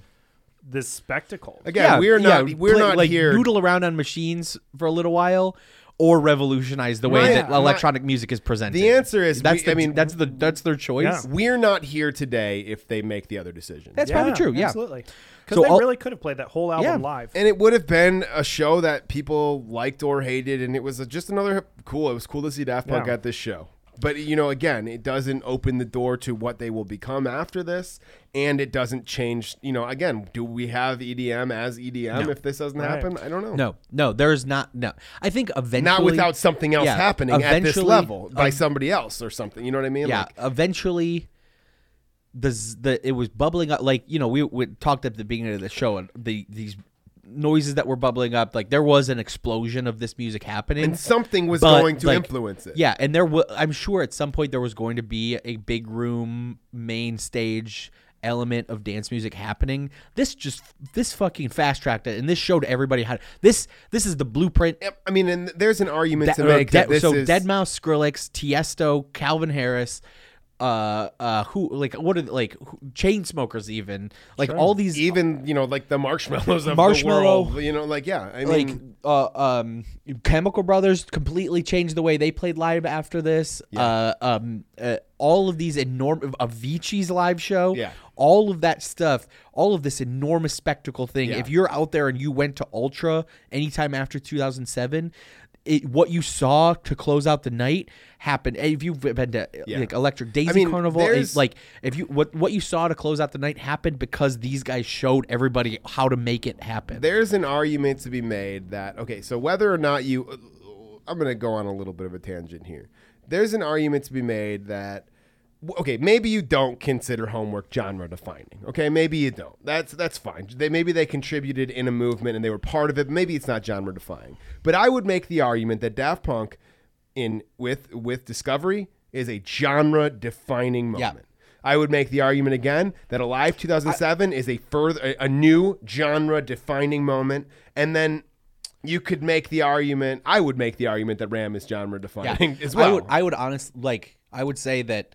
this spectacle. Again, we're not we're play- not like here noodle around on machines for a little while or revolutionize the way Right. that My- electronic music is presented. The answer is that's we- the, I mean that's the that's their choice. We're not here today if they make the other decision. That's probably true. Yeah, Absolutely. Because So they all- really could have played that whole album live. And it would have been a show that people liked or hated, and it was just another cool. It was cool to see Daft Punk Yeah. at this show. But you know, again, it doesn't open the door to what they will become after this, and it doesn't change. You know, again, do we have EDM as EDM No. if this doesn't Right. happen? I don't know. No, no, there's not. No, I think eventually not without something else Yeah, happening at this level by um, somebody else or something. You know what I mean? Yeah, Like, eventually, the the it was bubbling up. Like you know, we, we talked at the beginning of the show, and the these noises that were bubbling up. Like there was an explosion of this music happening, And something was but, going to like, influence it. Yeah, and there was. I'm sure at some point there was going to be a big room main stage element of dance music happening. This just this fucking fast tracked it, and this showed everybody how. This this is the blueprint. I mean, and there's an argument Da- to uh, make that De- this so is deadmau5, Skrillex, Tiesto, Calvin Harris, uh, uh, who like what are like who, Chainsmokers even like Sure. all these even you know like the Marshmellos of Marshmello, the world. You know, like yeah, I like uh, um, Chemical Brothers completely changed the way they played live after this. Uh, um, uh, all of these enormous Avicii's live show. Yeah. All of that stuff, all of this enormous spectacle thing. Yeah. If you're out there and you went to Ultra anytime after 2007, it, what you saw to close out the night happened. If you've been to Yeah. like Electric Daisy I mean, Carnival, it, like if you what what you saw to close out the night happened because these guys showed everybody how to make it happen. there's an argument to be made that okay, so whether or not you, I'm going to go on a little bit of a tangent here. There's an argument to be made that okay, maybe you don't consider homework genre defining. Okay, maybe you don't. That's that's fine. They maybe they contributed in a movement and they were part of it. Maybe it's not genre defining. But I would make the argument that Daft Punk in with with Discovery is a genre defining Yeah. moment. I would make the argument again that Alive 2007 is a further a, a new genre defining moment and then you could make the argument I would make the argument that Ram is genre defining as well. I would I would honestly like I would say that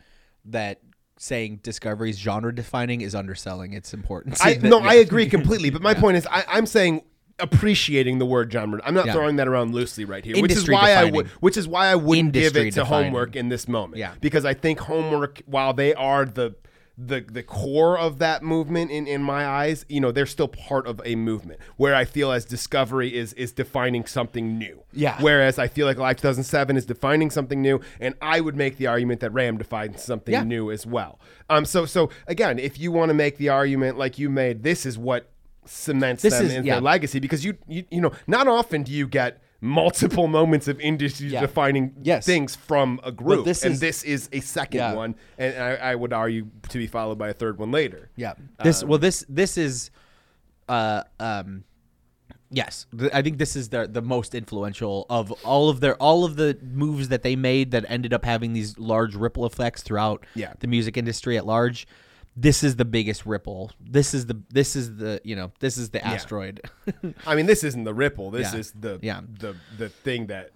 that saying Discovery's genre defining is underselling its importance. I no, I agree completely. But my Yeah. point is, I, I'm saying appreciating the word genre. I'm not Yeah. throwing that around loosely right here, which is Industry why I would, which is why I wouldn't give Industry it to defining. homework in this moment. Yeah. because I think homework, while they are the the the core of that movement in in my eyes, you know, they're still part of a movement where I feel as Discovery is is defining something new. Yeah. Whereas I feel like Live 2007 is defining something new, and I would make the argument that Ram defines something Yeah. new as well. Um. So so again, if you want to make the argument like you made, this is what cements This them is- in yeah. their legacy because you, you you know not often do you get multiple moments of industry Yeah. defining Yes. things from a group this and is- this is a second Yeah. one and I, I would argue to be followed by a third one later Yeah. This Um, well this this is uh um yes. Th- I think this is the the most influential of all of their all of the moves that they made that ended up having these large ripple effects throughout Yeah. the music industry at large. This is the biggest ripple. This is the this is the, you know, this is the asteroid. I mean this isn't the ripple this Yeah. is the Yeah. the the thing that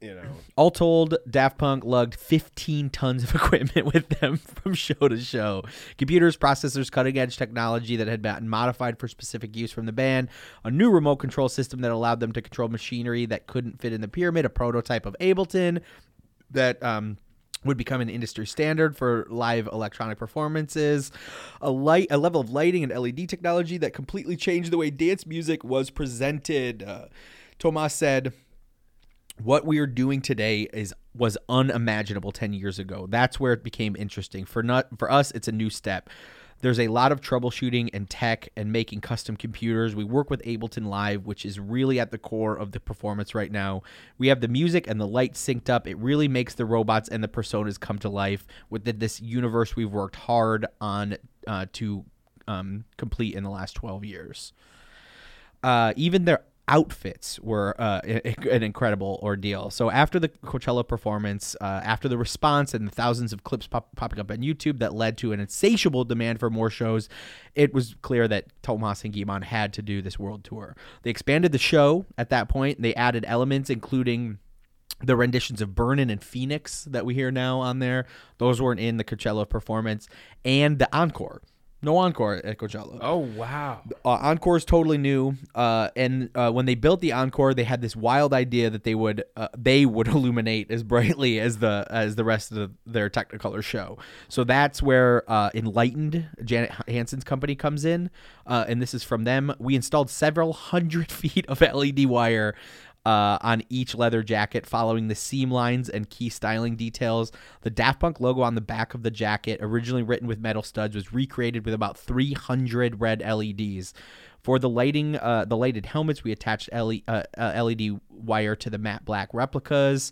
you know All told, Daft Punk lugged 15 tons of equipment with them from show to show. Computers, processors, cutting edge technology that had been modified for specific use from the band, a new remote control system that allowed them to control machinery that couldn't fit in the pyramid, a prototype of Ableton that um, would become an industry standard for live electronic performances, a light, a level of lighting and LED technology that completely changed the way dance music was presented. Uh, Thomas said, what we are doing today is was unimaginable 10 years ago. That's where it became interesting. For not for us it's a new step. There's a lot of troubleshooting and tech and making custom computers. We work with Ableton Live, which is really at the core of the performance right now. We have the music and the light synced up. It really makes the robots and the personas come to life within this universe we've worked hard on uh, to um, complete in the last 12 years uh, even their outfits were uh, an incredible ordeal. So after the Coachella performance, uh, after the response and the thousands of clips pop- popping up on YouTube that led to an insatiable demand for more shows, it was clear that Thomas and Guy-Man had to do this world tour. They expanded the show at that point. They added elements including the renditions of Burnin' and Phoenix that we hear now on there. Those weren't in the Coachella performance, and the encore. No encore at Coachella. oh wow Uh, encore is totally new, uh, and uh, when they built the encore, they had this wild idea that they would uh, they would illuminate as brightly as the as the rest of the, their Technicolor show. So that's where uh, Enlightened, Janet Hansen's company, comes in, uh, and this is from them. We installed several hundred feet of LED wire uh, on each leather jacket, following the seam lines and key styling details. The Daft Punk logo on the back of the jacket, originally written with metal studs, was recreated with about 300 red LEDs. For the lighting, uh, the lighted helmets, we attached LE, uh, uh, LED wire to the matte black replicas.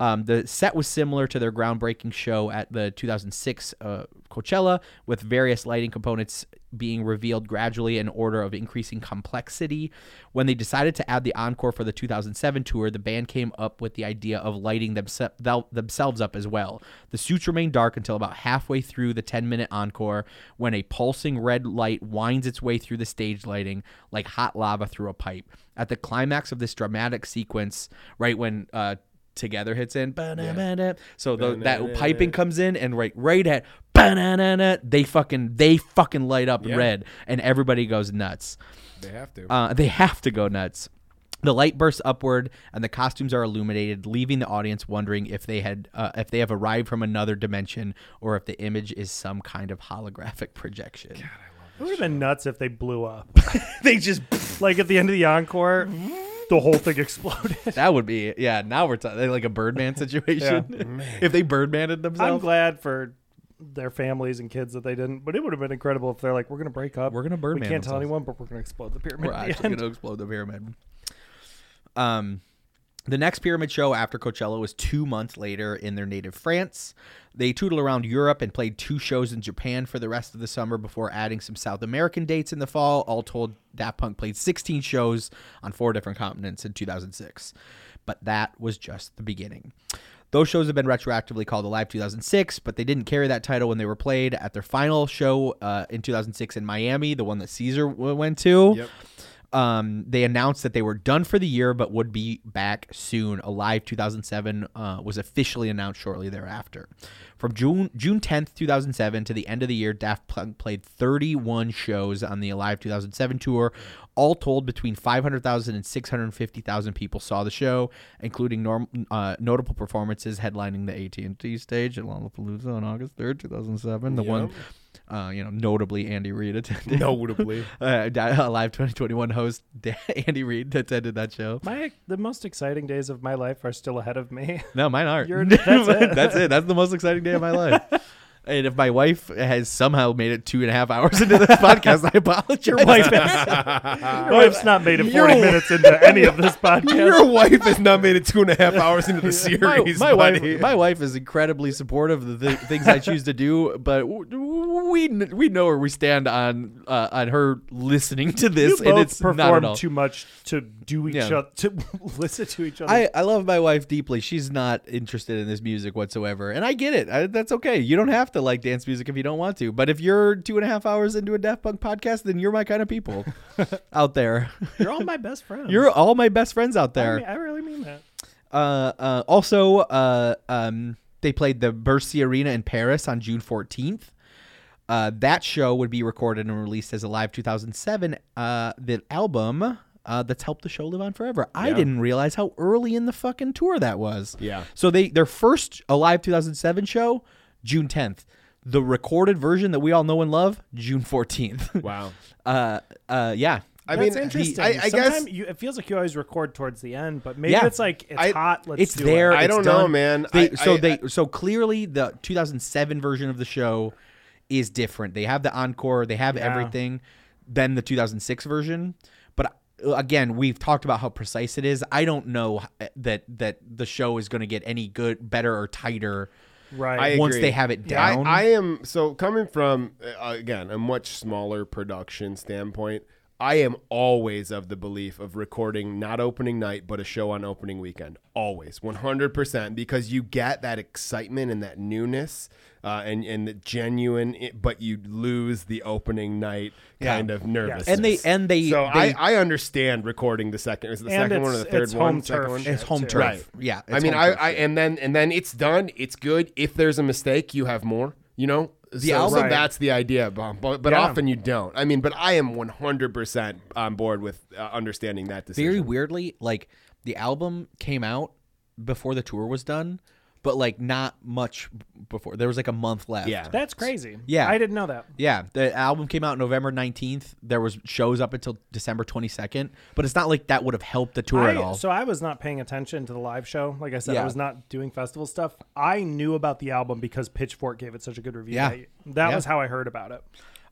Um, the set was similar to their groundbreaking show at the 2006 uh, Coachella, with various lighting components being revealed gradually in order of increasing complexity. When they decided to add the encore for the 2007 tour, the band came up with the idea of lighting themse- themselves up as well. The suits remain dark until about halfway through the 10 minute encore, when a pulsing red light winds its way through the stage lighting like hot lava through a pipe. At the climax of this dramatic sequence, right when uh, together hits in. Ba-na-ba-na. so the, that piping comes in and right right at they fucking they fucking light up Yeah. red and everybody goes nuts. They have to. Uh, they have to go nuts. The light bursts upward and the costumes are illuminated leaving the audience wondering if they had uh, if they have arrived from another dimension or if the image is some kind of holographic projection. It would have been nuts if they blew up. they just like at the end of the encore, the whole thing exploded. that would be yeah now we're talking like a birdman situation if they birdmaned themselves, I'm glad for their families and kids that they didn't, but it would have been incredible if they're like, "We're gonna break up. We're gonna Birdman. We can't tell anyone, but we're gonna explode the pyramid." We're at the actually end." going to explode the pyramid. Um, the next pyramid show after Coachella was two months later in their native France. They tootled around Europe and played two shows in Japan for the rest of the summer before adding some South American dates in the fall. All told, Daft Punk played 16 shows on four different continents in 2006. But that was just the beginning. Those shows have been retroactively called Alive 2006, but they didn't carry that title when they were played at their final show uh, in 2006 in Miami, the one that Caesar went to. Yep. Um, they announced that they were done for the year, but would be back soon. Alive 2007 uh, was officially announced shortly thereafter. From June June 10th, 2007 to the end of the year, Daft Punk played 31 shows on the Alive 2007 tour. All told, between 500,000 and 650,000 people saw the show, including norm, uh, notable performances headlining the AT&T stage at Lollapalooza on August 3rd, 2007. The one, uh, you know, notably Andy Reid attended. Notably. uh, Di- Alive 2021 host Andy Reid attended that show. My the most exciting days of my life are still ahead of me. No, mine aren't. That's it. That's it. That's the most exciting day of my life. And if my wife has somehow made it two and a half hours into this podcast, I apologize. Your wife has- Your wife's not made it 40 Your- minutes into any of this podcast. Your wife has not made it two and a half hours into the series. my, my buddy. wife, my wife is incredibly supportive of the th- things I choose to do, but w- w- we kn- we know where we stand on uh, on her listening to this, you and both it's not at perform all. too much to do each Yeah. other to listen to each other. I, I love my wife deeply. She's not interested in this music whatsoever, and I get it. I, that's okay. You don't have to like dance music if you don't want to. But if you're two and a half hours into a Daft Punk podcast, then you're my kind of people out there. You're all my best friends. You're all my best friends out I, there. mean, I really mean that. Uh, uh, also, uh, um, they played the Bercy Arena in Paris on June 14th. Uh, that show would be recorded and released as Alive 2007. Uh, the album uh, that's helped the show live on forever. I Yeah. didn't realize how early in the fucking tour that was. Yeah. So they their first Alive 2007 show, June 10th. The recorded version that we all know and love, June 14th. Wow. uh, uh, yeah. I That's mean, interesting. I, I guess you, it feels like you always record towards the end, but maybe Yeah. it's like it's I- hot. Let's it's do there. It. I it's don't know, man. They, I- so I- they so clearly the 2007 version of the show is different. They have the encore. They have Yeah. everything than the 2006 version. But uh, again, we've talked about how precise it is. I don't know that that the show is going to get any good, better, or tighter. Right. I once agree. they have it down. I, I am so coming from uh, again a much smaller production standpoint. I am always of the belief of recording not opening night but a show on opening weekend. Always, one hundred percent, because you get that excitement and that newness, uh, and and the genuine, but you lose the opening night Yeah. kind of nervousness. And they- and they- So they- I I understand recording the second. Is the second one or the third it's one? home Second turf one? It's home too. turf. Right. Yeah. I mean, I, turf I and then and then it's done. It's good. If there's a mistake, you have more. You know, the album- So that's the idea, but but, but Yeah. often you don't. I mean, but I am 100 percent on board with uh, understanding that decision. very weirdly, like the album came out before the tour was done, but like not much before. There was like a month left. Yeah. That's crazy. Yeah. I didn't know that. Yeah, the album came out November 19th. There was shows up until December 22nd, but it's not like that would have helped the tour I, at all. So I was not paying attention to the live show. Like I said, Yeah. I was not doing festival stuff. I knew about the album because Pitchfork gave it such a good review. Yeah. That, that Yeah. was how I heard about it.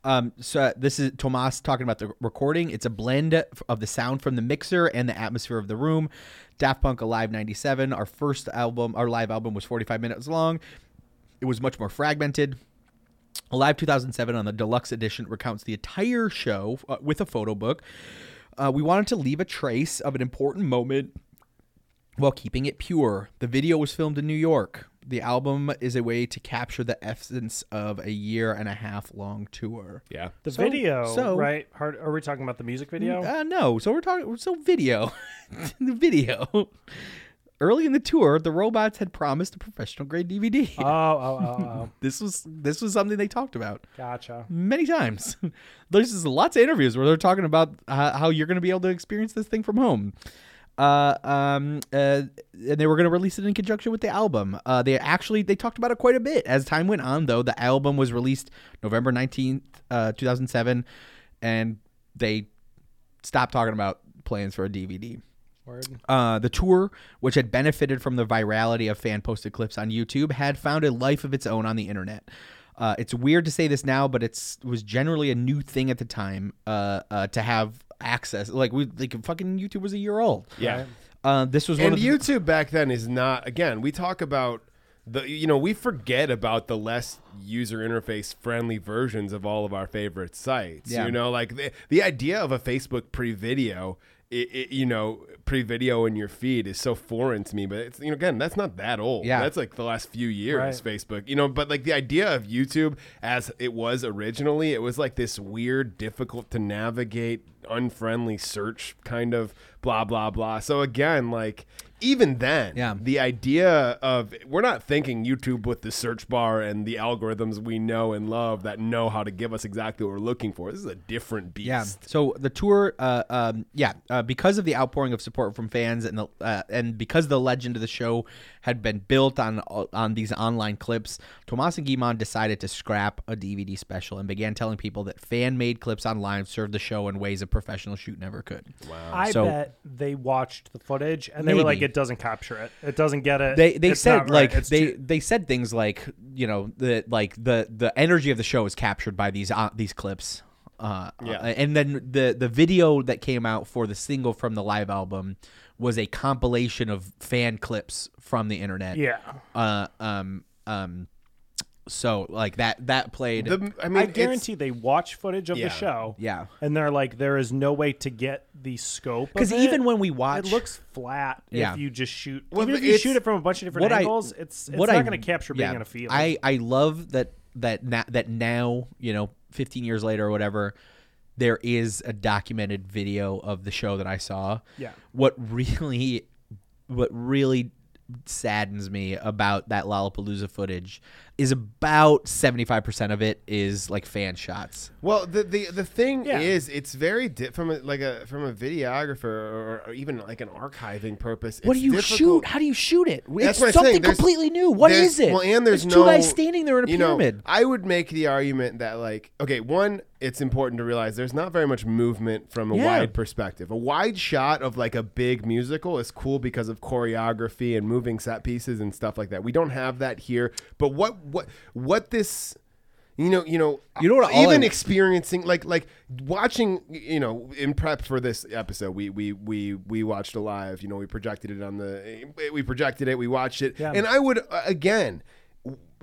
Um, so this is Thomas talking about the recording. It's a blend of the sound from the mixer and the atmosphere of the room. Daft Punk Alive 97, our first album, our live album was 45 minutes long. It was much more fragmented. Alive 2007 on the deluxe edition recounts the entire show uh, with a photo book. Uh, we wanted to leave a trace of an important moment while keeping it pure. The video was filmed in New York. The album is a way to capture the essence of a year and a half long tour. Yeah. The So- video, so- right? Hard, are we talking about the music video? Uh, no, so we're talking so video, the video. Early in the tour, the robots had promised a professional grade DVD. oh, oh, oh, oh. this was this was something they talked about Gotcha. many times. There's lots of interviews where they're talking about uh, how you're going to be able to experience this thing from home. Uh, um, uh, and they were going to release it in conjunction with the album. Uh, they actually they talked about it quite a bit as time went on. Though the album was released November nineteenth, uh, two thousand seven, and they stopped talking about plans for a DVD. Uh, the tour, which had benefited from the virality of fan posted clips on YouTube, had found a life of its own on the internet. Uh, it's weird to say this now, but it's it was generally a new thing at the time uh, uh, to have access. Like we like fucking YouTube was a year old. Yeah. Uh, this was one and of the, YouTube back then is not. Again, we talk about the. You know, we forget about the less user interface friendly versions of all of our favorite sites. Yeah. You know, like the the idea of a Facebook pre video it, it, you know, pre-video in your feed is so foreign to me. But it's you know, again, that's not that old. Yeah. that's like the last few years. Right. Facebook, you know. But like the idea of YouTube as it was originally, it was like this weird, difficult to navigate, unfriendly search kind of blah blah blah. So again, like even then, Yeah. the idea of we're not thinking YouTube with the search bar and the algorithms we know and love that know how to give us exactly what we're looking for. This is a different beast. Yeah. So the tour, uh, um, yeah, uh, because of the outpouring of support from fans and the uh, and because the legend of the show had been built on on these online clips, Thomas and Guy-Man decided to scrap a DVD special and began telling people that fan made clips online served the show in ways a professional shoot never could. Wow. I so bet they watched the footage and they were like, "It doesn't capture it. It doesn't get it." they they It's said not right. like they too- they said things like you know the like the the energy of the show is captured by these uh, these clips. Uh, Yeah. uh, and then the the video that came out for the single from the live album was a compilation of fan clips from the internet. Yeah. Uh, um. Um. So like that that played. The, I I, mean, it's- guarantee they watch footage of Yeah. the show. Yeah. and they're like, "There is no way to get the scope." Because even when we watch, it looks flat Yeah. if you just shoot. Well, even if you shoot it from a bunch of different what I- angles, it's it's what not going to capture being yeah. in a field. I I love that that na- that now you know 15 years later or whatever there is a documented video of the show that I saw. Yeah. What really what really saddens me about that Lollapalooza footage is about 75% of it is like fan shots. Well, the the, the thing Yeah. is, it's very di- from a, like a from a videographer or, or even like an archiving purpose. What do you difficult. shoot? How do you shoot it? That's it's what I'm something saying. There's- completely new. What is it? Well, and there's it's no two guys standing there in a you know, pyramid. I would make the argument that like, okay, one, it's important to realize there's not very much movement from a Yeah. wide perspective. A wide shot of like a big musical is cool because of choreography and moving set pieces and stuff like that. We don't have that here. But what what what this you know, you know, You know what Even I- experiencing, like, like watching, you know, in prep for this episode, we we we we watched it live. You know, we projected it on the, we projected it, we watched it, Yeah. and I would uh, again,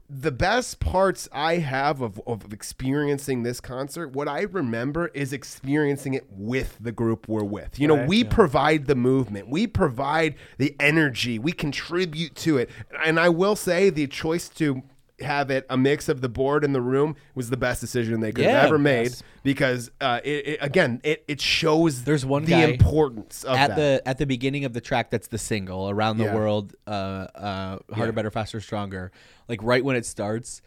the best parts I have of, of experiencing this concert, what I remember is experiencing it with the group we're with. You know, Right. we provide the movement, we provide the energy, we contribute to it. And I will say the choice to have it a mix of the board and the room was the best decision they could Yeah, have ever made yes. because uh, it, it, again it, it shows There's one the guy importance of at that. the at the beginning of the track that's the single around the Yeah. world uh uh harder Yeah. better faster stronger like right when it starts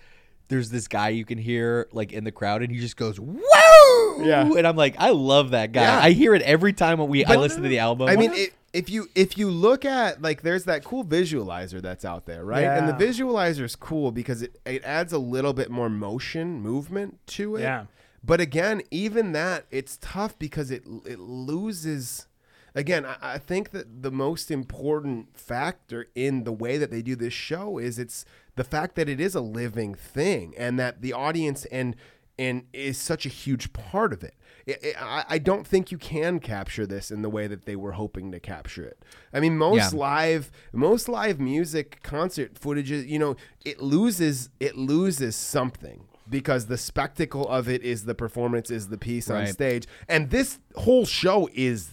there's this guy you can hear like in the crowd and he just goes whoa Yeah. and i'm like i love that guy i hear it every time when we i listen to the album I mean, it, if you if you look at like, there's that cool visualizer that's out there, right? And the visualizer is cool because it, it adds a little bit more motion, movement to it. Yeah. But again, even that, it's tough because it it loses. Again, I, I think that the most important factor in the way that they do this show is it's the fact that it is a living thing and that the audience and and is such a huge part of it. I- I, I don't think you can capture this in the way that they were hoping to capture it. I mean, most Yeah. live, most live music concert footage, you know, it loses, it loses something because the spectacle of it is the performance, is the piece on stage, and this whole show is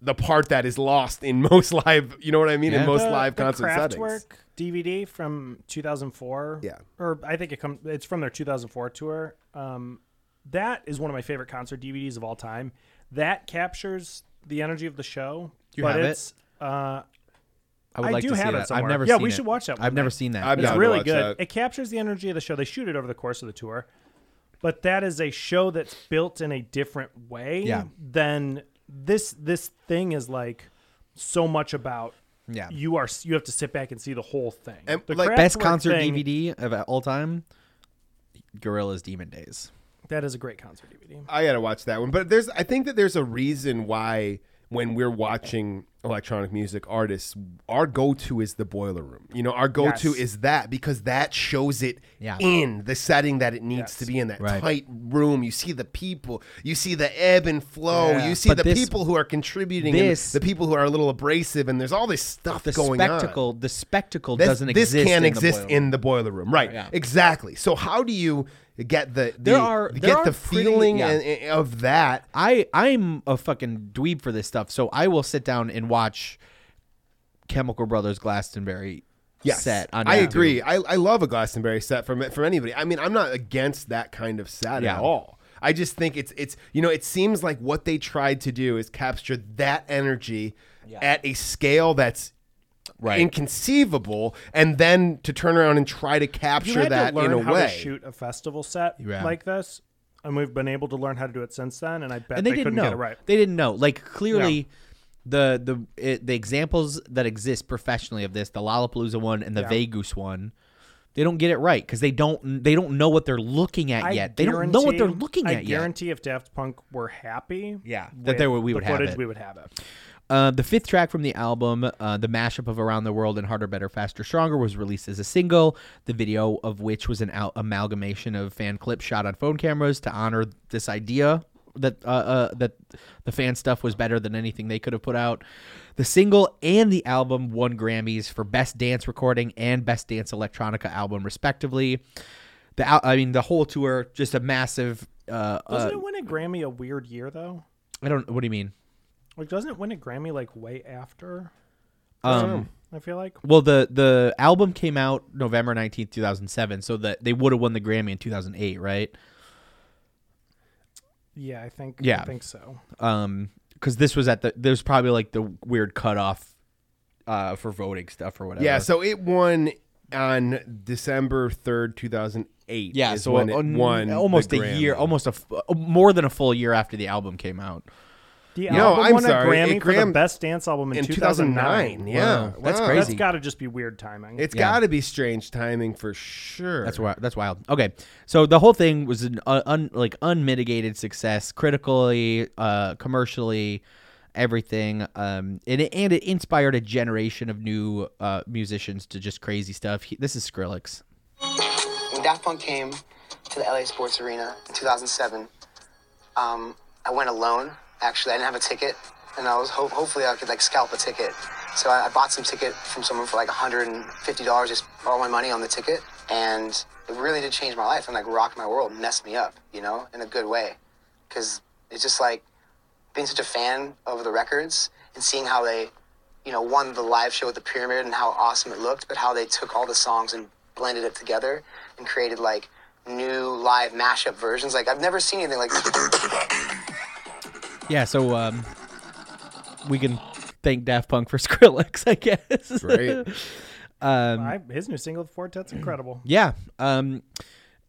the part that is lost in most live. You know what I mean? In most the, live the concert settings. Kraftwerk DVD from 2004. Yeah. or I think it comes. It's from their 2004 tour. Um, that is one of my favorite concert DVDs of all time. That captures the energy of the show. You but have it? Uh, I would I like do to see have it that. I've never Yeah, seen we it. should watch that. One I've one never seen that. I'm It's really good. that. It captures the energy of the show. They shoot it over the course of the tour, but that is a show that's built in a different way Yeah. than this. This thing is like so much about. Yeah. you are. You have to sit back and see the whole thing. And, the like, best concert thing, dvd of all time Gorillaz demon days That is a great concert DVD. I gotta watch that one. But there's, I think that there's a reason why when we're watching electronic music artists, our go-to is the boiler room. You know, our go-to Yes. is that because that shows it Yeah. in the setting that it needs Yes. to be in that Right. tight room. You see the people, you see the ebb and flow, Yeah. you see But the this- people who are contributing, this- the people who are a little abrasive, and there's all this stuff The going spectacle, on. the spectacle This, doesn't this exist. can't in the exist boiler in the boiler room, right? Yeah. Exactly. So how do you get the, the There are- get there are the feeling yeah. and- and- of that? I I'm a fucking dweeb for this stuff, so I will sit down and watch Chemical Brothers Glastonbury Yes, set on I YouTube. agree. I, I love a Glastonbury set from from anybody. I mean, I'm not against that kind of set Yeah. at all. I just think it's it's you know it seems like what they tried to do is capture that energy at a scale that's Right. inconceivable, and then to turn around and try to You capture had that to learn in a how way. to shoot a festival set Yeah. like this, and we've been able to learn how to do it since then. And I bet and they, they, didn't couldn't know. get it right. They didn't know. Like clearly, the the it, the examples that exist professionally of this, the Lollapalooza one and the Yeah. Vegas one, they don't get it right because they don't they don't know what they're looking at I yet. They don't know what they're looking I at yet. I guarantee if Daft Punk were happy, Yeah, that they were- we would the have footage, it. we would have it. Uh, the fifth track from the album, uh, the mashup of Around the World and Harder, Better, Faster, Stronger, was released as a single, the video of which was an al- amalgamation of fan clips shot on phone cameras to honor this idea that uh, uh, that the fan stuff was better than anything they could have put out. The single and the album won Grammys for Best Dance Recording and Best Dance Electronica Album, respectively. The I mean, the whole tour just a massive. Uh, Doesn't uh, it win a Grammy a weird year though? I don't. What do you mean? Like, doesn't it win a Grammy like way after? Um, I feel like. Well, the the album came out November nineteenth, two thousand seven. So that they would have won the Grammy in two thousand eight, right? Yeah, I think. Yeah, I think so. Um, because this was at the there's probably like the weird cutoff, uh, for voting stuff or whatever. Yeah, so it won on December third, two thousand eight. yeah, is so when it a- won almost a year, almost a f- more than a full year after the album came out. The No, album I'm won sorry, a Grammy it for Gram- the best dance album in, in 2009. 2009, yeah. Wow, that's Wow. crazy. That's got to just be weird timing. It's Yeah. got to be strange timing for sure. That's wild. That's wild. Okay, so the whole thing was an uh, un, like unmitigated success, critically, uh, commercially, everything. Um, and it, and it inspired a generation of new uh, musicians to just crazy stuff. He, this is Skrillex. When Daft Punk came to the LA Sports Arena in 2007, um, I went alone. Actually, I didn't have a ticket, and I was ho- hopefully I could like scalp a ticket. So I, I bought some ticket from someone for like 150 dollars, just all my money on the ticket, and it really did change my life and like rocked my world, messed me up, you know, in a good way, because it's just like being such a fan of the records and seeing how they, you know, won the live show at the Pyramid and how awesome it looked, but how they took all the songs and blended it together and created like new live mashup versions. Like I've never seen anything like Yeah, so um, we can thank Daft Punk for Skrillex, I guess. Great. um, I, his new single, Four Tet's incredible. Yeah. Um,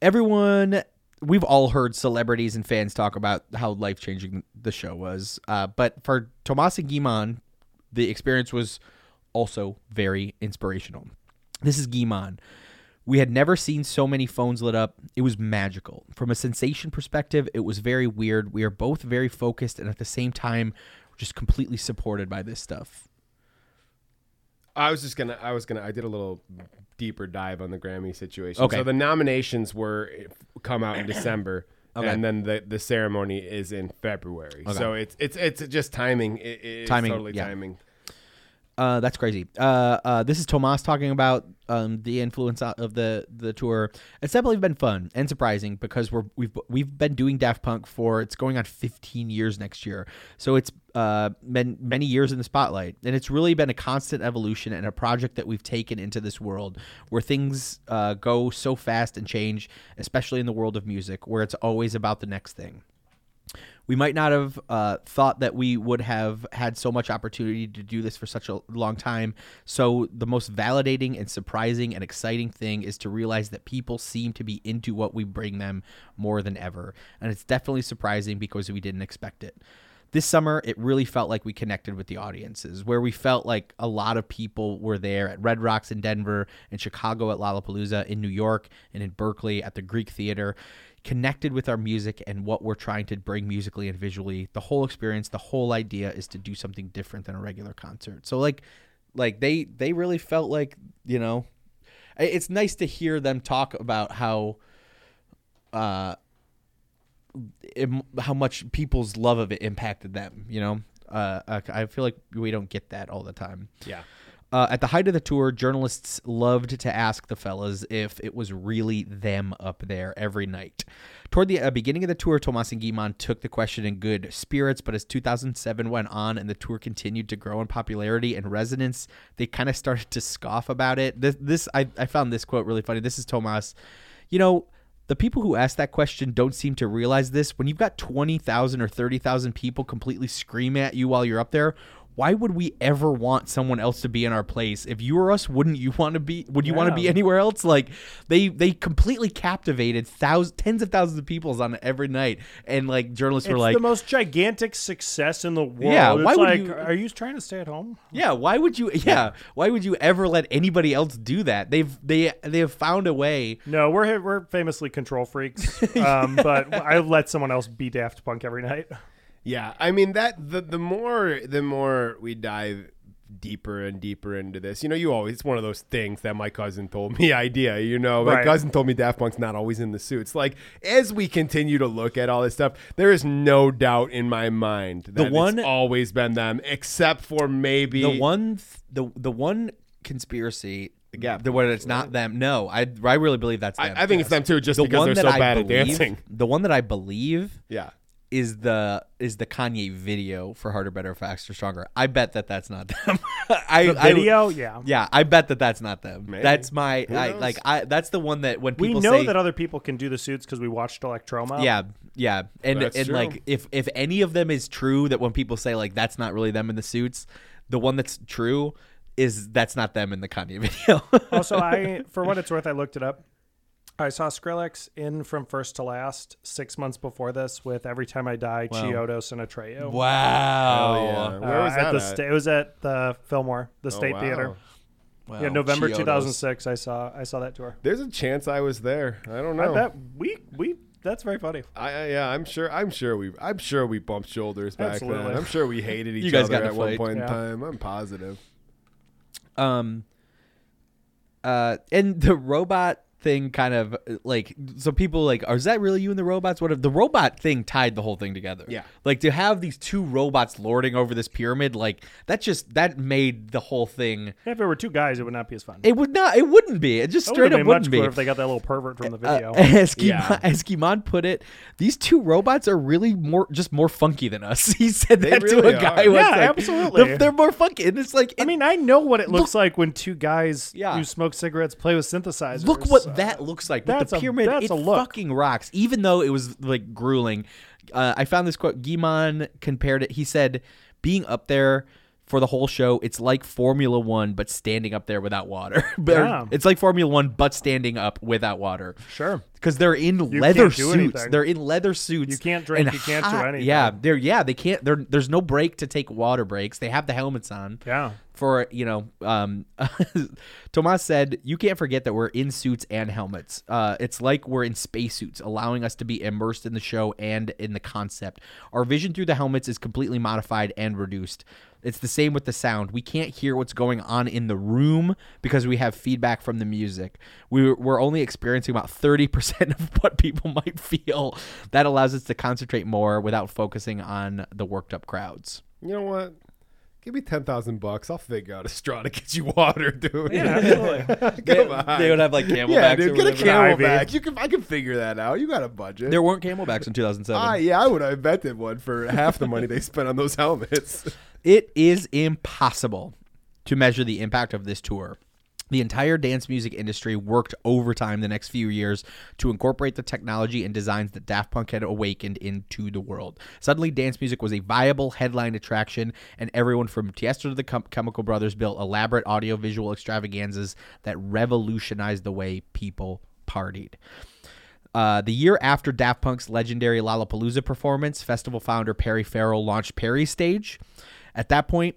everyone, we've all heard celebrities and fans talk about how life changing the show was. Uh, but for Thomas and Guy-Man, the experience was also very inspirational. This is Guy-Man. We had never seen so many phones lit up. It was magical. From a sensation perspective, it was very weird. We are both very focused and at the same time, just completely supported by this stuff. I was just gonna. I was gonna. I did a little deeper dive on the Grammy situation. Okay. So the nominations were eh, come out in December, Okay. and then the the ceremony is in February. Okay. So it's it's it's just timing. It, it's Timing, Totally yeah. timing. Uh, that's crazy. Uh, uh, this is Thomas talking about um, the influence of the the tour. It's definitely been fun and surprising because we're we've we've been doing Daft Punk for it's going on 15 years next year. So it's uh, been many years in the spotlight, and it's really been a constant evolution and a project that we've taken into this world where things uh, go so fast and change, especially in the world of music, where it's always about the next thing we might not have uh, thought that we would have had so much opportunity to do this for such a long time. So, the most validating and surprising and exciting thing is to realize that people seem to be into what we bring them more than ever. And it's definitely surprising because we didn't expect it. This summer, it really felt like we connected with the audiences, where we felt like a lot of people were there at Red Rocks in Denver, in Chicago at Lollapalooza, in New York, and in Berkeley at the Greek Theater. Connected with our music and what we're trying to bring musically and visually. The whole experience, the whole idea is to do something different than a regular concert. So like like they they really felt like, you know, it's nice to hear them talk about how uh how much people's love of it impacted them, you know? Uh, I feel like we don't get that all the time. Yeah. Uh, at the height of the tour, journalists loved to ask the fellas if it was really them up there every night. Toward the uh, beginning of the tour, Thomas and Guy-Man took the question in good spirits, but as 2007 went on and the tour continued to grow in popularity and resonance, they kind of started to scoff about it. This, this I, I found this quote really funny. This is Thomas. You know, the people who ask that question don't seem to realize this. When you've got 20,000 or 30,000 people completely scream at you while you're up there, why would we ever want someone else to be in our place? If you were us, wouldn't you want to be would you want to be anywhere else? Like they they completely captivated thousands tens of thousands of people on every night and like journalists It's were like the most gigantic success in the world. Yeah, why It's would like, you- Are you trying to stay at home? Yeah, why would you yeah, why would you ever let anybody else do that? They've they they have found a way No, we're we're famously control freaks. Um, but I let someone else be Daft Punk every night. Yeah, I mean that the the more the more we dive deeper and deeper into this, you know, you always it's one of those things that my cousin told me idea. You know, my Right. cousin told me Daft Punk's not always in the suits. Like as we continue to look at all this stuff, there is no doubt in my mind that The one- it's always been them, except for maybe the one th- the the one conspiracy yeah the one it's not them no i i really believe that's them I think it's them too, just The because they're so I bad at dancing. the one that i believe Yeah. Is the is the kanye video for harder better faster stronger i bet that that's not them i The I- video? Yeah. yeah i bet that that's not them Maybe. that's my I, like i that's the one that when We know say that other people can do the suits because we watched Electroma. yeah, yeah, and That's and true. like if if any of them is true, that when people say like that's not really them in the suits, the one that's true is that's not them in the Kanye video. also, I for what it's worth, I looked it up. I saw Skrillex in from first to last six months before this with "Every Time I Die," Wow. Chiodos, and Atreyu. Wow. Hell yeah. Uh, Where was at that the at? sta- it was at the Fillmore, the Oh, State wow. Theater. Wow. Yeah, November Chiodos. 2006. I saw I saw that tour. There's a chance I was there. I don't know. I bet we we. That's very funny. I, I yeah, I'm sure. I'm sure we. I'm sure we bumped shoulders back Absolutely. then. I'm sure we hated each You guys other got at a one point Yeah. in time. I'm positive. um uh and the robot thing kind of like so people like are is that really you and the robots what if the robot thing tied the whole thing together Yeah. like to have these two robots lording over this pyramid like that just that made the whole thing If it were two guys, it would not be as fun. it would not it wouldn't be it just It straight up wouldn't much be if they got that little pervert from the video. uh, as, Guy-Man, Yeah. as Guy-Man put it, these two robots are really more just more funky than us. He said that really to a guy. are. Yeah, like, absolutely. They're, they're more funky, and it's like I mean, I know what it looks like when two guys Yeah. who smoke cigarettes play with synthesizers. Look what That looks like. With that's the a- pyramid, that's it a look. fucking rocks. Even though it was like grueling. Uh, I found this quote. Guy-Man compared it. He said, "Being up there for the whole show, it's like Formula One, but standing up there without water. But- Yeah. It's like Formula One, but standing up without water. Sure. Because they're in You leather suits. anything. They're in leather suits. You can't drink, you can't do anything. Yeah, they're yeah they can't. They're, there's no break to take water breaks. They have the helmets on Yeah. For you know um Thomas said you can't forget that we're in suits and helmets. Uh it's like we're in spacesuits allowing us to be immersed in the show and in the concept. Our vision through the helmets is completely modified and reduced. It's the same with the sound. We can't hear what's going on in the room because we have feedback from the music. We, we're only experiencing about 30% of what people might feel. That allows us to concentrate more without focusing on the worked up crowds. You know what? Give me ten thousand bucks. I'll figure out a straw to get you water, dude. Yeah, absolutely. Come They- on. they would have, like, Yeah, camelbacks dude. or Get a camelback. You can. I can figure that out. You got a budget. there weren't camelbacks in 2007 Ah, yeah, I would have invented one for half the money they spent on those helmets. It is impossible to measure the impact of this tour. The entire dance music industry worked overtime the next few years to incorporate the technology and designs that Daft Punk had awakened into the world. Suddenly, dance music was a viable headline attraction, and everyone from Tiesto to the Chem- Chemical Brothers built elaborate audiovisual extravaganzas that revolutionized the way people partied. Uh, the year after Daft Punk's legendary Lollapalooza performance, festival founder Perry Farrell launched Perry Stage. At that point,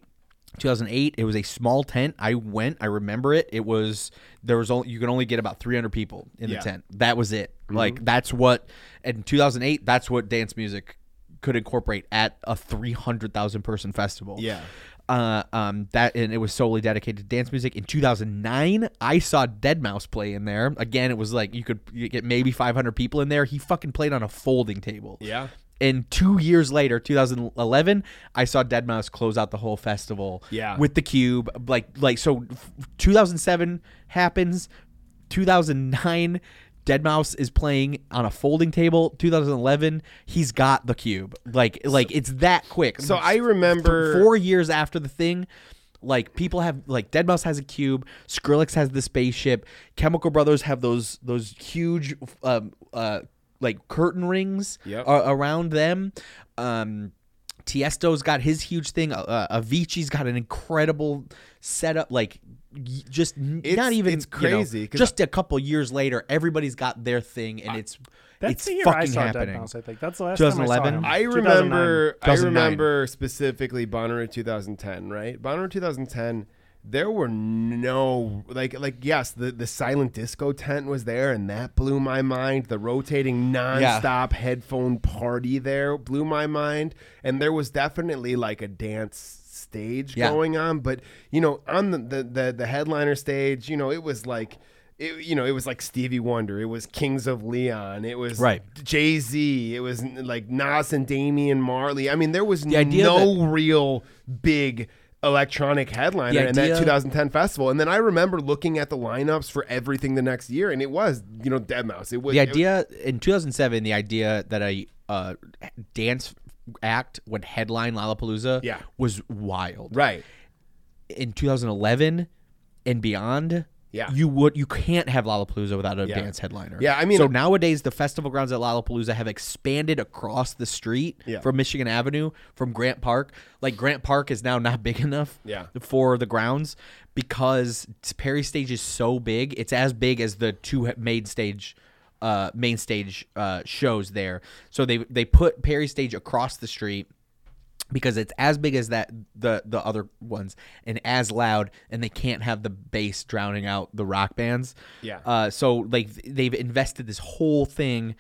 2008, it was a small tent. I went. I remember it. It was there was only you could only get about 300 people in Yeah. the tent. That was it. Mhm. Like that's what in 2008. That's what dance music could incorporate at a 300,000 person festival. Yeah. Uh, um, that and it was solely dedicated to dance music. In 2009, I saw deadmau5 play in there. Again, it was like you could you get maybe 500 people in there. He fucking played on a folding table. Yeah. And two years later, 2011, I saw deadmau5 close out the whole festival. Yeah. With the cube, like like so, f- 2007 happens, 2009. deadmau5 is playing on a folding table. 2011, he's got the cube. Like like it's that quick. So I remember- four years after the thing. Like people have like deadmau5 has a cube, Skrillex has the spaceship, Chemical Brothers have those those huge um, uh, like curtain rings Yep. a- around them. Um, Tiesto's got his huge thing. Uh, Avicii's got an incredible setup. Like just It's- not even it's you know, just a couple years later, everybody's got their thing, and it's That's it's the year fucking I saw happening. deadmau5. I think that's the last time I saw 2011. him. I 2009. remember. I remember specifically Bonnaroo 2010. Right, Bonnaroo 2010. There were no like like yes, the the silent disco tent was there, and that blew my mind. The rotating nonstop headphone party there blew my mind, and there was definitely like a dance stage Yeah. going on. But you know, on the the the, the headliner stage, you know, it was like. It, you know, it was like Stevie Wonder. It was Kings of Leon. It was Right. Jay Z. It was like Nas and Damian Marley. I mean, there was The no real big electronic headliner in that 2010 festival. And then I remember looking at the lineups for everything the next year, and it was you know deadmau5. It was the idea in 2007 the idea that a uh, dance act would headline Lollapalooza Yeah. was wild right. in 2011 and beyond Yeah. you would you can't have Lollapalooza without a Yeah. dance headliner Yeah, I mean- so nowadays the festival grounds at Lollapalooza have expanded across the street Yeah. from Michigan Avenue from Grant Park like Grant Park is now not big enough Yeah. for the grounds because Perry Stage is so big it's as big as the two main stage uh, main stage uh, shows there. So they they put Perry Stage across the street because it's as big as that the the other ones and as loud, and they can't have the bass drowning out the rock bands. Yeah. Uh, so like they've invested this whole thing.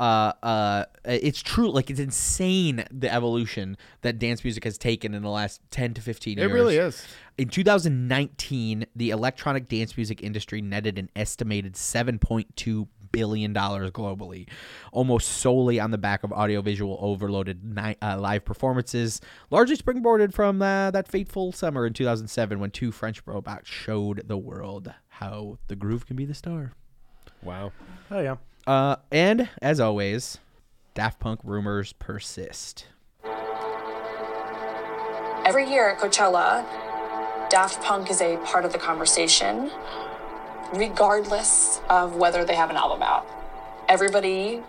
Uh, uh, it's true. Like it's insane the evolution that dance music has taken in the last ten to fifteen years. It really is. In 2019, the electronic dance music industry netted an estimated 7.2 billion dollars globally, almost solely on the back of audiovisual overloaded ni- uh, live performances, largely springboarded from uh, that fateful summer in 2007 when two French robots showed the world how the groove can be the star. Wow. Oh yeah. Uh, and as always, Daft Punk rumors persist. Every year at Coachella, Daft Punk is a part of the conversation, regardless of whether they have an album out. Everybody,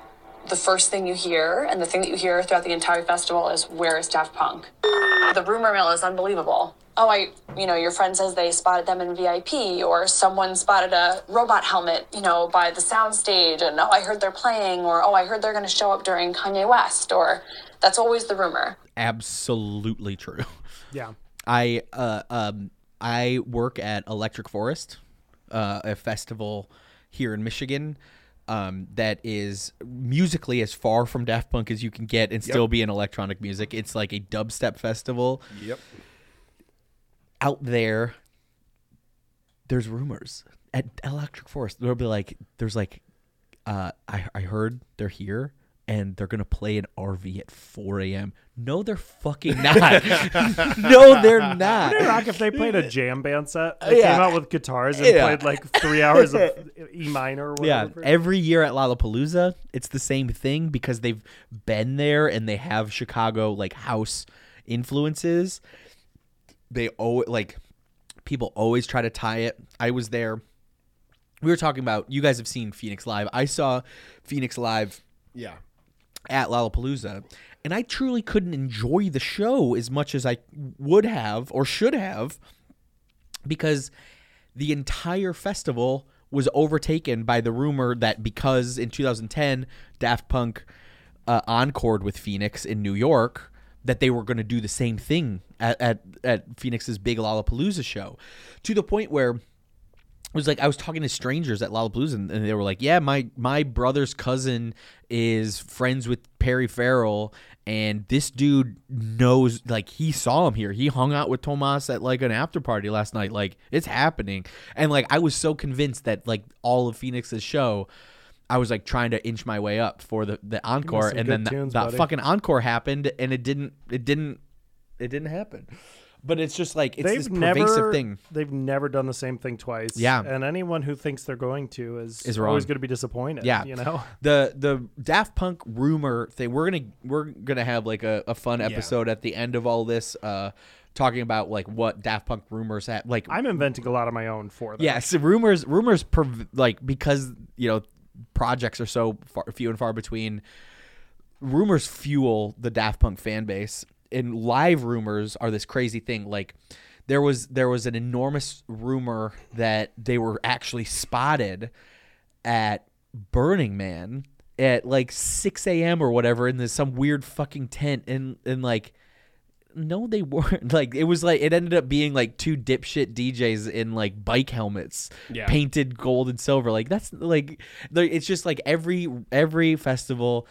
the first thing you hear and the thing that you hear throughout the entire festival is, Where is Daft Punk? The rumor mill is unbelievable. Oh, I, you know, your friend says they spotted them in VIP, or someone spotted a robot helmet, you know, by the soundstage, and oh, I heard they're playing, or oh, I heard they're going to show up during Kanye West, or that's always the rumor. Absolutely true. Yeah. I uh, um I work at Electric Forest, uh, a festival here in Michigan. Um, that is musically as far from Daft Punk as you can get and still be in electronic music. It's like a dubstep festival. Yep. Out there, there's rumors at Electric Forest. There'll be like, there's like, uh, I I heard they're here and they're gonna play an RV at 4 a.m. No, they're fucking not. no, they're not. Wouldn't it rock if they played a jam band set? They yeah. came out with guitars and Yeah. played like three hours of E minor. Or Yeah, every year at Lollapalooza, it's the same thing because they've been there and they have Chicago like house influences. They always like people always try to tie it. I was there. We were talking about you guys have seen Phoenix live. I saw Phoenix live Yeah. At Lollapalooza, and I truly couldn't enjoy the show as much as I would have or should have because the entire festival was overtaken by the rumor that because in 2010 Daft Punk uh, encored with Phoenix in New York, that they were going to do the same thing at, at at Phoenix's big Lollapalooza show, to the point where it was like I was talking to strangers at Lollapalooza, and and they were like, "Yeah, my my brother's cousin is friends with Perry Farrell, and this dude knows. Like, he saw him here. He hung out with Thomas at like an after party last night. Like, it's happening. And like, I was so convinced that like all of Phoenix's show." I was like trying to inch my way up for the, the encore, and then the- tunes, that buddy. fucking encore happened, and it didn't, it didn't, it didn't happen. But it's just like it's they've this pervasive never thing. they've never done the same thing twice. Yeah. and anyone who thinks they're going to is is always going to be disappointed. Yeah, you know. the the Daft Punk rumor thing. We're gonna we're gonna have like a, a fun episode at the end of all this, uh, talking about like what Daft Punk rumors have. Like I'm inventing a lot of my own for them. Yes, rumors rumors perv- like because you know projects are so far, few and far between. Rumors fuel the Daft Punk fan base, and live rumors are this crazy thing. Like there was there was an enormous rumor that they were actually spotted at Burning Man at like 6 a.m. or whatever in this some weird fucking tent and and like no they weren't like it was like it ended up being like two dipshit DJs in like bike helmets Yeah. painted gold and silver like that's like it's just like every every festival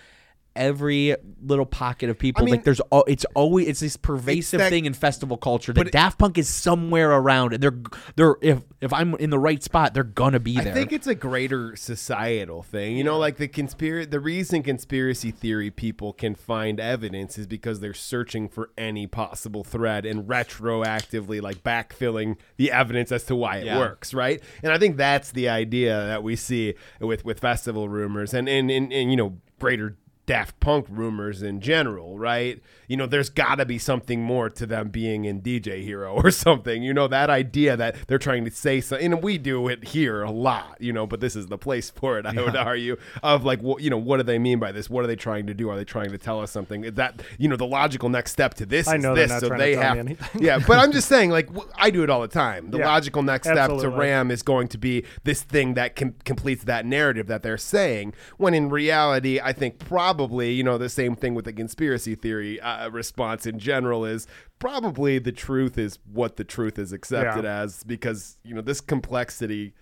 every little pocket of people I mean- like there's al- it's always it's this pervasive that- thing in festival culture that Daft Punk is somewhere around and they're they're if if I'm in the right spot they're gonna be there I think it's a greater societal thing. You know, like the conspiracy. The reason conspiracy theory people can find evidence is because they're searching for any possible thread and retroactively, like backfilling the evidence as to why it Yeah. works, right? And I think that's the idea that we see with with festival rumors and and and, and you know greater. Daft Punk rumors in general, right? You know, there's got to be something more to them being in DJ Hero or something. You know, that idea that they're trying to say something, and we do it here a lot, you know, but this is the place for it, I would argue, of like, what, you know, what do they mean by this? What are they trying to do? Are they trying to tell us something? That, you know, the logical next step to this I is this, not so they have, anything. yeah, but I'm just saying, like, I do it all the time. The Yeah, logical next step to. Ram is going to be this thing that com- completes that narrative that they're saying. When in reality, I think probably you know the same thing with the conspiracy theory uh, response in general is probably the truth is what the truth is accepted Yeah. as because you know this complexity.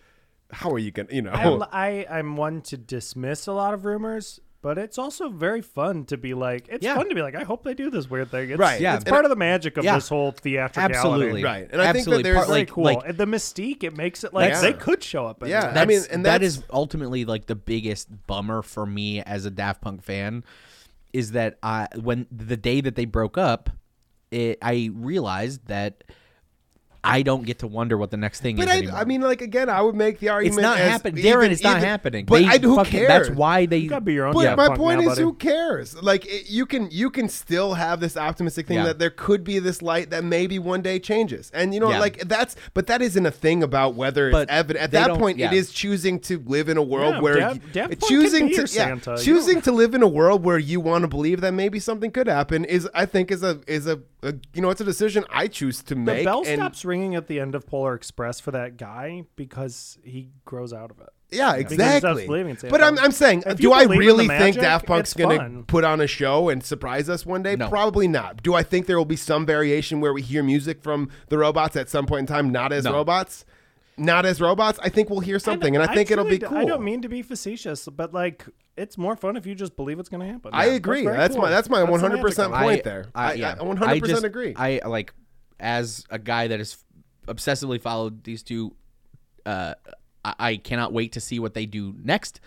How are you gonna you know? I'm, I I'm one to dismiss a lot of rumors, but it's also very fun to be like. It's fun to be like. I hope they do this weird thing. It's, Right. It's And part I- of the magic of Yeah. this whole theatricality. Absolutely. Right. And I think that there's Part- like cool. like the mystique it makes it like That's- they could show up. Yeah. I mean, and that's- ultimately like the biggest bummer for me as a Daft Punk fan is that I when the day that they broke up, it, I realized that I don't get to wonder what the next thing But is I. I mean, like again, I would make the argument. it's not as happening. even- Darren, it's not even- happening. But They I, who fucking- cares? That's why they. You gotta be your own. But Daft my point now, is, buddy. who cares? Like it, you can you can still have this optimistic thing Yeah. that there could be this light that maybe one day changes, and you know, Yeah. like that's. But that isn't a thing about whether But it's evident. At that point, yeah. it is choosing to live in a world Yeah, where Daft- you- Daft choosing to yeah, Santa. Choosing to live in a world where you want to believe that maybe something could happen is, I think, is a is a, a you know, it's a decision I choose to make. The make. bell stops ringing at the end of Polar Express for that guy because he grows out of it. Yeah, Because he stops exactly. believing in Santa But I'm, I'm saying, If do I believe in the really magic, think Daft Punk's going to put on a show and surprise us one day? No. Probably not. Do I think there will be some variation where we hear music from the robots at some point in time, not as No. robots? Not as robots? I think we'll hear something, and I think it'll be cool. I don't mean to be facetious, but like it's more fun if you just believe it's going to happen. I agree. very That's cool. my- that's my 100% magic of it. point there. I- I 100% agree. I like as a guy that has obsessively followed these two. Uh, I, I cannot wait to see what they do next,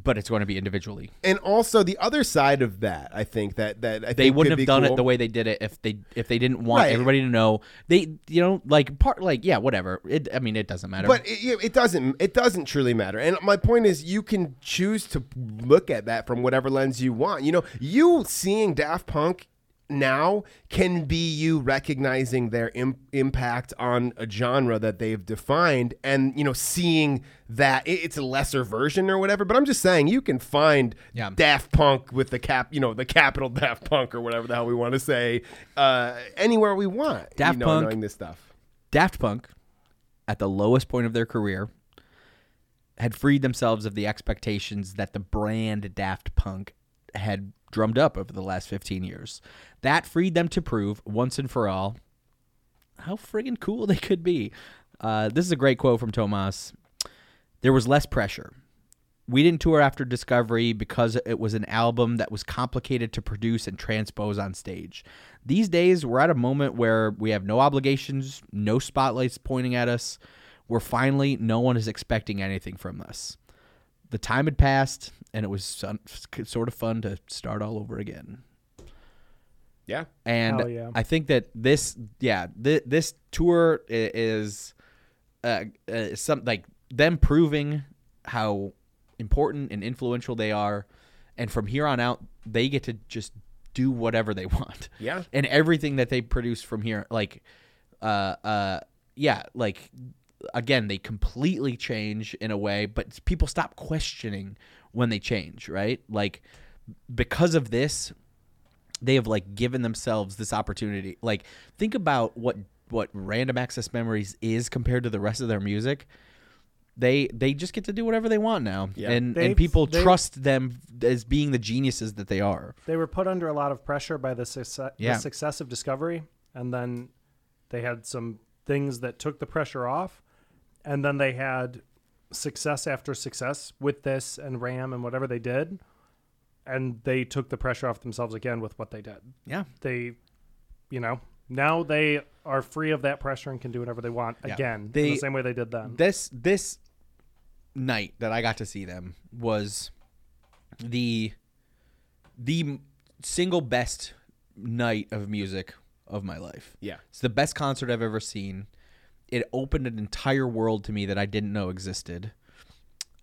but it's going to be individually. And also the other side of that, I think that that I they wouldn't have done cool. it the way they did it if they if they didn't want Right. everybody to know. They you know like part like yeah whatever. It I mean it doesn't matter. But it, it doesn't. It doesn't truly matter. And my point is, you can choose to look at that from whatever lens you want. You know, you seeing Daft Punk now can be you recognizing their Im- impact on a genre that they've defined, and you know, seeing that it's a lesser version or whatever. But I'm just saying, you can find Yeah. Daft Punk with the cap, you know, the capital Daft Punk or whatever the hell we want to say, uh, anywhere we want. Daft you know, Punk- knowing this stuff. Daft Punk, at the lowest point of their career, had freed themselves of the expectations that the brand Daft Punk had drummed up over the last 15 years. That freed them to prove once and for all how friggin' cool they could be. Uh, this is a great quote from Thomas. There was less pressure. We didn't tour after Discovery because it was an album that was complicated to produce and transpose on stage. These days, we're at a moment where we have no obligations, no spotlights pointing at us. We're finally, no one is expecting anything from us. The time had passed, and it was sort of fun to start all over again. Yeah. And yeah. I think that this, yeah, th- this tour is uh, uh, some like them proving how important and influential they are, and from here on out, they get to just do whatever they want. Yeah. and everything that they produce from here, like, uh, uh, yeah, like again, they completely change in a way, but people stop questioning when they change, right? Like because of this, they have like given themselves this opportunity. Like think about what what random access memories is compared to the rest of their music. They they just get to do whatever they want now, Yeah. and They've- and people they- trust them as being the geniuses that they are. They were put under a lot of pressure by the, success, Yeah. the success of Discovery, and then they had some things that took the pressure off, and then they had success after success with this and Ram and whatever they did, and they took the pressure off themselves again with what they did. Yeah. they, you know, now they are free of that pressure and can do whatever they want Yeah. again, in They- the same way they did then. This this night that I got to see them was the the single best night of music of my life. Yeah. It's the best concert I've ever seen. It opened an entire world to me that I didn't know existed.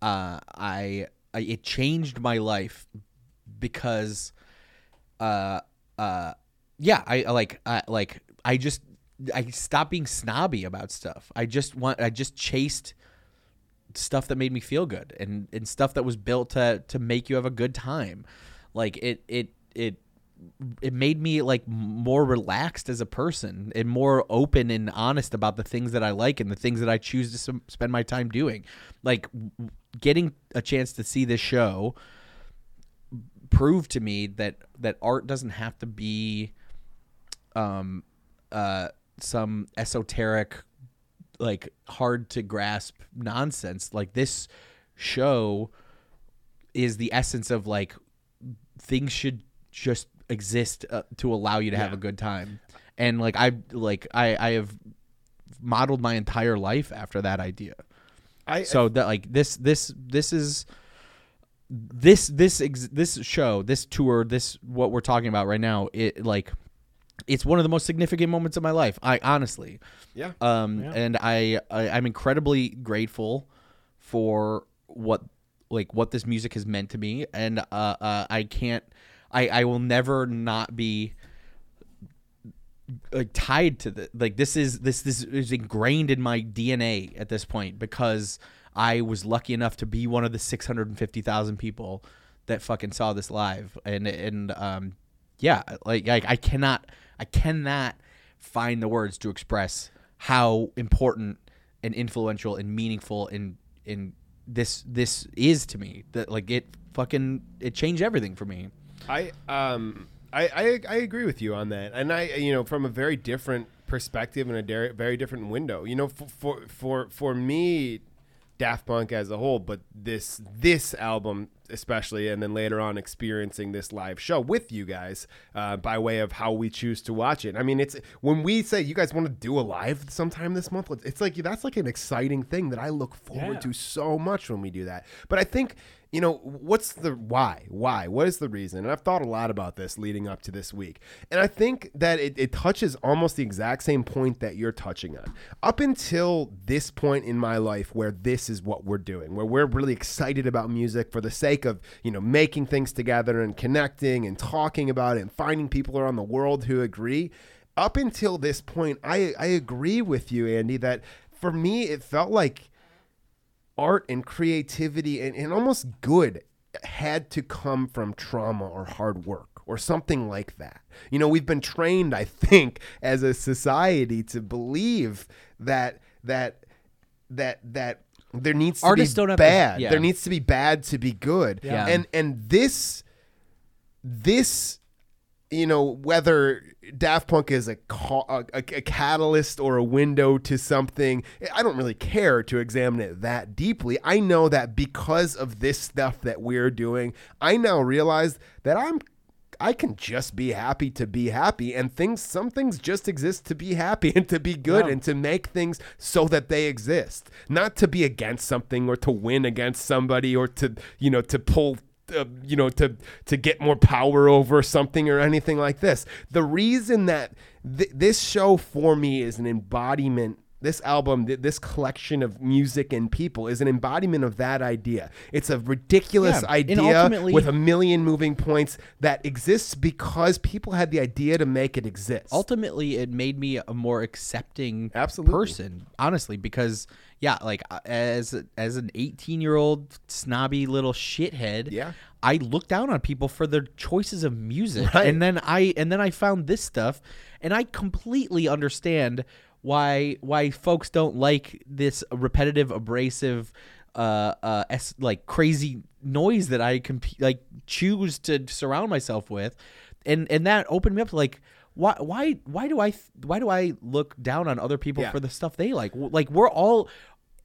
Uh, I, I it changed my life because uh uh yeah i like i like i just i stopped being snobby about stuff i just want i just chased stuff that made me feel good and and stuff that was built to to make you have a good time like it it it it made me like more relaxed as a person and more open and honest about the things that I like and the things that I choose to spend my time doing. Like getting a chance to see this show proved to me that that art doesn't have to be um uh some esoteric like hard to grasp nonsense like this show is the essence of like things should just exist uh, to allow you to have Yeah. a good time and like i like i i have modeled my entire life after that idea I- so that like this this this is this this ex- this show this tour this what we're talking about right now it like it's one of the most significant moments of my life i honestly Yeah. um Yeah. and I, I i'm incredibly grateful for what like what this music has meant to me and uh, uh i can't i i will never not be like tied to the like this is this this is ingrained in my DNA at this point because I was lucky enough to be one of the 650,000 people that fucking saw this live. And and um yeah like, like I cannot I cannot find the words to express how important and influential and meaningful and in this this is to me. That like it fucking it changed everything for me I um I, I I agree with you on that, and I you know from a very different perspective and a very different window. You know, for for for, for me, Daft Punk as a whole, but this this album especially, and then later on experiencing this live show with you guys uh, by way of how we choose to watch it. I mean, it's when we say you guys want to do a live sometime this month. It's like that's like an exciting thing that I look forward Yeah. to so much when we do that. But I think you know what's the why? Why? What is the reason? And i've thought a lot about this leading up to this week. And i think that it, it touches almost the exact same point that you're touching on. Up until this point in my life where this is what we're doing where we're really excited about music for the sake of you know making things together and connecting and talking about it and finding people around the world who agree up until this point i i agree with you andy that for me it felt like art and creativity and, and almost good had to come from trauma or hard work or something like that. You know, we've been trained, I think, as a society to believe that that that that there needs to Artists be don't have to- bad. yeah. There needs to be bad to be good. Yeah. And and this this you know whether Daft Punk is a, ca- a a catalyst or a window to something. I don't really care to examine it that deeply. I know that because of this stuff that we're doing I now realize that I'm I can just be happy to be happy and things some things just exist to be happy and to be good Yeah. and to make things so that they exist. Not to be against something or to win against somebody or to you know to pull uh, you know to to get more power over something or anything like this. The reason that th- this show for me is an embodiment this album th- this collection of music and people is an embodiment of that idea it's a ridiculous Yeah, idea with a million moving points that exists because people had the idea to make it exist ultimately it made me a more accepting Absolutely. person honestly because yeah like uh, as as an 18 year old snobby little shithead Yeah. i looked down on people for their choices of music Right. and then i and then i found this stuff and i completely understand why why folks don't like this repetitive abrasive uh uh es- like crazy noise that i comp- like choose to surround myself with and and that opened me up to like why why why do I why do I look down on other people Yeah. for the stuff they like? Like we're all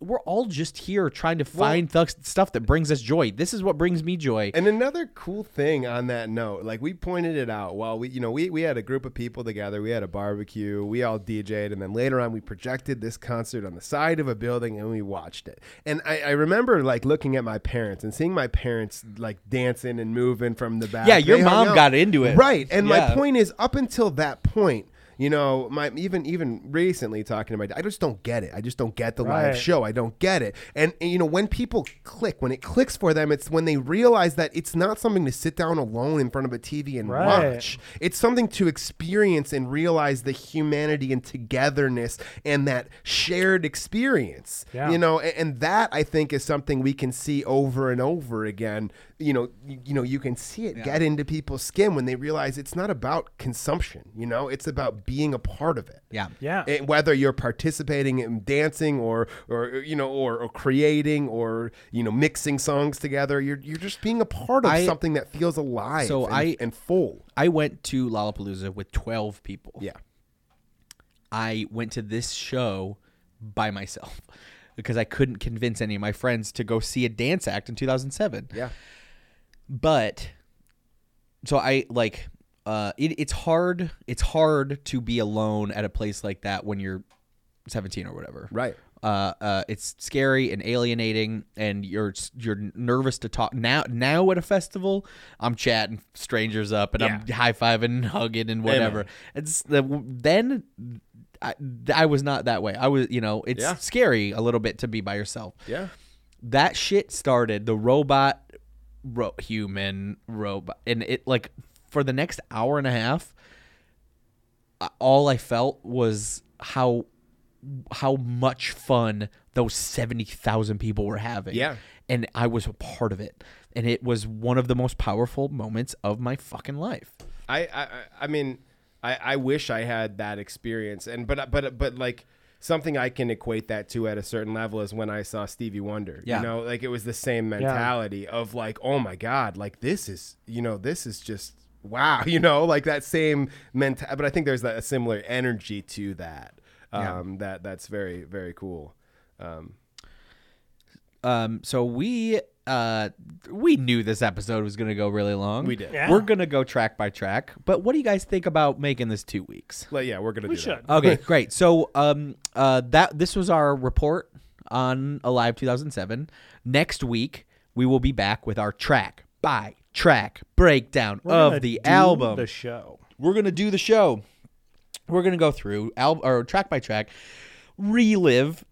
we're all just here trying to find th- stuff that brings us joy. This is what brings me joy. And another cool thing on that note, like we pointed it out while we, you know, we, we had a group of people together, we had a barbecue, we all DJ'd, and then later on we projected this concert on the side of a building and we watched it. And I, I remember like looking at my parents and seeing my parents like dancing and moving from the back. Yeah, your They mom got into it. Right. And my point is, up until that point, you know, my even even recently talking to my dad, I just don't get it. I just don't get the live show. I don't get it. And, and, you know, when people click, when it clicks for them, it's when they realize that it's not something to sit down alone in front of a TV and Right. watch. It's something to experience and realize the humanity and togetherness and that shared experience. Yeah. You know, and, and that I think is something we can see over and over again. You know, you, you know, you can see it get into people's skin when they realize it's not about consumption. You know, it's about being a part of it. Yeah. Yeah. And whether you're participating in dancing or or you know or, or creating or you know mixing songs together, you're you're just being a part of I- something that feels alive. So and, I- and full. I went to Lollapalooza with 12 people. Yeah. I went to this show by myself because I couldn't convince any of my friends to go see a dance act in 2007. Yeah. But so I like uh it, it's hard it's hard to be alone at a place like that when you're 17 or whatever. Right. Uh, uh, it's scary and alienating, and you're you're nervous to talk now. Now at a festival, I'm chatting strangers up, and I'm high fiving, and hugging, and whatever. Amen. It's the then I, I was not that way. I was, you know, it's Yeah. scary a little bit to be by yourself. Yeah. That shit started the robot, ro- human robot, and it like for the next hour and a half, uh, all I felt was how how much fun those 70,000 people were having. Yeah. And I was a part of it. And it was one of the most powerful moments of my fucking life. I, I, I- I mean, I, I wish I had that experience, and but but but like something I can equate that to at a certain level is when I saw Stevie Wonder. Yeah. You know, like it was the same mentality of like, oh my god, like this is you know this is just wow, you know, like that same mental. But I think there's that a similar energy to that. Yeah. Um, that that's very very cool. Um, Um, so we uh we knew this episode was gonna go really long. We did. Yeah. We're gonna go track by track. But what do you guys think about making this two weeks? well, yeah, we're gonna We do should. that. Okay, great. So um uh that this was our report on Alive 2007. Next week we will be back with our track by track breakdown We're gonna of the do album. the show. We're gonna do the show. We're gonna go through al- or track by track, relive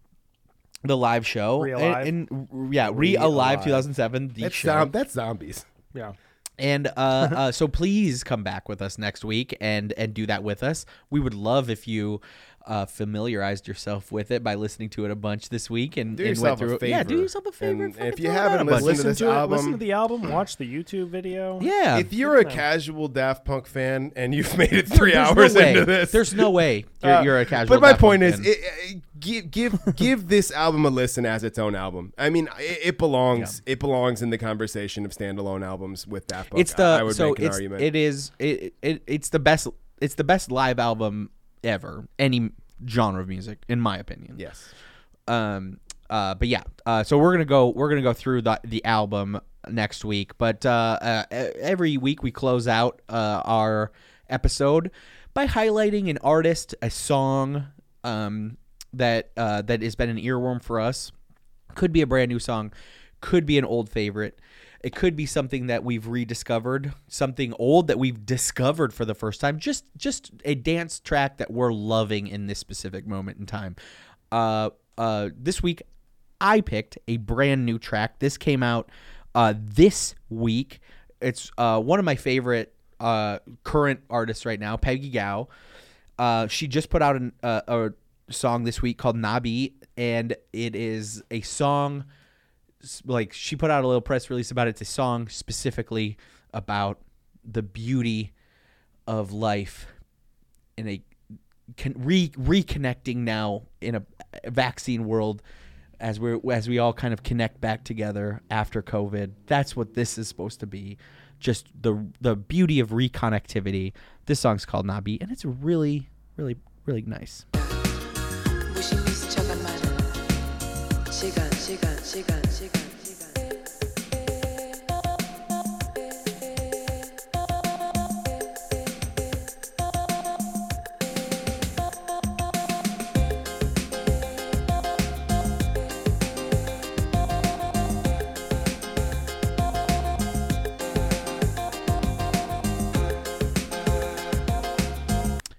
the live show, Re-alive. and, and yeah, re-alive Re-alive. 2007. The That's show. zom- that's zombies. Yeah. And uh, uh, so please come back with us next week and and do that with us. We would love if you uh, familiarized yourself with it by listening to it a bunch this week and, Do and yourself went through a it. favor. Yeah, do yourself a favor. And if you haven't out a bunch. listened to this listen to it. album- Listen to the album. Watch the YouTube video. Yeah. If you're a casual Daft Punk fan and you've made it three There's hours no into this, There's no way you're, Uh, you're a casual. But my Daft Punk point is, it, it- give give give this album a listen as its own album. I mean, it, it belongs it belongs in the conversation of standalone albums with Daft Punk. it's the I, I would so make an it's argument. it is it, it it's the best it's the best live album ever any genre of music in my opinion. Yes. Um uh but yeah uh so we're gonna go we're gonna go through the the album next week but uh, uh every week we close out uh our episode by highlighting an artist a song um that uh that has been an earworm for us. Could be a brand new song could be an old favorite it could be something that we've rediscovered something old that we've discovered for the first time just just a dance track that we're loving in this specific moment in time. Uh uh this week i picked a brand new track. This came out uh this week. It's uh one of my favorite uh current artists right now Peggy Gou. Uh she just put out an, a song this week called nabi and it is a song like she put out a little press release about it. It's a song specifically about the beauty of life in a re- reconnecting now in a, a vaccine world as we're as we all kind of connect back together after COVID. That's what this is supposed to be. Just the the beauty of reconnectivity. This song's called Nabi, and it's really, really, really nice. 시간 시간 시간 시간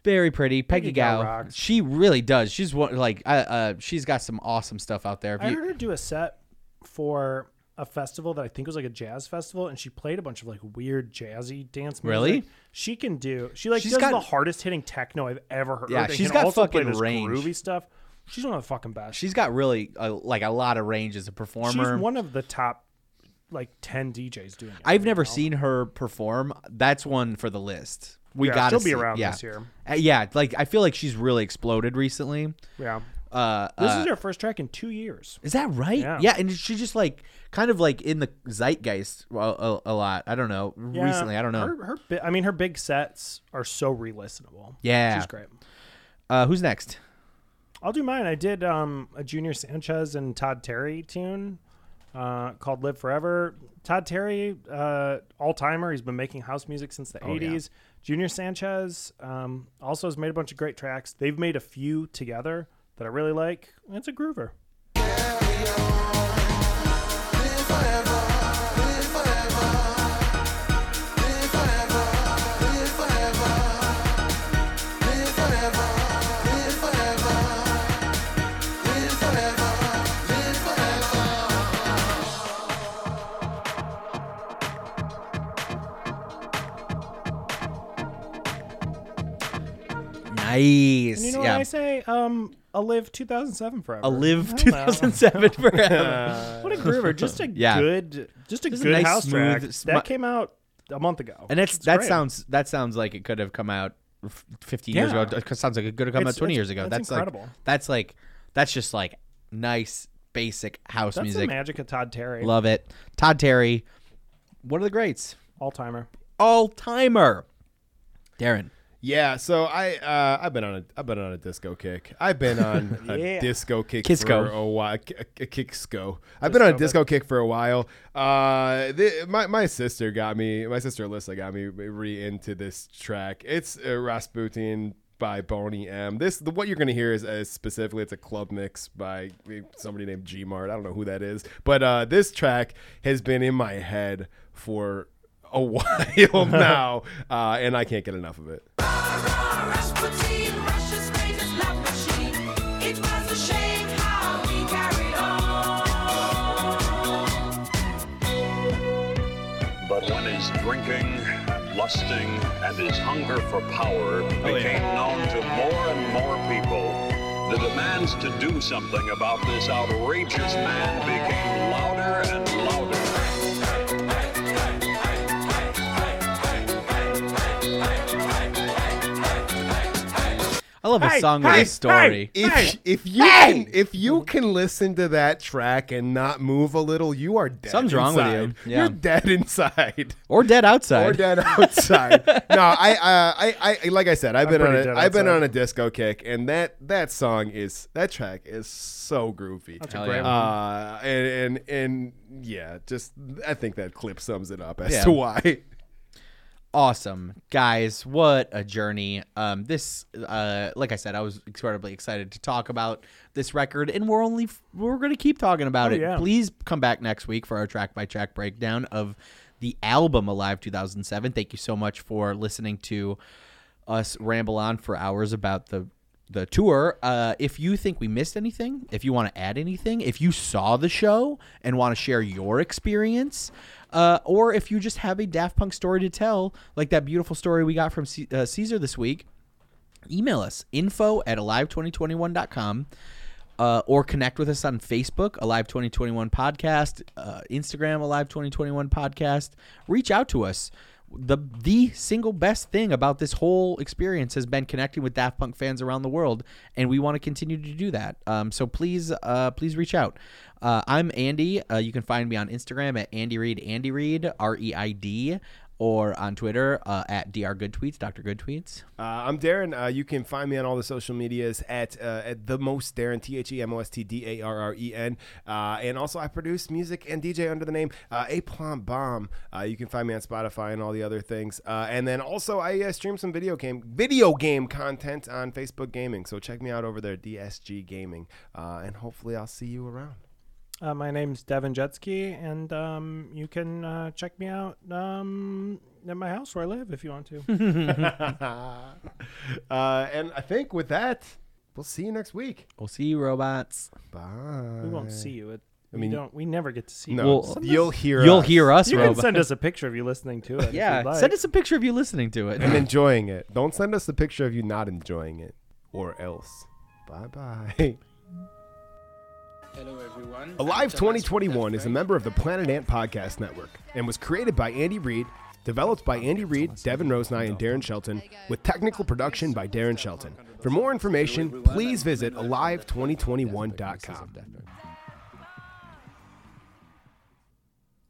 Very pretty, Peggy, Peggy Gou. rocks. She really does. She's one like uh, uh she's got some awesome stuff out there. If I you- heard her do a set for a festival that I think was like a jazz festival, and she played a bunch of like weird jazzy dance music. Really? She can do. She like She's does got- the hardest hitting techno I've ever heard. Yeah, she's got fucking range. groovy stuff. She's one of the fucking best. she's got really uh, like a lot of range as a performer. She's one of the top like ten DJs doing it. I've never seen her perform. That's one for the list. We Yeah, got to she'll be around yeah. this year. Uh, yeah, like I feel like she's really exploded recently. Yeah. Uh, This uh, is her first track in two years. Is that right? Yeah. and she just like kind of like in the zeitgeist a, a, a lot. I don't know. Yeah, Recently, I don't know. Her, her bi- I mean, her big sets are so re-listenable. yeah, she's great. Uh, who's next? I'll do mine. I did um, a Junior Sanchez and Todd Terry tune uh, called "Live Forever." Todd Terry, uh, all timer. He's been making house music since the Oh, yeah. '80s. Junior Sanchez um, also has made a bunch of great tracks. They've made a few together that I really like. It's a groover. Nice. And you know yeah. I say? Um, a live 2007 forever. A live I don't know. 2007 forever. what a groover! Just a Yeah. good, just a Just a nice, house track smooth, sm- that came out a month ago. And it's, It's that great. sounds that sounds like it could have come out f- 50 years ago. It sounds like it could have come It's- out 20 years ago. it's That's incredible. like that's like that's just like nice basic house That's music. the magic of Todd Terry. Love it. Todd Terry, one of the greats. all timer. All timer. Darren. Yeah, so I uh, I've been on a I've been on a disco kick. I've been on a disco kick Kisco. for a while. A, a kicksco. I've been on a disco kick for a while. Uh, the, my my sister got me. My sister Alyssa got me re into this track. It's uh, Rasputin by Boney M. This the, what you're gonna hear is, is specifically it's a club mix by somebody named G Mart. I don't know who that is, but uh, this track has been in my head for a while now, uh, and I can't get enough of it. But when his drinking lusting, and his hunger for power became known to more and more people, the demands to do something about this outrageous man became louder and I love a Hey, song hey, with a story. hey, if if you can if you can listen to that track and not move a little, you are dead. Something's wrong with you. Yeah. You're dead inside. Or dead outside. Or dead outside. no, I, uh, I, I, like I said, I've I'm been on pretty a, dead I've been on a disco kick, and that that song is that track is so groovy. That's a great yeah. Uh, and and and yeah, just I think that clip sums it up as Yeah. to why. Awesome guys what a journey um this uh like i said i was incredibly excited to talk about this record and we're only we're gonna keep talking about Oh, it yeah. please come back next week for our track by track breakdown of the album alive 2007 thank you so much for listening to us ramble on for hours about the the tour. Uh, if you think we missed anything, if you want to add anything, if you saw the show and want to share your experience, uh, or if you just have a Daft Punk story to tell, like that beautiful story we got from C- uh, Caesar this week, email us info at alive2021.com. Uh, or connect with us on Facebook, Alive 2021 Podcast, uh, Instagram, Alive 2021 Podcast. Reach out to us. The the single best thing about this whole experience has been connecting with Daft Punk fans around the world, and we want to continue to do that. Um, so please, uh, please reach out. Uh, I'm Andy. Uh, you can find me on Instagram at Andy Reid, Andy Reid, R E I D, or on Twitter uh, at Dr Good Tweets, Dr Good Tweets. Uh, I'm Darren. Uh, you can find me on all the social medias at uh, at the most Darren T H E M O S T D A R R E N. Uh, and also, I produce music and DJ under the name uh, A Plum Bomb. Uh, you can find me on Spotify and all the other things. And then also, I stream some video game video game content on Facebook Gaming. So check me out over there, DSG Gaming. And hopefully, I'll see you around. Uh, my name's Devin Jetski, and um, you can uh, check me out um, at my house where I live if you want to. uh, and I think with that, we'll see you next week. We'll see you, robots. Bye. we won't see you. It, I mean, we don't. We never get to see no, you. Well, Send you'll us- hear You'll us. hear us, You can send us a picture of you listening to it. if Yeah, you'd like. send us a picture of you listening to it. and enjoying it. Don't send us a picture of you not enjoying it, or else. Bye bye. Hello, everyone. Alive 2021 is a member of the Planet Ant Podcast Network and was created by Andy Reid, developed by Andy Reid, Devin Rosenai, and Darren Shelton, with technical production by Darren Shelton. For more information, please visit alive2021.com.